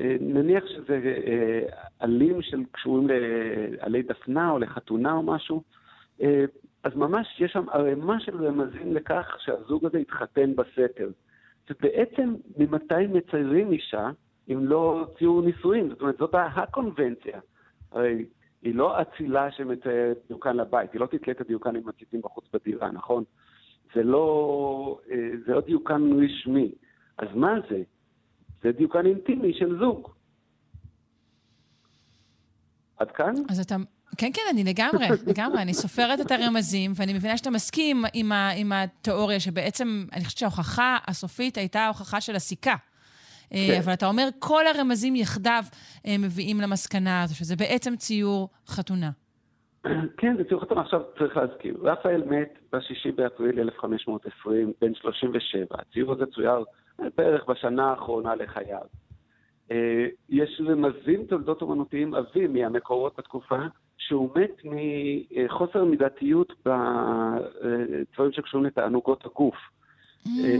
אה, נניח שזה אה, עלים של קשורים לעלי דפנה או לחתונה או משהו, אה, אז ממש יש שם ערימה של רמזים לכך שהזוג הזה התחתן בסתר. ובעצם ממתי מציירים אישה אם לא ציור נישואים? זאת אומרת, זאת הקונבנציה. הרי היא לא אצילה שמציירת דיוקן לבית, היא לא תתלה את הדיוקן עם מציצים בחוץ בדירה, נכון? זה לא, אה, זה לא דיוקן רשמי. אז מה זה? זה דיוקן אינטימי של זוג. עד כאן? אז אתה... כן, כן, אני לגמרי, לגמרי. אני סופרת את הרמזים, ואני מבינה שאתה מסכים עם, ה, עם התיאוריה, שבעצם, אני חושבת שההוכחה הסופית הייתה ההוכחה של הסיכה. כן. אבל אתה אומר, כל הרמזים יחדיו אה, מביאים למסקנה הזו, שזה בעצם ציור חתונה. כן, זה ציור חתום. עכשיו צריך להזכיר, רפאל מת ב-6 באפריל 1520, בן 37. הציור הזה צויר בערך בשנה האחרונה לחייו. אה, יש רמזים תולדות אומנותיים עבים מהמקורות בתקופה, שהוא מת מחוסר מידתיות בדברים שקשורים לתענוגות הגוף. אה,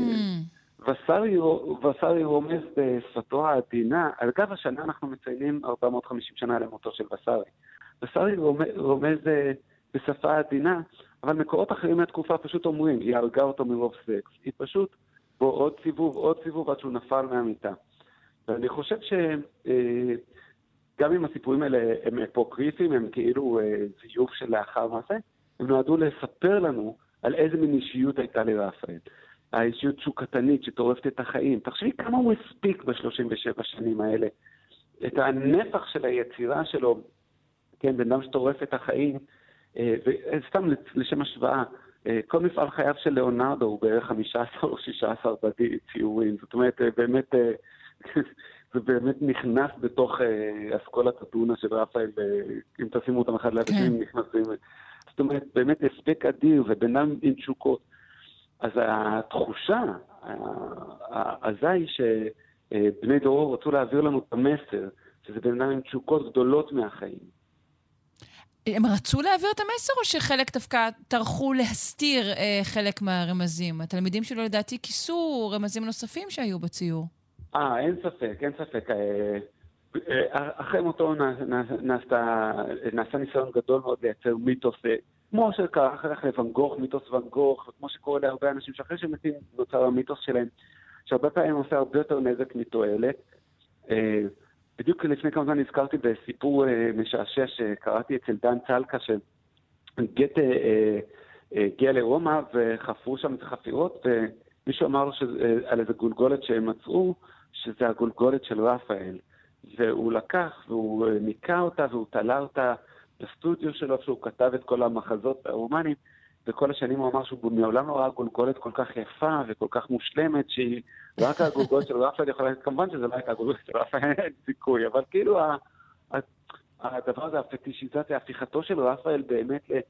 וסרי, רומז בשפתו העדינה, אגב, השנה אנחנו מציינים 450 שנה למותו של וסרי. וסרי רומז, אה, בשפה עדינה, אבל מקורות אחרים מהתקופה פשוט אומרים, היא הרגה אותו מרוב סקס. היא פשוט, בו עוד סיבוב, עוד סיבוב עד שהוא נפל מהמיטה. ואני חושב שגם אם הסיפורים האלה הם אפוקריפיים, הם כאילו אה, זיוף של לאחר מעשה, הם נועדו לספר לנו על איזה מין אישיות הייתה לרפאל. האישיות תשוקתנית שטורפת את החיים. תחשבי כמה הוא הספיק ב-37 שנים האלה. את הנפח של היצירה שלו, כן, בן אדם שטורף את החיים, אה, וסתם לשם השוואה, אה, כל מפעל חייו של ליאונרדו הוא בערך 15 או 16 בדי ציורים. זאת אומרת, אה, באמת, זה באמת נכנס בתוך אסכולת אתונה של רפאל, אם תשימו אותם אחד ליד כן. השני, נכנסים. זאת אומרת, באמת הספק אדיר, ובן אדם עם תשוקות. אז התחושה העזה היא שבני דורו רצו להעביר לנו את המסר, שזה בן אדם עם תשוקות גדולות מהחיים. הם רצו להעביר את המסר, או שחלק דווקא טרחו להסתיר אה, חלק מהרמזים? התלמידים שלו לדעתי כיסו רמזים נוספים שהיו בציור. אה, אין ספק, אין ספק. אה, אה, אחרי מותו נעשה ניסיון גדול מאוד לייצר מיתוס, אה, כמו שקרה אחר כך לוואן גוך, מיתוס ואן גוך, וכמו שקורה להרבה אנשים שאחרי שמתים נוצר המיתוס שלהם, שהרבה פעמים עושה הרבה יותר נזק מתועלת. אה, בדיוק לפני כמה זמן נזכרתי בסיפור אה, משעשע שקראתי אצל דן צלקה, שגתה אה, הגיע לרומא וחפרו שם את החפירות, ומישהו אמר לו שזה, על איזה גולגולת שהם מצאו, שזה הגולגולת של רפאל. והוא לקח והוא ניקה אותה והוא תלה אותה בסטודיו שלו, שהוא כתב את כל המחזות הרומנים, וכל השנים הוא אמר שהוא מעולם לא ראה גולגולת כל כך יפה וכל כך מושלמת, שהיא רק הגולגולת של רפאל יכולה, כמובן שזה לא הייתה הגולגולת של רפאל, אין סיכוי, אבל כאילו ה- ה- הדבר הזה, הפטישיזציה, הפיכתו של רפאל באמת אה,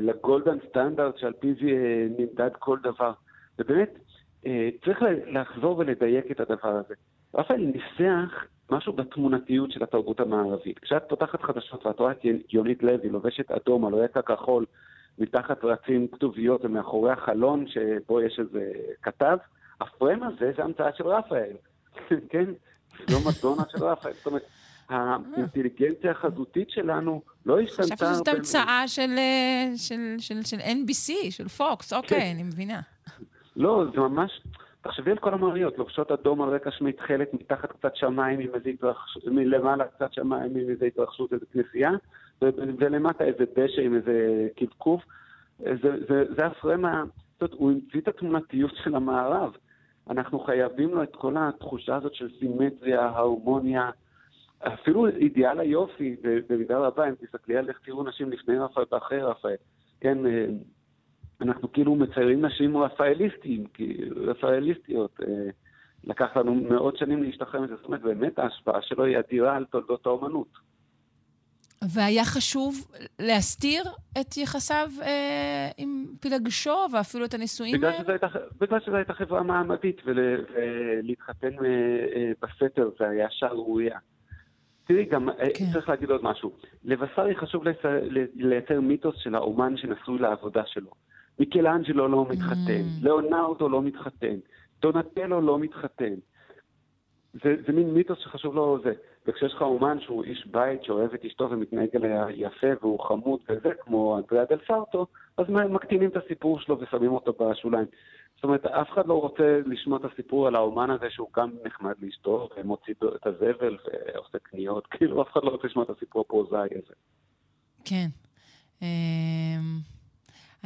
לגולדן סטנדרט שעל פיו אה, נמדד כל דבר. ובאמת, אה, צריך לחזור ולדייק את הדבר הזה. רפאל ניסח משהו בתמונתיות של התרבות המערבית. כשאת פותחת חדשות ואת רואה את יונית לוי לובשת אדום על רקע כחול, מתחת רצים כתוביות ומאחורי החלון שבו יש איזה כתב, הפריים הזה זה המצאה של רפאל, כן? לא מדונה של רפאל. זאת אומרת, האינטליגנציה החזותית שלנו לא השתנתה... חשבתי שזאת המצאה של, אה, של, של, של NBC, של פוקס, אוקיי, אני מבינה. לא, זה ממש... תחשבי על כל המעריות, לובשות אדום על רקע שמתחלת מתחת קצת שמיים עם איזה התרחשות, מלמעלה קצת שמיים עם איזה התרחשות, איזה כנסייה, ולמטה איזה דשא עם איזה קבקוב. זה, זה, זה הפרם ה... זאת אומרת, הוא המציא את התמונתיות של המערב. אנחנו חייבים לו את כל התחושה הזאת של סימטריה, הרמוניה, אפילו אידיאל היופי, במידה רבה, אם תסתכלי על איך תראו נשים לפני רפאל ואחרי רפאל. כן, אה, אנחנו כאילו מציירים נשים רפאליסטים, רפאליסטיות. אה, לקח לנו מאות שנים להשתחרר מזה. זאת אומרת, באמת ההשפעה שלו היא אדירה על תולדות האומנות. והיה חשוב להסתיר את יחסיו אה, עם פילגשו, ואפילו את הנישואים בגלל? שזו הייתה, בגלל שזו הייתה חברה מעמדית, ול, ולהתחתן אה, אה, בסתר זה היה שערורייה. תראי, גם כן. צריך להגיד עוד משהו. לבשרי חשוב לייצר מיתוס של האומן שנשוי לעבודה שלו. מיקלאנג'לו לא מתחתן, Mm. ליאונרדו לא מתחתן, דונטלו לא מתחתן. זה, זה מין מיתוס שחשוב לו זה. וכשיש לך אומן שהוא איש בית שאוהב את אשתו ומתנהג אליה יפה והוא חמוד וזה, כמו אנדריה דל סרטו, אז מקטינים את הסיפור שלו ושמים אותו בשוליים. זאת אומרת, אף אחד לא רוצה לשמוע את הסיפור על האומן הזה שהוא גם נחמד לאשתו ומוציא את הזבל ועושה קניות, כאילו אף אחד לא רוצה לשמוע את הסיפור הפרוזאי הזה. כן.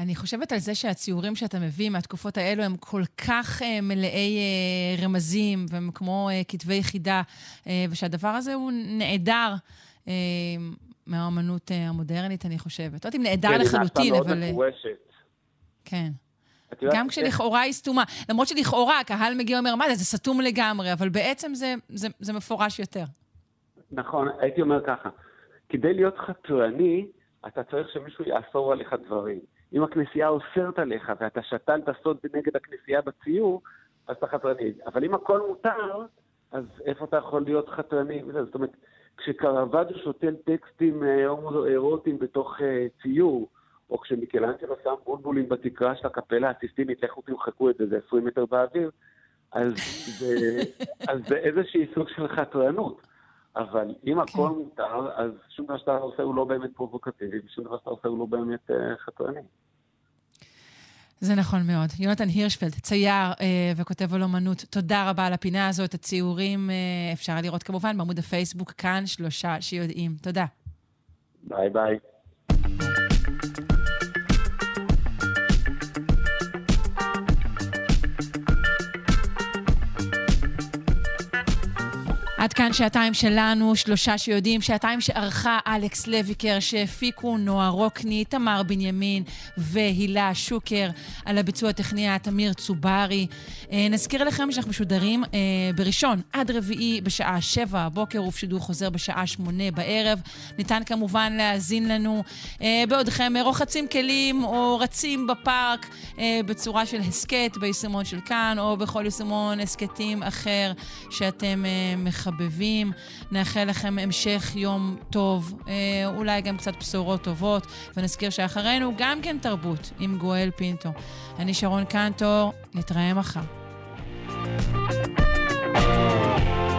אני חושבת על זה שהציורים שאתה מביא מהתקופות האלו הם כל כך אה, מלאי אה, רמזים, והם כמו אה, כתבי יחידה, אה, ושהדבר הזה הוא נעדר אה, מהאומנות המודרנית, אני חושבת. לא יודעת אם נעדר כן, היא לחלוטין, נעשתה אבל... מאוד אה, מפורשת. כן. את יודעת גם כשלכאורה היא סתומה. למרות שלכאורה הקהל מגיע ואומר, מה זה, זה סתום לגמרי, אבל בעצם זה, זה, זה מפורש יותר. נכון, הייתי אומר ככה, כדי להיות חתרני, אתה צריך שמישהו יאסור עליך דברים. אם הכנסייה אוסרת עליך ואתה שתלת סוד נגד הכנסייה בציור, אז אתה חתרני. אבל אם הכל מותר, אז איפה אתה יכול להיות חתרני? זאת אומרת, כשקרוואג'ו שותל טקסטים אה, הומואירוטיים בתוך אה, ציור, או כשמיקלנג'לו שם בולבולים בתקרה של הקפלה הסיסטינית, לכו תמחקו את זה, זה 20 מטר באוויר, אז זה, אז זה איזשהי סוג של חתרנות. אבל אם הכל מותר, אז שום דבר שאתה עושה הוא לא באמת פרובוקטיבי, ושום דבר שאתה עושה הוא לא באמת אה, חתרני. זה נכון מאוד. יונתן הירשפלד, צייר אה, וכותב על אומנות, תודה רבה על הפינה הזו. את הציורים אה, אפשר לראות כמובן בעמוד הפייסבוק, כאן שלושה שיודעים. תודה. ביי ביי. עד כאן שעתיים שלנו, שלושה שיודעים, שעתיים שערכה אלכס לויקר, שהפיקו נועה רוקני, תמר בנימין והילה שוקר, על הביצוע הטכני תמיר צוברי. אה, נזכיר לכם שאנחנו משודרים אה, בראשון עד רביעי בשעה שבע הבוקר, ובשידור חוזר בשעה שמונה בערב. ניתן כמובן להאזין לנו אה, בעודכם רוחצים כלים או רצים בפארק בצורה של הסכת ביישומון של כאן, או בכל יישומון הסכתים אחר שאתם מחברים. מתחבבים, נאחל לכם המשך יום טוב, אה, אולי גם קצת בשורות טובות, ונזכיר שאחרינו גם כן תרבות עם גואל פינטו. אני שרון קנטור, נתראה מחר. thank you